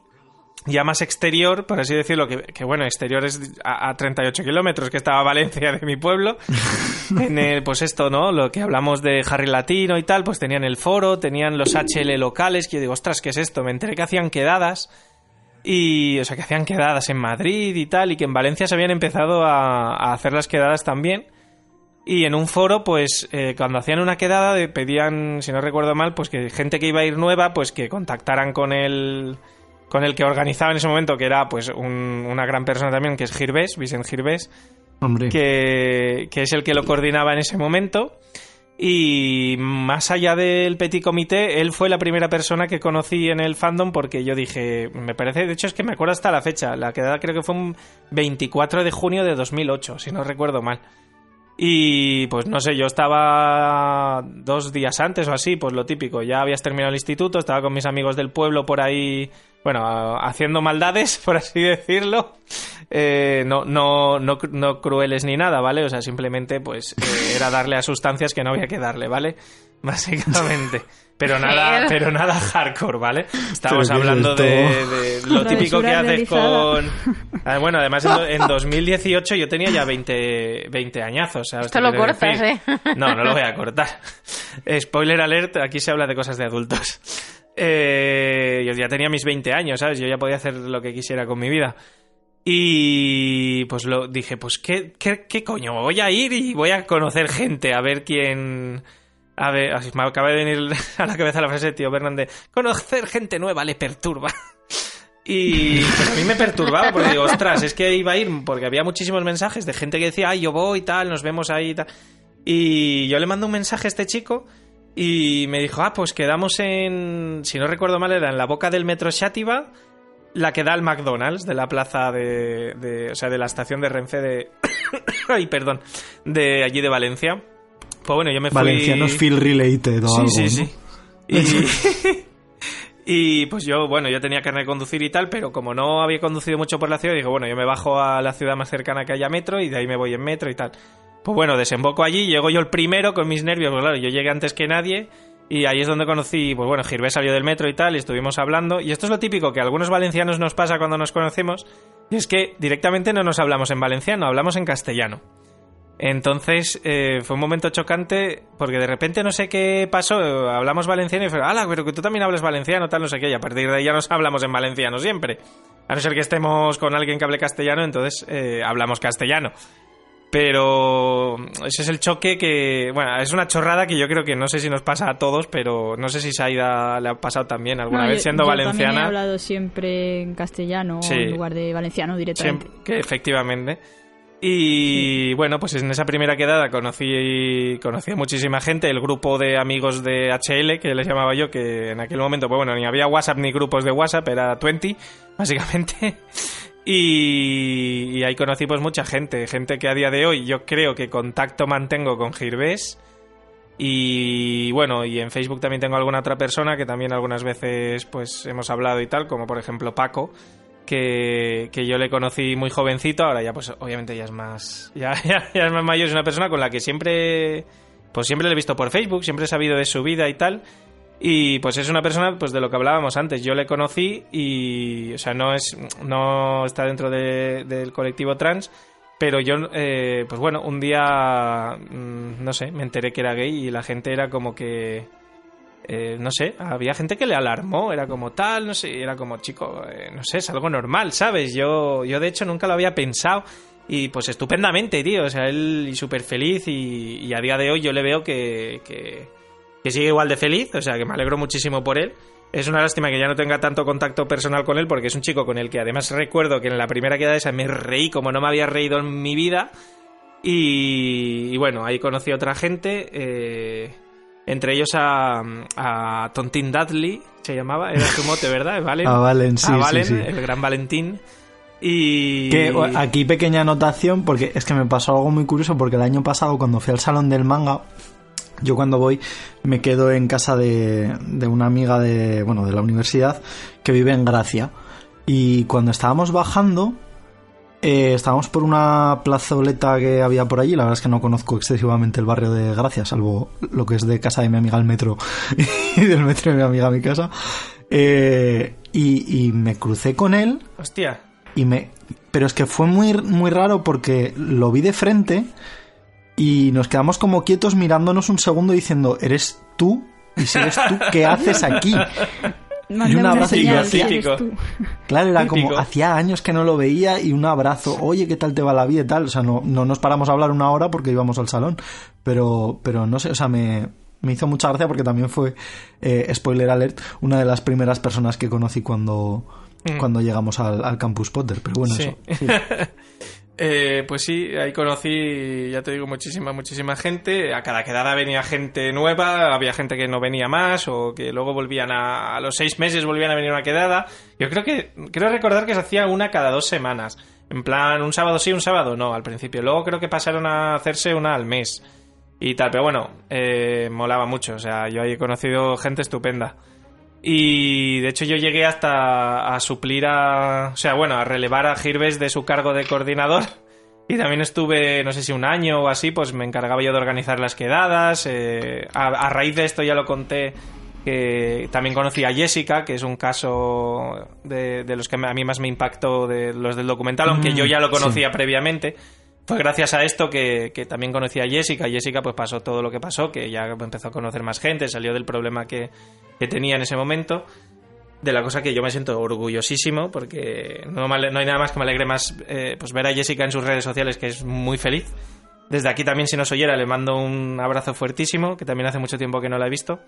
ya más exterior, por así decirlo, que, bueno, exterior es a, 38 kilómetros, que estaba Valencia de mi pueblo. [laughs] en el, pues esto, ¿no? Lo que hablamos de Harry Latino y tal, pues tenían el foro, tenían los HL locales, que yo digo, ostras, ¿qué es esto? Me enteré que hacían quedadas. Y, o sea, que hacían quedadas en Madrid y tal, y que en Valencia se habían empezado a, hacer las quedadas también. Y en un foro, pues, eh, cuando hacían una quedada, pedían, si no recuerdo mal, pues que gente que iba a ir nueva, pues que contactaran con el con el que organizaba en ese momento, que era pues una gran persona también, que es Girbés, Vicente Girbés, Que, que es el que lo coordinaba en ese momento. Y más allá del petit comité, él fue la primera persona que conocí en el fandom porque yo dije, me parece, de hecho es que me acuerdo hasta la fecha, la quedada creo que fue un 24 de junio de 2008, si no recuerdo mal. Y pues no sé, yo estaba dos días antes o así, pues lo típico, ya habías terminado el instituto, estaba con mis amigos del pueblo por ahí, bueno, haciendo maldades, [laughs] por así decirlo. Eh, no, no, no, no, crueles ni nada, ¿vale? O sea, simplemente pues eh, era darle a sustancias que no había que darle, ¿vale? [laughs] Básicamente. Pero [laughs] nada, pero nada hardcore, ¿vale? Estamos hablando de, lo típico que haces con... Ah, bueno, además en, 2018 yo tenía ya 20, 20 añazos. ¿sabes? Esto lo cortas, ¿eh? No, no lo voy a cortar. Spoiler alert, aquí se habla de cosas de adultos. Eh, yo ya tenía mis 20 años, ¿sabes? Yo ya podía hacer lo que quisiera con mi vida. Y pues lo dije, pues ¿qué, qué, qué coño? Voy a ir y voy a conocer gente, a ver quién a ver, así me acaba de venir [laughs] a la cabeza la frase tío Fernández. Conocer gente nueva le perturba. [laughs] Y pues a mí me perturbaba porque digo, ostras, es que iba a ir porque había muchísimos mensajes de gente que decía, ay, yo voy y tal, nos vemos ahí y tal. Y yo le mando un mensaje a este chico y me dijo, ah, pues quedamos en, si no recuerdo mal, era en la boca del metro Xativa, la que da al McDonald's de la plaza de, de o sea, de la estación de Renfe de, [coughs] ay, perdón, de allí de Valencia. Pues bueno, yo me fui... Valencianos feel related o sí, algo, Sí, sí, [laughs] [laughs] Y pues yo, bueno, yo tenía que conducir y tal, pero como no había conducido mucho por la ciudad, digo, bueno, yo me bajo a la ciudad más cercana que haya metro y de ahí me voy en metro y tal. Pues bueno, desemboco allí, llego yo el primero con mis nervios, pues claro, yo llegué antes que nadie y ahí es donde conocí, pues bueno, Girvé salió del metro y tal, y estuvimos hablando. Y esto es lo típico que a algunos valencianos nos pasa cuando nos conocemos, y es que directamente no nos hablamos en valenciano, hablamos en castellano. Entonces eh, fue un momento chocante porque de repente no sé qué pasó, hablamos valenciano y fue, ¡hala! Pero que tú también hablas valenciano, tal, no sé qué, y a partir de ahí ya nos hablamos en valenciano siempre. A no ser que estemos con alguien que hable castellano, entonces eh, hablamos castellano. Pero ese es el choque que, bueno, es una chorrada que yo creo que no sé si nos pasa a todos, pero no sé si Saida le ha pasado también alguna vez siendo valenciana. he hablado siempre en castellano en lugar de valenciano directamente. que efectivamente. Y bueno, pues en esa primera quedada conocí, conocí a muchísima gente, el grupo de amigos de HL, que les llamaba yo, que en aquel momento, pues bueno, ni había WhatsApp ni grupos de WhatsApp, era 20, básicamente. Y, ahí conocí pues mucha gente, gente que a día de hoy yo creo que contacto mantengo con Girbés. Y bueno, y en Facebook también tengo alguna otra persona que también algunas veces pues hemos hablado y tal, como por ejemplo Paco, que, yo le conocí muy jovencito, ahora ya pues obviamente ya es más [laughs] ya, ya, es más mayor, es una persona con la que siempre pues siempre le he visto por Facebook, siempre he sabido de su vida y tal. Y pues es una persona pues de lo que hablábamos antes. Yo le conocí y, o sea, no es no está dentro del colectivo trans, pero yo, eh, pues bueno, un día, mm, no sé, me enteré que era gay y la gente era como que eh, no sé, había gente que le alarmó, era como tal, no sé, era como, chico, eh, no sé, es algo normal, ¿sabes? Yo, yo de hecho nunca lo había pensado y pues estupendamente, tío, o sea, él súper feliz y, a día de hoy yo le veo que, que, sigue igual de feliz, o sea, que me alegro muchísimo por él. Es una lástima que ya no tenga tanto contacto personal con él porque es un chico con el que además recuerdo que en la primera quedada esa me reí como no me había reído en mi vida y, y bueno, ahí conocí a otra gente. Eh, entre ellos a, a Tontín Dudley, se llamaba, era su mote, ¿verdad? Valen, [laughs] a Valen, sí, el gran Valentín. Y... Que, aquí pequeña anotación, porque es que me pasó algo muy curioso, porque el año pasado cuando fui al Salón del Manga, yo cuando voy me quedo en casa de, de una amiga de, bueno, de la universidad que vive en Gracia. Y cuando estábamos bajando, eh, estábamos por una plazoleta que había por allí. La verdad es que no conozco excesivamente el barrio de Gracia, salvo lo que es de casa de mi amiga al metro [laughs] y del metro de mi amiga a mi casa. Eh, y, me crucé con él. Hostia. Y me, pero es que fue muy, muy raro porque lo vi de frente y nos quedamos como quietos mirándonos un segundo diciendo, ¿eres tú? Y si eres tú, ¿qué haces aquí? [laughs] y un abrazo Claro, era como hacía años que no lo veía y un abrazo, oye, ¿qué tal te va la vida y tal? O sea, no, no nos paramos a hablar una hora porque íbamos al salón, pero, pero no sé, o sea, me, me hizo mucha gracia porque también fue, eh, spoiler alert, una de las primeras personas que conocí cuando, mm. cuando llegamos al, Campus Potter, pero bueno, eso. [laughs] Eh, pues sí, ahí conocí, ya te digo, muchísima, muchísima gente. A cada quedada venía gente nueva, había gente que no venía más o que luego volvían a, a los seis meses volvían a venir una quedada. Yo creo que, creo recordar que se hacía una cada dos semanas. En plan, un sábado sí, un sábado no, al principio. Luego creo que pasaron a hacerse una al mes y tal. Pero bueno, eh, molaba mucho. O sea, yo ahí he conocido gente estupenda. Y de hecho yo llegué hasta a suplir a... O sea, bueno, a relevar a Girves de su cargo de coordinador. Y también estuve, no sé si un año o así, pues me encargaba yo de organizar las quedadas. Eh, a, raíz de esto ya lo conté que también conocí a Jessica, que es un caso de, los que a mí más me impactó de los del documental, aunque yo ya lo conocía previamente. Fue gracias a esto que, que, también conocí a Jessica. Jessica pues pasó todo lo que pasó, que ya empezó a conocer más gente, salió del problema que, que tenía en ese momento. De la cosa que yo me siento orgullosísimo porque no, hay nada más que me alegre más eh, pues ver a Jessica en sus redes sociales que es muy feliz. Desde aquí también si nos oyera le mando un abrazo fuertísimo que también hace mucho tiempo que no la he visto.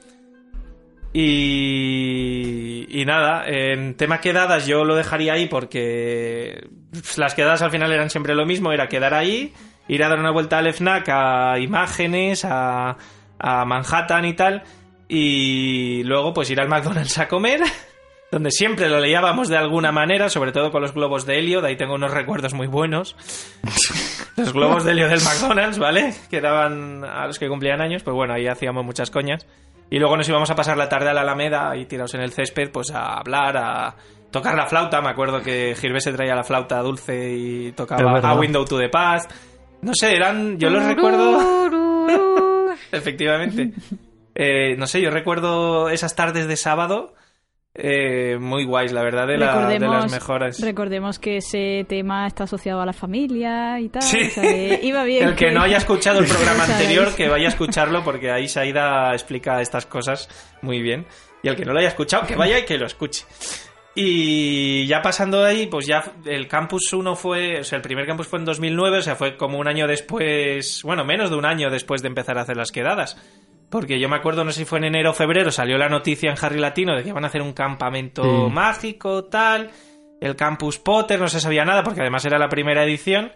Y, y nada, en tema quedadas yo lo dejaría ahí porque pues, las quedadas al final eran siempre lo mismo, era quedar ahí, ir a dar una vuelta al FNAC a imágenes, a, a Manhattan y tal, y luego pues ir al McDonald's a comer, [laughs] donde siempre lo leíamos de alguna manera, sobre todo con los globos de helio, de ahí tengo unos recuerdos muy buenos. [laughs] los globos de helio del McDonald's, ¿vale? Que daban a los que cumplían años, pues bueno, ahí hacíamos muchas coñas. Y luego nos íbamos a pasar la tarde a la Alameda y tirados en el césped, pues a hablar, a tocar la flauta. Me acuerdo que Girvés se traía la flauta dulce y tocaba a Window to the Past. No sé, eran. Yo los recuerdo. [laughs] Efectivamente. Eh, no sé, yo recuerdo esas tardes de sábado eh, muy guays, la verdad, de, las mejoras. Recordemos que ese tema está asociado a la familia y tal. iba [laughs] bien. El que, no haya escuchado el programa [laughs] anterior, que vaya a escucharlo, porque ahí Saida explica estas cosas muy bien. Y el que no lo haya escuchado, que vaya y que lo escuche. Y ya pasando de ahí, pues ya el Campus 1 fue, o sea, el primer Campus fue en 2009, o sea, fue como un año después, bueno, menos de un año después de empezar a hacer las quedadas. Porque yo me acuerdo, no sé si fue en enero o febrero, salió la noticia en Harry Latino de que iban a hacer un campamento mágico, tal. El Campus Potter, no se sabía nada, porque además era la primera edición.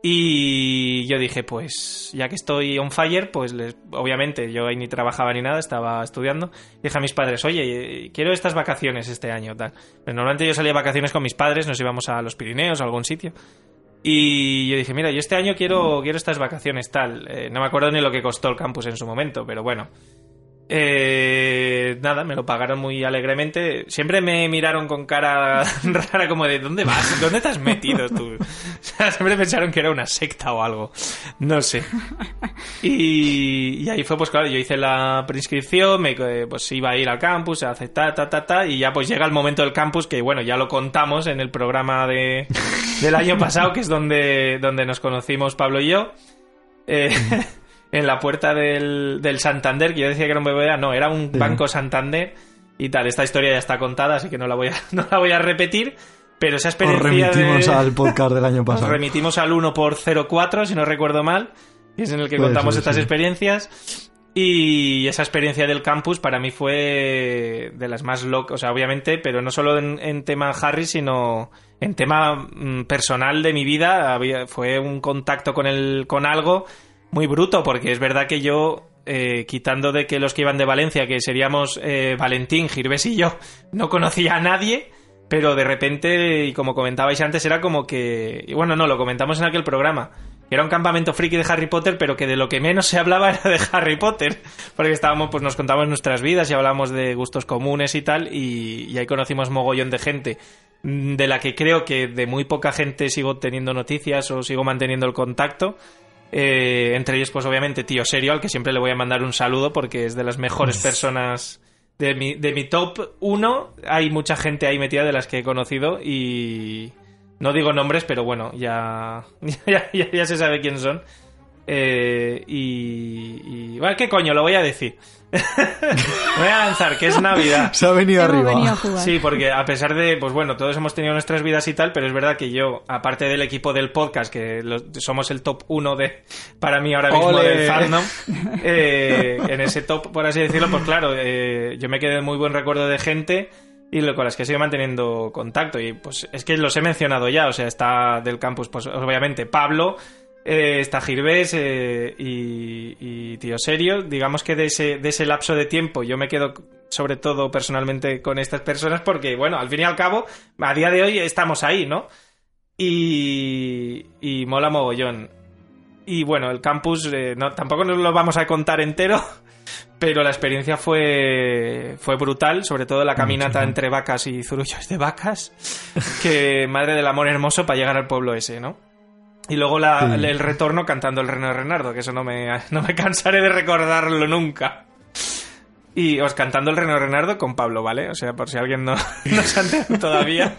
Y yo dije, pues, ya que estoy on fire, pues obviamente yo ahí ni trabajaba ni nada, estaba estudiando. Dije a mis padres, oye, quiero estas vacaciones este año, tal. Pero normalmente yo salía de vacaciones con mis padres, nos íbamos a los Pirineos o a algún sitio. Y yo dije, mira, yo este año quiero, quiero estas vacaciones, tal. Eh, no me acuerdo ni lo que costó el campus en su momento, pero bueno. Eh, nada, me lo pagaron muy alegremente. Siempre me miraron con cara [laughs] rara como de ¿dónde vas? ¿Dónde te has metido tú? [laughs] siempre pensaron que era una secta o algo. No sé. Y, ahí fue, pues claro, yo hice la prescripción, me, eh, pues iba a ir al campus, a ta, ta, ta, y ya pues llega el momento del campus que, bueno, ya lo contamos en el programa de, del año pasado, que es donde, donde nos conocimos Pablo y yo. Eh, [laughs] en la puerta del, del Santander, que yo decía que era un BBVA, no, era un Banco Santander y tal. Esta historia ya está contada, así que no la voy a, [laughs] no la voy a repetir. Pero esa experiencia. Os remitimos al podcast del año [laughs] pasado. Nos remitimos al 1 por 04, si no recuerdo mal, que es en el que contamos estas experiencias. Y esa experiencia del campus para mí fue de las más locas, o sea, obviamente, pero no solo en, tema Harry, sino en tema mm, personal de mi vida. Había, fue un contacto con, el, con algo muy bruto, porque es verdad que yo, eh, quitando de que los que iban de Valencia, que seríamos eh, Valentín, Girves y yo, [laughs] no conocía a nadie, pero de repente, y como comentabais antes, era como que. Bueno, no, lo comentamos en aquel programa. Era un campamento friki de Harry Potter, pero que de lo que menos se hablaba [laughs] era de Harry Potter. Porque estábamos, pues nos contábamos nuestras vidas y hablábamos de gustos comunes y tal. Y, y ahí conocimos mogollón de gente de la que creo que de muy poca gente sigo teniendo noticias o sigo manteniendo el contacto. Eh, entre ellos, pues obviamente, Tío Serio, al que siempre le voy a mandar un saludo porque es de las mejores personas de mi, de mi top 1. Hay mucha gente ahí metida de las que he conocido y... No digo nombres, pero bueno, ya, [laughs] ya, ya, se sabe quién son. Eh, y, y... Bueno, ¿qué coño? Lo voy a decir. [laughs] Voy a lanzar, que es Navidad. Se ha venido arriba. sí, porque a pesar de, pues bueno, todos hemos tenido nuestras vidas y tal, pero es verdad que yo, aparte del equipo del podcast, que somos el top uno de, para mí ahora mismo del fandom, eh, en ese top, por así decirlo, pues claro, eh, yo me quedé muy buen recuerdo de gente y con las que sigo manteniendo contacto. Y pues es que los he mencionado ya, o sea, está del campus, pues obviamente Pablo, eh, está Girvés eh, y, Tío Serio. Digamos que de ese, de ese lapso de tiempo yo me quedo sobre todo personalmente con estas personas porque, bueno, al fin y al cabo, a día de hoy estamos ahí, ¿no? Y, y mola mogollón. Y bueno, el campus eh, no, tampoco nos lo vamos a contar entero, [laughs] pero la experiencia fue, fue brutal, sobre todo la caminata entre vacas y zurullos de vacas, [laughs] que madre del amor hermoso para llegar al pueblo ese, ¿no? Y luego el retorno cantando el Reno de Renardo, que eso no me, [laughs] no me cansaré de recordarlo nunca. Y os cantando el Reno de Renardo con Pablo, ¿vale? O sea, por si alguien no, [laughs] no se ha enterado todavía.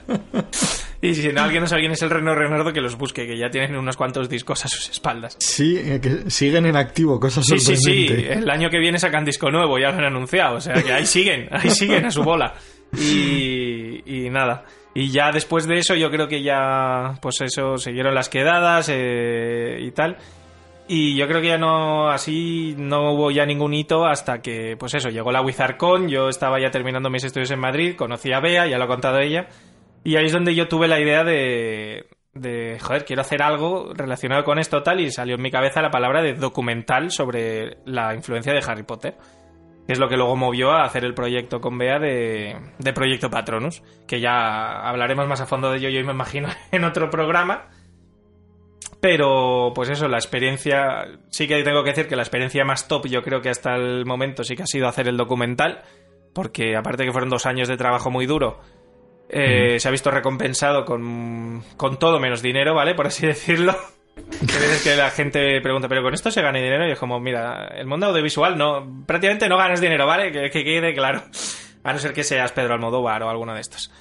Y si no alguien no sabe quién es el Reno de Renardo, que los busque, que ya tienen unos cuantos discos a sus espaldas. Sí, eh, que siguen en activo, cosas Sí, sí, sí. El año que viene sacan disco nuevo, ya lo han anunciado. O sea, que ahí siguen, ahí siguen a su bola. Y, y nada. Y ya después de eso yo creo que ya, pues eso, siguieron las quedadas eh, y tal. Y yo creo que ya no, así no hubo ya ningún hito hasta que, pues eso, llegó la WizardCon, yo estaba ya terminando mis estudios en Madrid, conocí a Bea, ya lo ha contado ella, y ahí es donde yo tuve la idea de, de, joder, quiero hacer algo relacionado con esto tal, y salió en mi cabeza la palabra de documental sobre la influencia de Harry Potter es lo que luego movió a hacer el proyecto con Bea de, de Proyecto Patronus, que ya hablaremos más a fondo de ello, yo me imagino, [laughs] en otro programa. Pero, pues eso, la experiencia. Sí que tengo que decir que la experiencia más top, yo creo que hasta el momento sí que ha sido hacer el documental. Porque aparte que fueron dos años de trabajo muy duro, eh, se ha visto recompensado con, con todo menos dinero, ¿vale? Por así [laughs] decirlo. Que veces que la gente pregunta, ¿pero con esto se gana dinero? Y es como, mira, el mundo audiovisual no, prácticamente no ganas dinero, ¿vale? Que, quede claro. A no ser que seas Pedro Almodóvar o alguno de estos.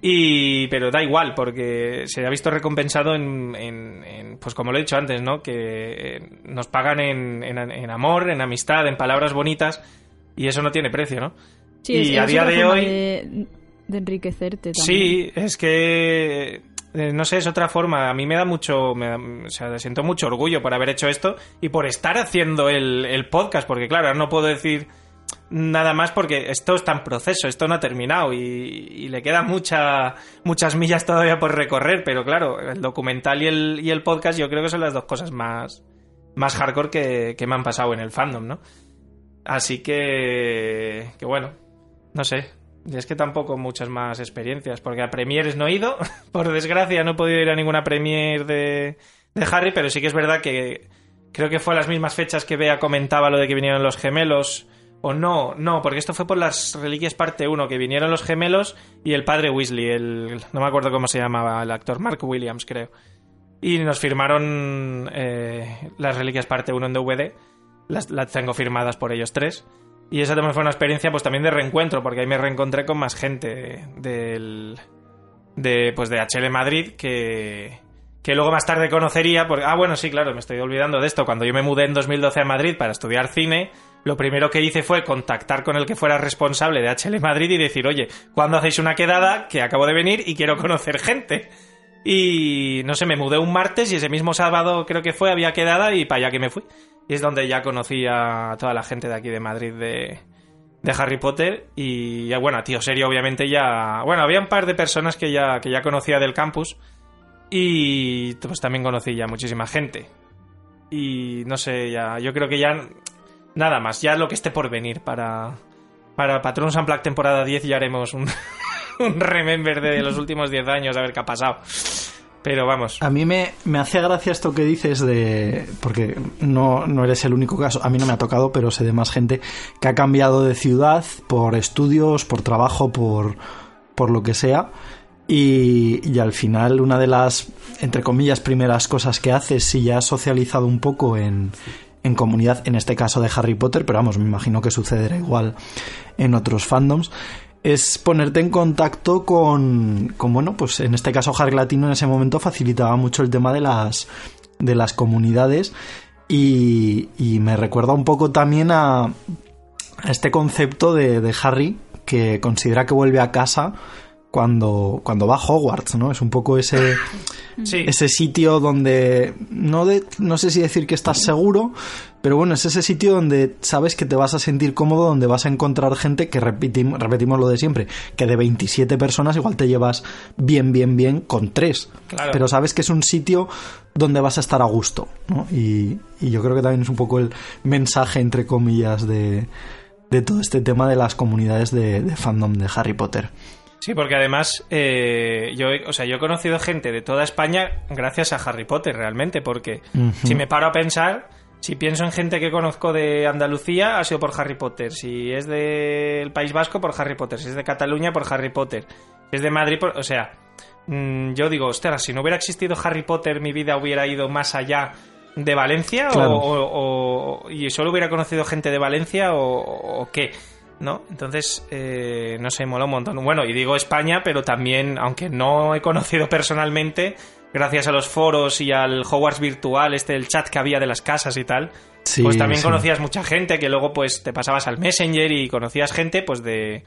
Y, pero da igual, porque se ha visto recompensado en, pues como lo he dicho antes, ¿no? Que nos pagan en, en, amor, en amistad, en palabras bonitas, y eso no tiene precio, ¿no? Sí, y a día de hoy... De, enriquecerte también. Sí, es que eh, no sé, es otra forma. A mí me da mucho, me o sea, siento mucho orgullo por haber hecho esto y por estar haciendo el, podcast, porque claro, no puedo decir nada más porque esto está en proceso, esto no ha terminado y, le quedan mucha, muchas millas todavía por recorrer, pero claro, el documental y el, y el podcast yo creo que son las dos cosas más, más hardcore que, que me han pasado en el fandom, ¿no? Así que, que bueno, no sé, es que tampoco muchas más experiencias, porque a premieres no he ido. [laughs] Por desgracia, no he podido ir a ninguna premier de, de Harry, pero sí que es verdad que creo que fue a las mismas fechas que Bea comentaba lo de que vinieron los gemelos. O no, no, porque esto fue por las Reliquias parte 1, que vinieron los gemelos y el padre Weasley, el, no me acuerdo cómo se llamaba el actor, Mark Williams, creo. Y nos firmaron eh, las Reliquias parte 1 en DVD. Las, las tengo firmadas por ellos tres. Y esa también fue una experiencia pues también de reencuentro, porque ahí me reencontré con más gente del de pues de HL Madrid que que luego más tarde conocería, porque ah bueno, sí, claro, me estoy olvidando de esto, cuando yo me mudé en 2012 a Madrid para estudiar cine, lo primero que hice fue contactar con el que fuera responsable de HL Madrid y decir, "Oye, ¿cuándo hacéis una quedada que acabo de venir y quiero conocer gente?" Y no sé, me mudé un martes y ese mismo sábado creo que fue, había quedada y para allá que me fui. Y es donde ya conocí a toda la gente de aquí de Madrid de, de Harry Potter. Y bueno, tío, serio, obviamente ya. Bueno, había un par de personas que ya, que ya conocía del campus. Y pues también conocí ya muchísima gente. Y no sé, ya. Yo creo que ya. Nada más, ya lo que esté por venir para. Para Patrons Unplugged temporada 10 ya haremos un, [laughs] un remember de los últimos 10 años, a ver qué ha pasado. Pero vamos. A mí me, me, hace gracia esto que dices de. Porque no, no eres el único caso. A mí no me ha tocado, pero sé de más gente que ha cambiado de ciudad por estudios, por trabajo, por, por lo que sea. Y, y, al final, una de las, entre comillas, primeras cosas que haces, si ya has socializado un poco en, en comunidad, en este caso de Harry Potter, pero vamos, me imagino que sucederá igual en otros fandoms, es ponerte en contacto con, con, bueno, pues en este caso Harry Latino en ese momento facilitaba mucho el tema de las, de las comunidades y, y me recuerda un poco también a, a este concepto de, de Harry que considera que vuelve a casa cuando, cuando va a Hogwarts, ¿no? Es un poco ese, [laughs] ese sitio donde no, de, no sé si decir que estás seguro, pero bueno, es ese sitio donde sabes que te vas a sentir cómodo, donde vas a encontrar gente que repetimos, repetimos lo de siempre, que de 27 personas igual te llevas bien, bien, bien con tres. Pero sabes que es un sitio donde vas a estar a gusto, ¿no? Y, y yo creo que también es un poco el mensaje, entre comillas, de, de todo este tema de las comunidades de, de fandom de Harry Potter. Sí, porque además eh, yo, o sea, yo he conocido gente de toda España gracias a Harry Potter realmente, porque si me paro a pensar, si pienso en gente que conozco de Andalucía, ha sido por Harry Potter. Si es del País Vasco, por Harry Potter. Si es de Cataluña, por Harry Potter. Si es de Madrid, por... o sea, mm, yo digo, ostras, si no hubiera existido Harry Potter, mi vida hubiera ido más allá de Valencia o, y solo hubiera conocido gente de Valencia o, o qué. ¿No? Entonces, eh, no sé, mola un montón. Bueno, y digo España, pero también, aunque no he conocido personalmente, gracias a los foros y al Hogwarts virtual, este el chat que había de las casas y tal, pues también conocías mucha gente que luego pues te pasabas al Messenger y conocías gente pues de,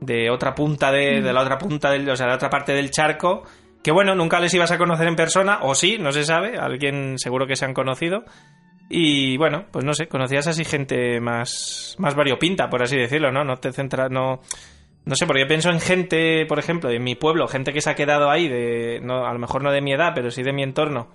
de otra punta de, de la otra punta del, o sea, de la otra parte del charco que bueno, nunca les ibas a conocer en persona, o sí, no se sabe, alguien seguro que se han conocido, y bueno, pues no sé, conocías así gente más, más variopinta, por así decirlo, ¿no? No te centras, no. No sé, porque yo pienso en gente, por ejemplo, de mi pueblo, gente que se ha quedado ahí, de, no, a lo mejor no de mi edad, pero sí de mi entorno.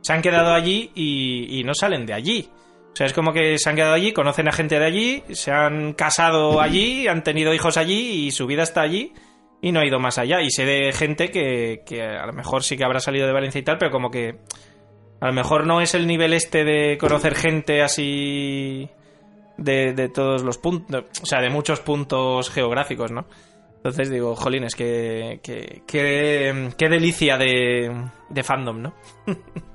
Se han quedado allí y, y no salen de allí. O sea, es como que se han quedado allí, conocen a gente de allí, se han casado allí, han tenido hijos allí y su vida está allí y no ha ido más allá. Y sé de gente que, que a lo mejor sí que habrá salido de Valencia y tal, pero como que A lo mejor no es el nivel este de conocer gente así de, de todos los puntos, o sea, de muchos puntos geográficos, ¿no? Entonces digo, jolines, qué, qué, qué, qué delicia de, de fandom, ¿no? [laughs]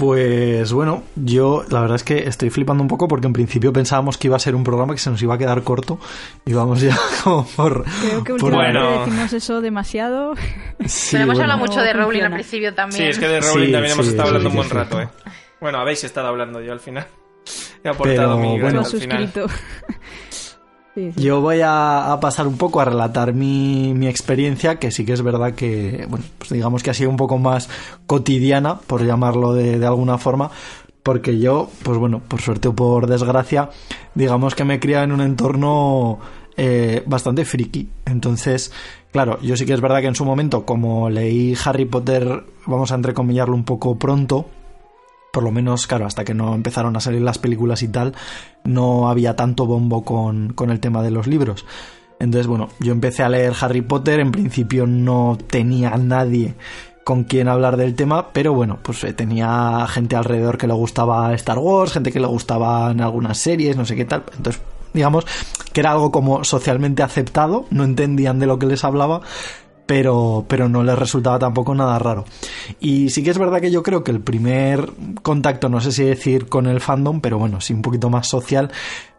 Pues bueno, yo la verdad es que estoy flipando un poco porque en principio pensábamos que iba a ser un programa que se nos iba a quedar corto y vamos ya [laughs] como por... Creo que últimamente decimos eso demasiado. Pero hemos hablado mucho de Rowling al principio también. Sí, es que de Rowling también hemos estado hablando un buen rato, ¿eh? Bueno, habéis estado hablando yo al final. [laughs] He aportado mi bueno, al final. [laughs] Yo voy a, pasar un poco a relatar mi, mi, experiencia, que sí que es verdad que, bueno, pues digamos que ha sido un poco más cotidiana, por llamarlo de, de alguna forma, porque yo, pues bueno, por suerte o por desgracia, digamos que me criado en un entorno eh, bastante friki. Entonces, claro, yo sí que es verdad que en su momento, como leí Harry Potter, vamos a entrecomillarlo un poco pronto, por lo menos, claro, hasta que no empezaron a salir las películas y tal, no había tanto bombo con, con el tema de los libros. Entonces, bueno, yo empecé a leer Harry Potter, en principio no tenía nadie con quien hablar del tema, pero bueno, pues eh, tenía gente alrededor que le gustaba Star Wars, gente que le gustaba en algunas series, no sé qué tal. Entonces, digamos que era algo como socialmente aceptado, no entendían de lo que les hablaba, pero, pero no les resultaba tampoco nada raro. Y sí que es verdad que yo creo que el primer contacto, no sé si decir con el fandom, pero bueno, sí un poquito más social,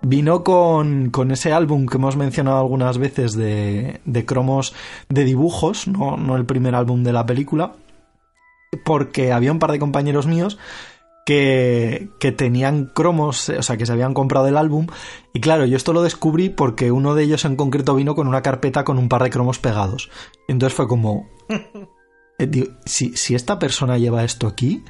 vino con, con ese álbum que hemos mencionado algunas veces de, de cromos de dibujos, no, no el primer álbum de la película, porque había un par de compañeros míos que, que, tenían cromos, o sea, que se habían comprado el álbum. Y claro, yo esto lo descubrí porque uno de ellos en concreto vino con una carpeta con un par de cromos pegados. Entonces fue como, [laughs] eh, si, si esta persona lleva esto aquí,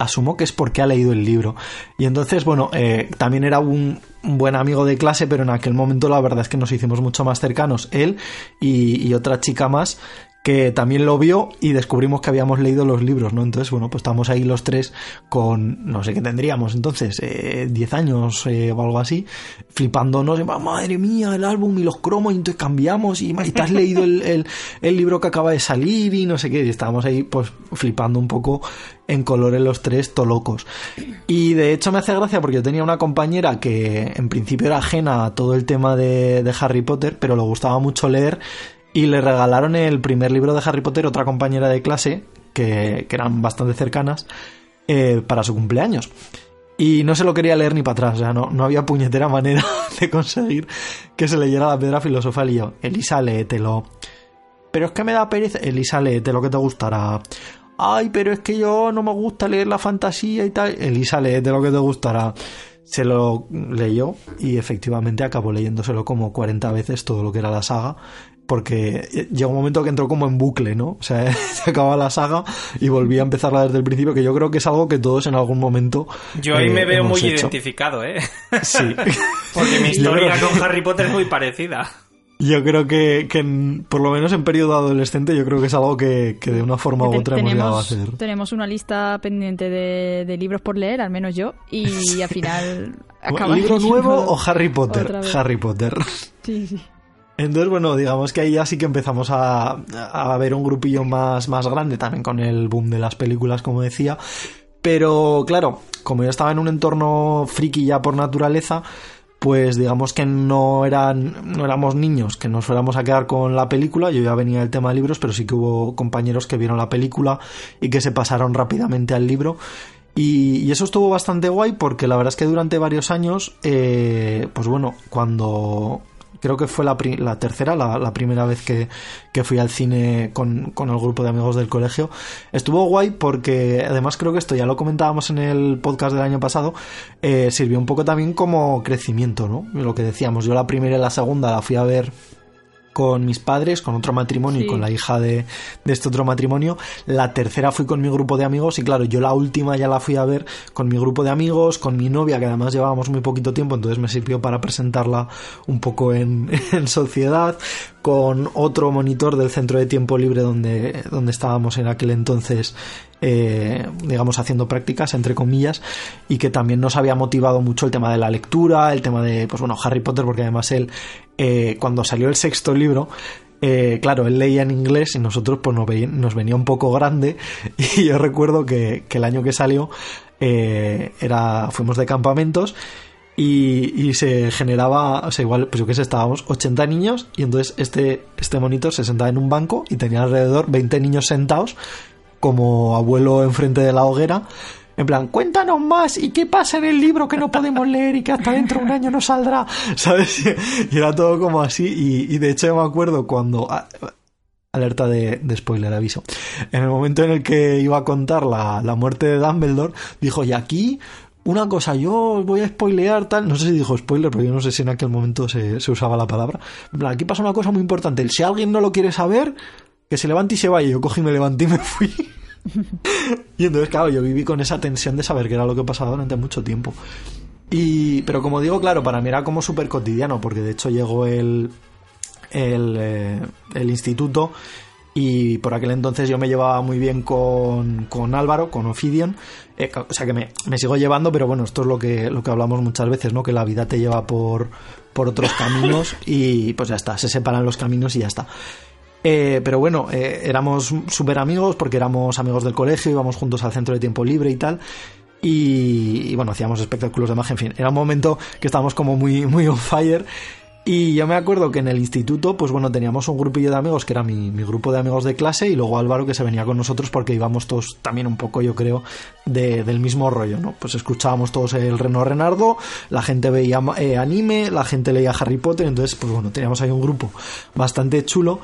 asumo que es porque ha leído el libro. Y entonces, bueno, eh, también era un, buen amigo de clase, pero en aquel momento la verdad es que nos hicimos mucho más cercanos, él y, y otra chica más que también lo vio y descubrimos que habíamos leído los libros, ¿no? Entonces, bueno, pues estamos ahí los tres con, no sé qué tendríamos entonces, eh, 10 años eh, o algo así, flipándonos, madre mía, el álbum y los cromos, y entonces cambiamos y, y te has leído el, el, libro que acaba de salir y no sé qué, y estábamos ahí pues flipando un poco en colores los tres tolocos. Y de hecho me hace gracia porque yo tenía una compañera que en principio era ajena a todo el tema de, de Harry Potter, pero le gustaba mucho leer y le regalaron el primer libro de Harry Potter otra compañera de clase, que, eran bastante cercanas, eh, para su cumpleaños. Y no se lo quería leer ni para atrás, o sea, no, no había puñetera manera [laughs] de conseguir que se leyera la piedra filosofal y yo, Elisa, léetelo. Pero es que me da pereza, Elisa, léete lo que te gustará. Ay, pero es que yo no me gusta leer la fantasía y tal. Elisa, léete lo que te gustará. Se lo leyó y efectivamente acabó leyéndoselo como 40 veces todo lo que era la saga porque llega un momento que entró como en bucle, ¿no? O sea, [laughs] se acababa la saga y volvía a empezarla desde el principio, que yo creo que es algo que todos en algún momento. Yo ahí me eh, veo muy identificado, ¿eh? Sí. [laughs] porque mi historia con Harry Potter es muy parecida. Yo creo que, por lo menos en periodo adolescente, yo creo que es algo que, de una forma u otra hemos llegado a hacer. Tenemos una lista pendiente de, libros por leer, al menos yo, y [laughs] al final. ¿Libro nuevo o Harry Potter? Harry Potter. Sí, sí. Entonces, bueno, digamos que ahí ya sí que empezamos a, a, ver un grupillo más, más grande, también con el boom de las películas, como decía. Pero, claro, como yo estaba en un entorno friki ya por naturaleza, pues digamos que no eran no éramos niños que nos fuéramos a quedar con la película yo ya venía del tema de libros pero sí que hubo compañeros que vieron la película y que se pasaron rápidamente al libro y, eso estuvo bastante guay porque la verdad es que durante varios años eh, pues bueno cuando creo que fue la, la tercera, la, primera vez que, fui al cine con, con, el grupo de amigos del colegio. Estuvo guay porque además creo que esto ya lo comentábamos en el podcast del año pasado, eh, sirvió un poco también como crecimiento, ¿no? Lo que decíamos, yo la primera y la segunda la fui a ver con mis padres, con otro matrimonio y con la hija de, de, este otro matrimonio. La tercera fui con mi grupo de amigos y claro, yo la última ya la fui a ver con mi grupo de amigos, con mi novia, que además llevábamos muy poquito tiempo, entonces me sirvió para presentarla un poco en, [laughs] en sociedad, con otro monitor del centro de tiempo libre donde, donde estábamos en aquel entonces eh, digamos, haciendo prácticas, entre comillas, y que también nos había motivado mucho el tema de la lectura, el tema de, pues bueno, Harry Potter, porque además él, eh, cuando salió el sexto libro, eh, claro, él leía en inglés y nosotros pues nos, venía un poco grande. [laughs] Y yo recuerdo que, el año que salió eh, era fuimos de campamentos y, se generaba, o sea, igual, pues yo que sé, estábamos 80 niños y entonces este, este monitor se sentaba en un banco y tenía alrededor 20 niños sentados como abuelo enfrente de la hoguera en plan, cuéntanos más y qué pasa en el libro que no podemos leer y que hasta dentro de un año no saldrá, [laughs] ¿sabes? Y era todo como así y, de hecho me acuerdo cuando... Alerta de, spoiler, aviso. En el momento en el que iba a contar la, muerte de Dumbledore, dijo, y aquí una cosa, yo voy a spoilear tal, no sé si dijo spoiler, pero yo no sé si en aquel momento se, usaba la palabra. En plan, aquí pasa una cosa muy importante, si alguien no lo quiere saber, que se levante y se vaya. Yo cogí, me levanté y me fui. [laughs] y entonces, claro, yo viví con esa tensión de saber qué era lo que pasaba durante mucho tiempo. Y, pero como digo, claro, para mí era como súper cotidiano, porque de hecho llegó el, el, eh, el, instituto y por aquel entonces yo me llevaba muy bien con, con Álvaro, con Ophidian, eh, o sea que me, me, sigo llevando, pero bueno, esto es lo que, lo que hablamos muchas veces, ¿no? Que la vida te lleva por, por otros caminos [laughs] y pues ya está, se separan los caminos y ya está. Eh, pero bueno, eh, éramos súper amigos porque éramos amigos del colegio, íbamos juntos al centro de tiempo libre y tal. Y, bueno, hacíamos espectáculos de magia, en fin, era un momento que estábamos como muy, muy on fire. Y yo me acuerdo que en el instituto, pues bueno, teníamos un grupillo de amigos que era mi, grupo de amigos de clase y luego Álvaro que se venía con nosotros porque íbamos todos también un poco, yo creo, del mismo rollo, ¿no? Pues escuchábamos todos el Reno Renardo, la gente veía eh, anime, la gente leía Harry Potter, entonces, pues bueno, teníamos ahí un grupo bastante chulo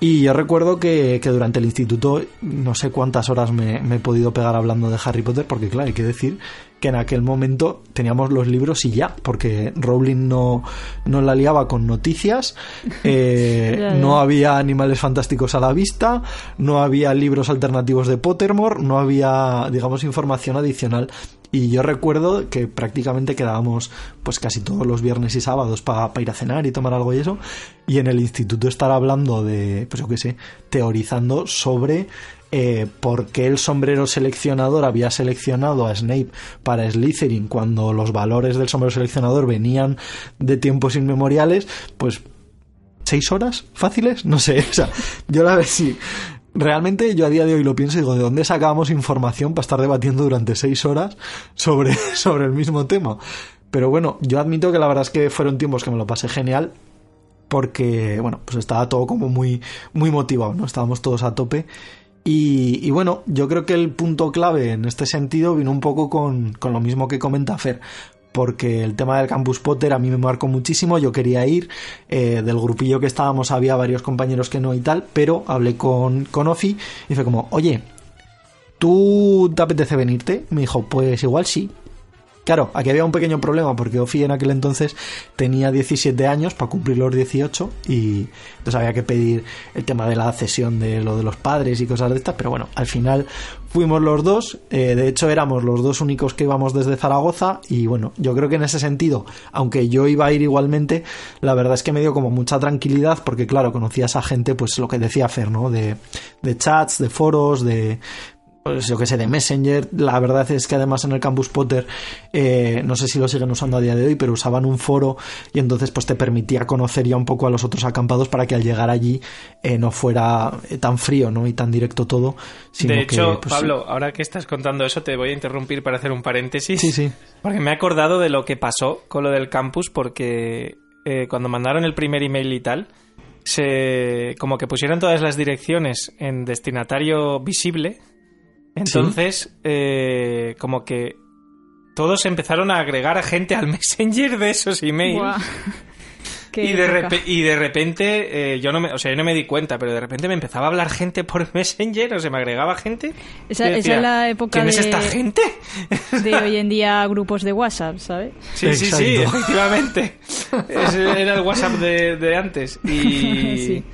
y yo recuerdo que, durante el instituto no sé cuántas horas me, he podido pegar hablando de Harry Potter, porque claro, hay que decir que en aquel momento teníamos los libros y ya, porque Rowling no, no la liaba con noticias, [laughs] eh, no había animales fantásticos a la vista, no había libros alternativos de Pottermore, no había, digamos, información adicional. Y yo recuerdo que prácticamente quedábamos pues casi todos los viernes y sábados para ir a cenar y tomar algo y eso. Y en el instituto estar hablando de, pues yo qué sé, teorizando sobre eh, por qué el sombrero seleccionador había seleccionado a Snape para Slytherin cuando los valores del sombrero seleccionador venían de tiempos inmemoriales, pues seis horas fáciles, no sé, [laughs] o sea, yo la vez sí realmente yo a día de hoy lo pienso y digo, ¿de dónde sacábamos información para estar debatiendo durante seis horas sobre, [laughs] sobre el mismo tema? Pero bueno, yo admito que la verdad es que fueron tiempos que me lo pasé genial porque, bueno, pues estaba todo como muy, muy motivado, ¿no? Estábamos todos a tope. Y, y, bueno, yo creo que el punto clave en este sentido vino un poco con, con lo mismo que comenta Fer porque el tema del Campus Potter a mí me marcó muchísimo, yo quería ir, eh, del grupillo que estábamos había varios compañeros que no y tal, pero hablé con, con Ofi y fue como, oye, ¿tú te apetece venirte? Me dijo, pues igual sí. Claro, aquí había un pequeño problema porque Ofi en aquel entonces tenía 17 años para cumplir los 18 y entonces había que pedir el tema de la cesión de lo de los padres y cosas de estas, pero bueno, al final fuimos los dos, eh, de hecho éramos los dos únicos que íbamos desde Zaragoza y bueno, yo creo que en ese sentido, aunque yo iba a ir igualmente, la verdad es que me dio como mucha tranquilidad porque claro, conocías a gente, pues lo que decía Fer, ¿no? De, de chats, de foros, de pues yo que sé, de Messenger. La verdad es que además en el Campus Potter, eh, no sé si lo siguen usando a día de hoy, pero usaban un foro y entonces pues te permitía conocer ya un poco a los otros acampados para que al llegar allí eh, no fuera eh, tan frío ¿no? y tan directo todo. Sino de hecho, pues, Pablo, ahora que estás contando eso, te voy a interrumpir para hacer un paréntesis. Sí, sí. Porque me he acordado de lo que pasó con lo del campus, porque cuando mandaron el primer email y tal, se como que pusieron todas las direcciones en destinatario visible entonces, eh, como que todos empezaron a agregar a gente al [laughs] Messenger de esos emails. [laughs] Y de, y de, repente, eh, yo no me, o sea, yo no me di cuenta, pero de repente me empezaba a hablar gente por [laughs] Messenger, o se me agregaba gente. Esa, es la época ¿Quién de, es esta gente? De hoy en día grupos de WhatsApp, ¿sabes? Sí, sí, sí, efectivamente. Ese era el WhatsApp de, de antes. Y, sí.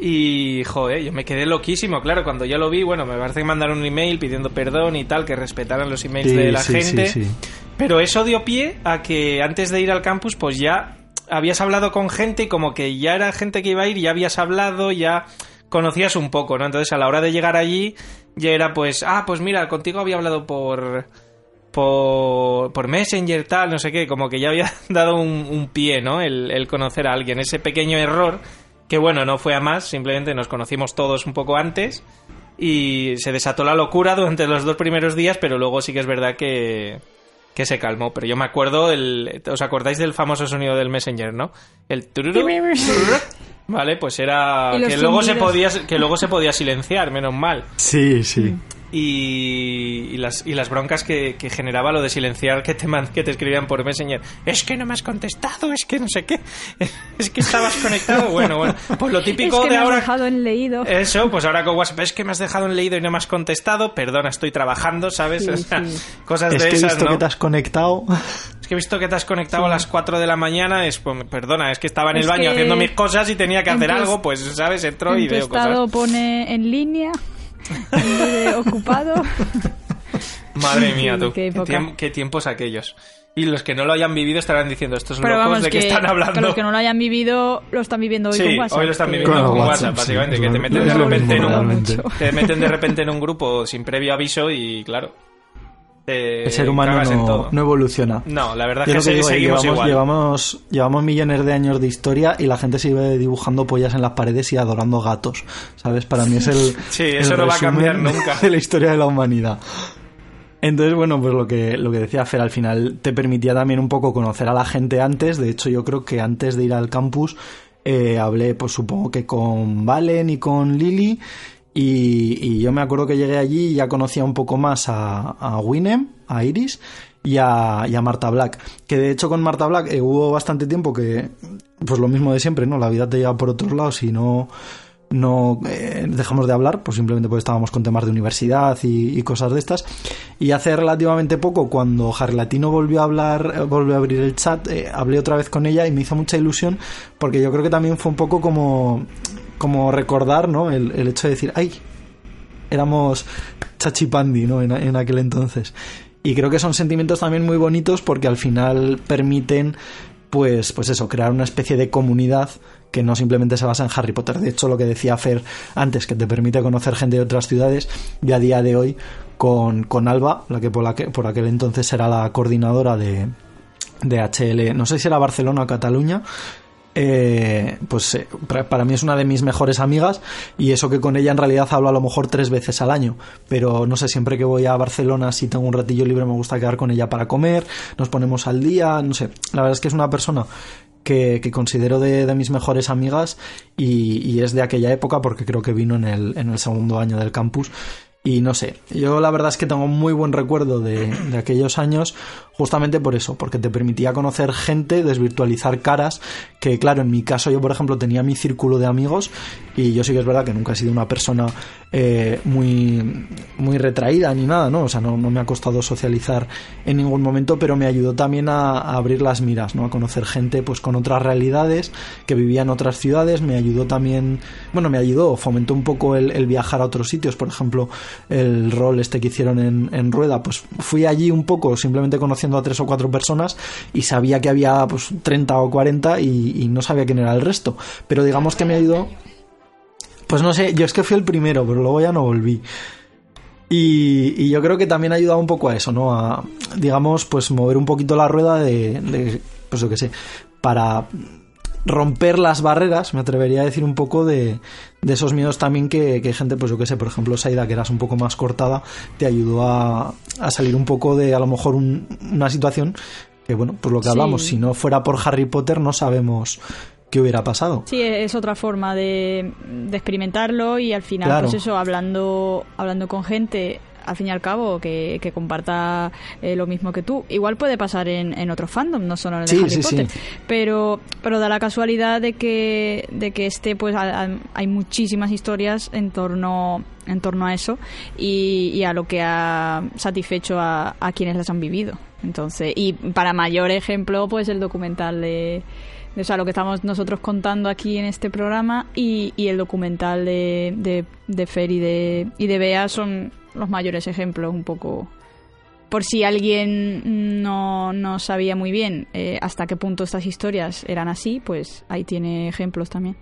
Y, joder, yo me quedé loquísimo, claro, cuando ya lo vi, bueno, me parece que mandaron un email pidiendo perdón y tal, que respetaran los emails de la gente. pero eso dio pie a que antes de ir al campus, pues ya habías hablado con gente y como que ya era gente que iba a ir, ya habías hablado, ya conocías un poco, ¿no? Entonces a la hora de llegar allí ya era pues, ah, pues mira, contigo había hablado por... Por, por Messenger, tal, no sé qué, como que ya había [laughs] dado un, pie, ¿no? El, el conocer a alguien. Ese pequeño error Que bueno, no fue a más, simplemente nos conocimos todos un poco antes y se desató la locura durante los dos primeros días, pero luego sí que es verdad que, que se calmó. Pero yo me acuerdo, el, ¿os acordáis del famoso sonido del Messenger, no? El tururu, [laughs] Vale, pues era que luego se podía que luego se podía silenciar, menos mal. Sí, sí y, las, y las broncas que, generaba lo de silenciar que te, que te escribían por Messenger. Es que no me has contestado, es que no sé qué, [laughs] es que estabas conectado. Bueno, bueno, pues lo típico de me ahora. Has dejado en leído. Eso, pues ahora con WhatsApp, es que me has dejado en leído y no me has contestado. Perdona, estoy trabajando, ¿sabes? [laughs] cosas es de que esas. He visto ¿no? que te has conectado. Es que he visto que te has conectado a las 4 de la mañana. Es, pues, perdona, es que estaba en el baño haciendo mis cosas y tenía que hacer algo, pues, ¿sabes? Entró y veo estado pone en línea ocupado. [laughs] Madre mía, tú. Qué, tiempos aquellos. Y los que no lo hayan vivido estarán diciendo estos locos de que, están hablando. Que los que no lo hayan vivido lo están viviendo hoy con WhatsApp. hoy lo están viviendo con, WhatsApp, básicamente. que te meten de repente en un, [laughs] te meten de repente en un grupo sin previo aviso y claro el ser humano no, evoluciona. No, la verdad es que, seguimos llevamos, Llevamos, llevamos, millones de años de historia y la gente sigue dibujando pollas en las paredes y adorando gatos. ¿Sabes? Para mí es el. [laughs] sí, eso no va a cambiar nunca. [laughs] De la historia de la humanidad. Entonces, bueno, pues lo que, lo que decía Fer, al final te permitía también un poco conocer a la gente antes. De hecho, yo creo que antes de ir al campus eh, hablé, pues supongo que con Valen y con Lili y, yo me acuerdo que llegué allí y ya conocía un poco más a, a Winem, a Iris y a, Marta Black. Que de hecho con Marta Black eh, hubo bastante tiempo que, pues lo mismo de siempre, ¿no? La vida te lleva por otros lados y no, no eh, dejamos de hablar, pues simplemente porque estábamos con temas de universidad y, cosas de estas. Y hace relativamente poco, cuando Harry Latino volvió a hablar, eh, volvió a abrir el chat, hablé otra vez con ella y me hizo mucha ilusión porque yo creo que también fue un poco como como recordar, ¿no? El, el, hecho de decir, ay, éramos chachipandi, ¿no? En, en aquel entonces. Y creo que son sentimientos también muy bonitos porque al final permiten, pues, pues eso, crear una especie de comunidad que no simplemente se basa en Harry Potter. De hecho, lo que decía Fer antes, que te permite conocer gente de otras ciudades, y a día de hoy con, con Alba, la que por, la que por aquel entonces era la coordinadora de, de HL, no sé si era Barcelona o Cataluña, eh, pues eh, para mí es una de mis mejores amigas y eso que con ella en realidad hablo a lo mejor tres veces al año, pero no sé, siempre que voy a Barcelona si tengo un ratillo libre me gusta quedar con ella para comer, nos ponemos al día, no sé, la verdad es que es una persona que, considero de, mis mejores amigas y, es de aquella época porque creo que vino en el, en el segundo año del campus. Y no sé, yo la verdad es que tengo muy buen recuerdo de, de, aquellos años justamente por eso, porque te permitía conocer gente, desvirtualizar caras, que claro, en mi caso yo por ejemplo tenía mi círculo de amigos y yo sí que es verdad que nunca he sido una persona eh, muy, muy retraída ni nada, ¿no? O sea, no, no, me ha costado socializar en ningún momento, pero me ayudó también a, abrir las miras, ¿no? A conocer gente pues con otras realidades, que vivía en otras ciudades, me ayudó también, bueno, me ayudó, fomentó un poco el, el viajar a otros sitios, por ejemplo, el rol este que hicieron en, en Rueda, pues fui allí un poco simplemente conociendo a tres o cuatro personas y sabía que había pues 30 o 40 y, no sabía quién era el resto, pero digamos que me ayudó pues no sé, yo es que fui el primero, pero luego ya no volví. Y, yo creo que también ha ayudado un poco a eso, ¿no? A, digamos, pues mover un poquito la rueda de, de pues yo qué sé, para romper las barreras, me atrevería a decir un poco de, de esos miedos también que, que, gente, pues yo qué sé, por ejemplo, Saida, que eras un poco más cortada, te ayudó a, a salir un poco de a lo mejor una situación que, bueno, pues lo que hablamos, si no fuera por Harry Potter no sabemos qué hubiera pasado. Sí, es otra forma de, experimentarlo y al final, pues eso, hablando, hablando con gente al fin y al cabo que, comparta eh, lo mismo que tú. Igual puede pasar en, en otros fandom, no solo en el de Harry Potter, pero pero da la casualidad de que de que este pues hay muchísimas historias en torno en torno a eso y, y a lo que ha satisfecho a, a quienes las han vivido. Entonces, y para mayor ejemplo, pues el documental de o sea, lo que estamos nosotros contando aquí en este programa y, el documental de, de, de Fer y de, y de Bea son los mayores ejemplos un poco por si alguien no, no sabía muy bien eh, hasta qué punto estas historias eran así, pues ahí tiene ejemplos también.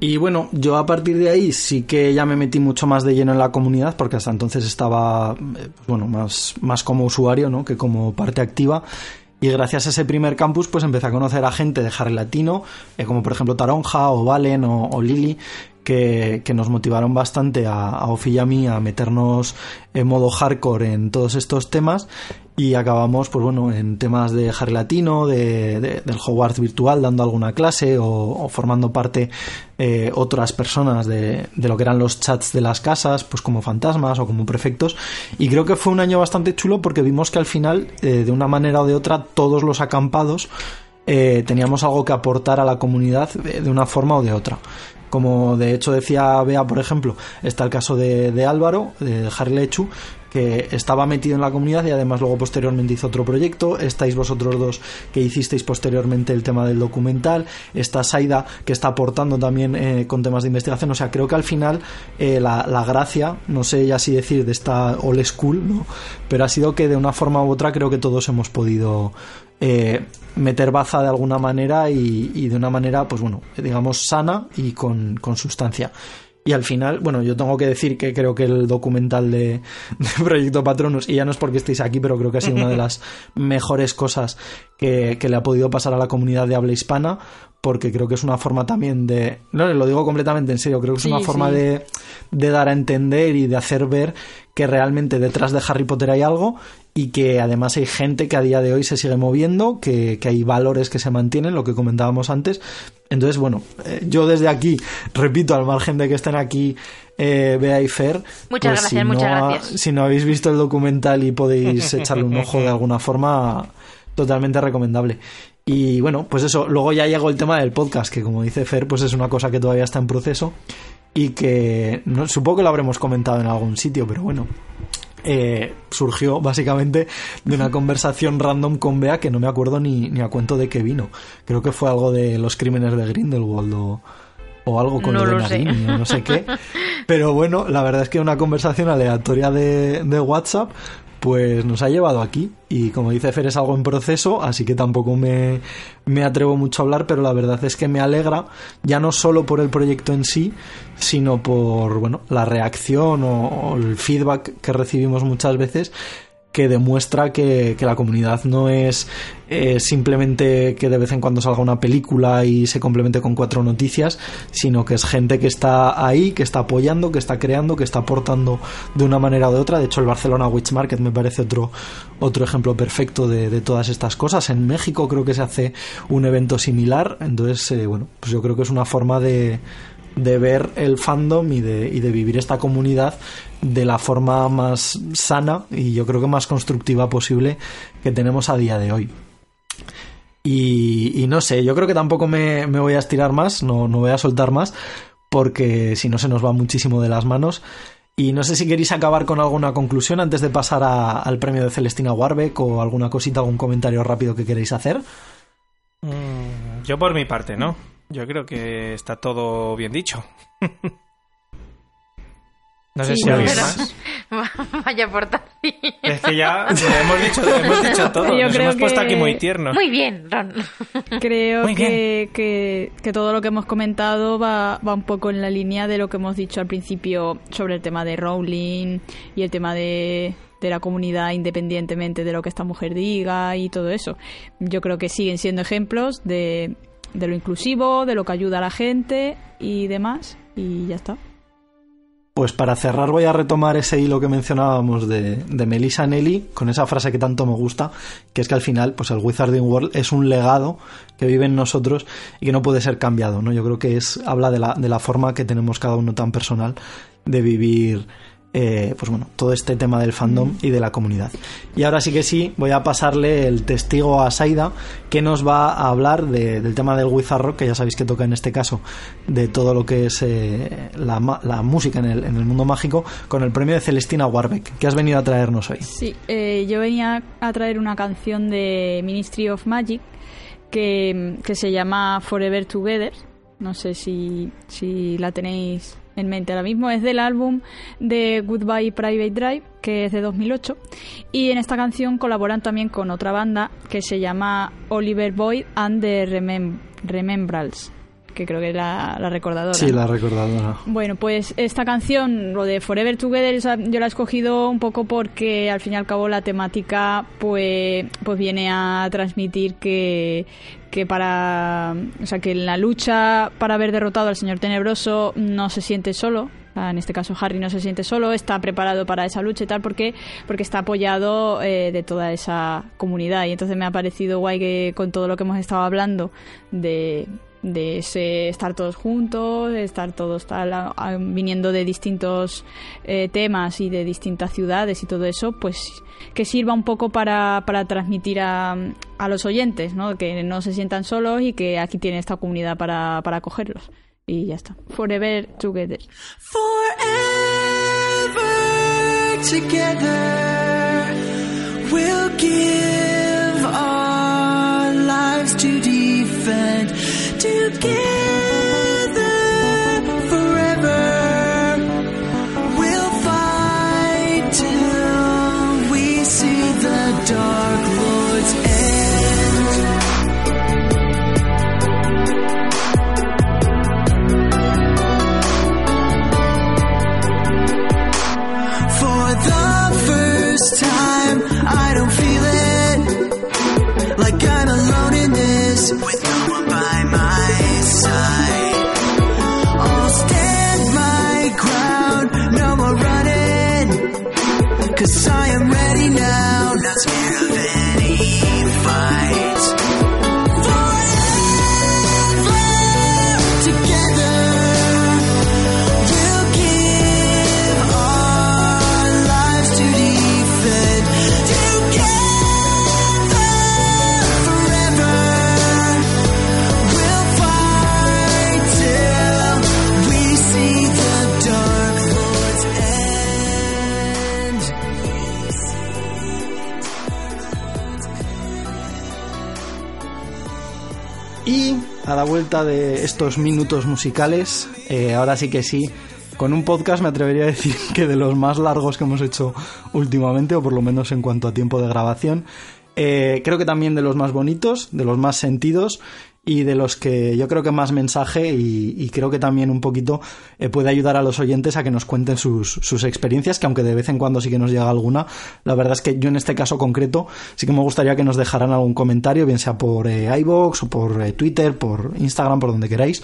Y bueno, yo a partir de ahí sí que ya me metí mucho más de lleno en la comunidad, porque hasta entonces estaba, eh, bueno, más, más como usuario, ¿no? Que como parte activa. Y gracias a ese primer campus, pues empecé a conocer a gente de Harry Latino, eh, como por ejemplo Taronja o Valen o, Lili, que, nos motivaron bastante a, Ofi y a mí a meternos en modo hardcore en todos estos temas. Y acabamos pues bueno en temas de Harry Latino de, del Hogwarts virtual dando alguna clase o, formando parte eh, otras personas de, de, lo que eran los chats de las casas pues como fantasmas o como prefectos. Y creo que fue un año bastante chulo porque vimos que al final eh, de una manera o de otra todos los acampados eh, teníamos algo que aportar a la comunidad de, una forma o de otra como de hecho decía Bea, por ejemplo, está el caso de, de Álvaro, de Harry Lechu, que estaba metido en la comunidad y además luego posteriormente hizo otro proyecto. Estáis vosotros dos que hicisteis posteriormente el tema del documental. Está Saida que está aportando también eh, con temas de investigación. O sea, creo que al final eh, la, gracia, no sé ya si decir de esta old school, ¿no? pero ha sido que de una forma u otra creo que todos hemos podido eh, meter baza de alguna manera y, de una manera, pues bueno, digamos sana y con, con sustancia. Y al final, bueno, yo tengo que decir que creo que el documental de, [laughs] Proyecto Patronus, y ya no es porque estéis aquí, pero creo que ha sido una de las [laughs] mejores cosas que, le ha podido pasar a la comunidad de habla hispana, porque creo que es una forma también de. No, lo digo completamente en serio, creo que es una forma de, de dar a entender y de hacer ver que realmente detrás de Harry Potter hay algo y que además hay gente que a día de hoy se sigue moviendo, que, hay valores que se mantienen, lo que comentábamos antes. Entonces, bueno, eh, yo desde aquí, repito, al margen de que estén aquí eh, Bea y Fer, muchas pues gracias, muchas gracias. Si no habéis visto el documental y podéis [laughs] echarle un ojo de alguna forma, totalmente recomendable. Y bueno, pues eso, luego ya llegó el tema del podcast, que como dice Fer, pues es una cosa que todavía está en proceso y que no, supongo que lo habremos comentado en algún sitio, pero bueno, eh, surgió básicamente de una conversación random con Bea que no me acuerdo ni, ni a cuento de qué vino. Creo que fue algo de los crímenes de Grindelwald o, o algo con no lo sé. no sé qué. [laughs] Pero bueno, la verdad es que una conversación aleatoria de, de WhatsApp pues nos ha llevado aquí. Y como dice Fer, es algo en proceso, así que tampoco me, me, atrevo mucho a hablar, pero la verdad es que me alegra, ya no solo por el proyecto en sí, sino por bueno, la reacción o el feedback que recibimos muchas veces que demuestra que, la comunidad no es eh, simplemente que de vez en cuando salga una película y se complemente con cuatro noticias, sino que es gente que está ahí, que está apoyando, que está creando, que está aportando de una manera o de otra. De hecho, el Barcelona Witch Market me parece otro, otro ejemplo perfecto de, todas estas cosas. En México creo que se hace un evento similar, entonces, eh, bueno, pues yo creo que es una forma de de ver el fandom y de, y de vivir esta comunidad de la forma más sana y yo creo que más constructiva posible que tenemos a día de hoy. Y, no sé, yo creo que tampoco me, voy a estirar más, no, no voy a soltar más, porque si no se nos va muchísimo de las manos. Y no sé si queréis acabar con alguna conclusión antes de pasar al premio de Celestina Warbeck o alguna cosita, algún comentario rápido que queréis hacer. Mm, yo por mi parte, ¿no? Yo creo que está todo bien dicho. [laughs] No sé si alguien más. [laughs] Vaya aportación. Es que ya hemos dicho, hemos dicho [laughs] todo. Nos hemos puesto aquí muy tiernos. Muy bien, Ron. Creo que, que, todo lo que hemos comentado va, va un poco en la línea de lo que hemos dicho al principio sobre el tema de Rowling y el tema de, de la comunidad independientemente de lo que esta mujer diga y todo eso. Yo creo que siguen siendo ejemplos de de lo inclusivo, de lo que ayuda a la gente y demás. Y ya está. Pues para cerrar voy a retomar ese hilo que mencionábamos de, de Melissa Nelly con esa frase que tanto me gusta, que es que al final pues el Wizarding World es un legado que vive en nosotros y que no puede ser cambiado, ¿no? Yo creo que es habla de la, de la forma que tenemos cada uno tan personal de vivir eh, pues bueno, todo este tema del fandom y de la comunidad. Y ahora sí que sí, voy a pasarle el testigo a Saida, que nos va a hablar del tema del Wizard Rock, que ya sabéis que toca en este caso, de todo lo que es eh, la, música en el, en el, mundo mágico, con el premio de Celestina Warbeck, que has venido a traernos hoy. Sí, eh, yo venía a traer una canción de Ministry of Magic que, que se llama Forever Together. No sé si, si la tenéis en mente ahora mismo. Es del álbum de Goodbye Private Drive, que es de 2008. Y en esta canción colaboran también con otra banda que se llama Oliver Boyd and the Remembrance. Que creo que es la, recordadora. Sí, la recordadora. Bueno, pues esta canción, lo de Forever Together, yo la he escogido un poco porque al fin y al cabo la temática pues, pues viene a transmitir que, que para o sea que en la lucha para haber derrotado al señor tenebroso no se siente solo en este caso Harry no se siente solo está preparado para esa lucha y tal porque porque está apoyado eh, de toda esa comunidad y entonces me ha parecido guay que con todo lo que hemos estado hablando de de ese estar todos juntos, estar todos viniendo de distintos eh, temas y de distintas ciudades y todo eso, pues que sirva un poco para, para transmitir a, a los oyentes, ¿no? que no se sientan solos y que aquí tiene esta comunidad para, para acogerlos. Y ya está. Forever together. Forever together we'll give our lives to defend together la vuelta de estos minutos musicales, eh, ahora sí que sí, con un podcast me atrevería a decir [laughs] que de los más largos que hemos hecho últimamente, o por lo menos en cuanto a tiempo de grabación. Eh, creo que también de los más bonitos, de los más sentidos y de los que yo creo que más mensaje y, creo que también un poquito eh, puede ayudar a los oyentes a que nos cuenten sus, experiencias, que aunque de vez en cuando sí que nos llega alguna, la verdad es que yo en este caso concreto sí que me gustaría que nos dejaran algún comentario, bien sea por eh, iBox o por eh, Twitter, por Instagram, por donde queráis,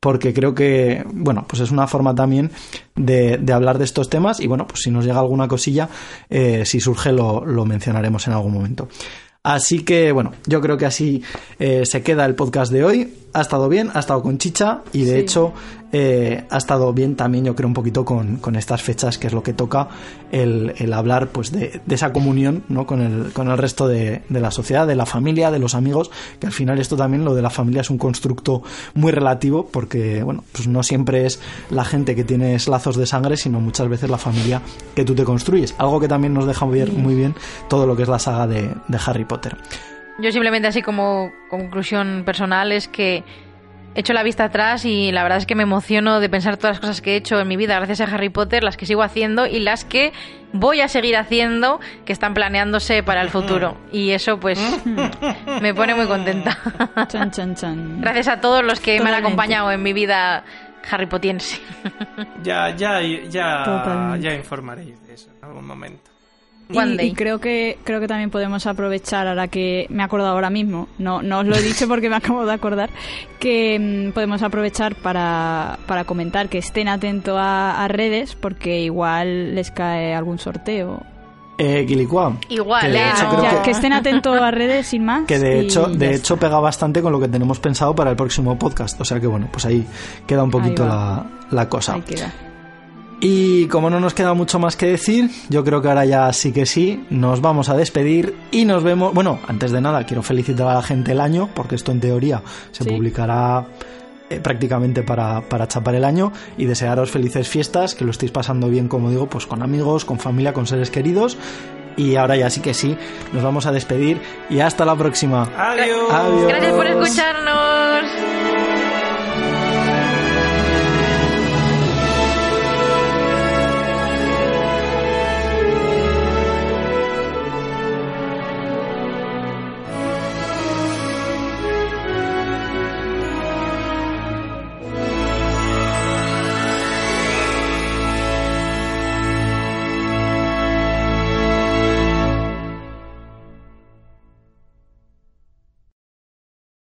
porque creo que, bueno, pues es una forma también de, hablar de estos temas y bueno, pues si nos llega alguna cosilla, si surge lo, lo mencionaremos en algún momento. Así que bueno, yo creo que así eh, se queda el podcast de hoy. Ha estado bien, ha estado con chicha y de hecho eh, ha estado bien también yo creo un poquito con, estas fechas que es lo que toca el, hablar pues de, esa comunión ¿no? con, el, con el resto de, la sociedad, de la familia, de los amigos, que al final esto también lo de la familia es un constructo muy relativo porque bueno, pues no siempre es la gente que tienes lazos de sangre, sino muchas veces la familia que tú te construyes, algo que también nos deja ver muy bien todo lo que es la saga de, de Harry Potter. Yo simplemente así como conclusión personal es que he hecho la vista atrás y la verdad es que me emociono de pensar todas las cosas que he hecho en mi vida gracias a Harry Potter, las que sigo haciendo y las que voy a seguir haciendo que están planeándose para el futuro. Y eso pues [laughs] me pone muy contenta. Gracias a todos los que me han acompañado en mi vida Harry Pottiense. ya, ya, ya, ya informaréis de eso en algún momento. Y, creo que creo que también podemos aprovechar ahora que me he acordado ahora mismo, no, no os lo he dicho porque me [laughs] acabo de acordar, que mm, podemos aprovechar para, para comentar que estén atentos a, redes porque igual les cae algún sorteo eh, Igual, que, eh, que, estén atentos a redes sin más. Que de hecho, de hecho pega bastante con lo que tenemos pensado para el próximo podcast. O sea que bueno, pues ahí queda un poquito la, la, cosa. Ahí queda. Y como no nos queda mucho más que decir, yo creo que ahora ya sí que sí, nos vamos a despedir y nos vemos. Bueno, antes de nada, quiero felicitar a la gente el año, porque esto en teoría se publicará eh, prácticamente para, para, chapar el año y desearos felices fiestas, que lo estéis pasando bien, como digo, pues con amigos, con familia, con seres queridos. Y ahora ya sí que sí, nos vamos a despedir y hasta la próxima. Adiós. Adiós. Gracias por escucharnos.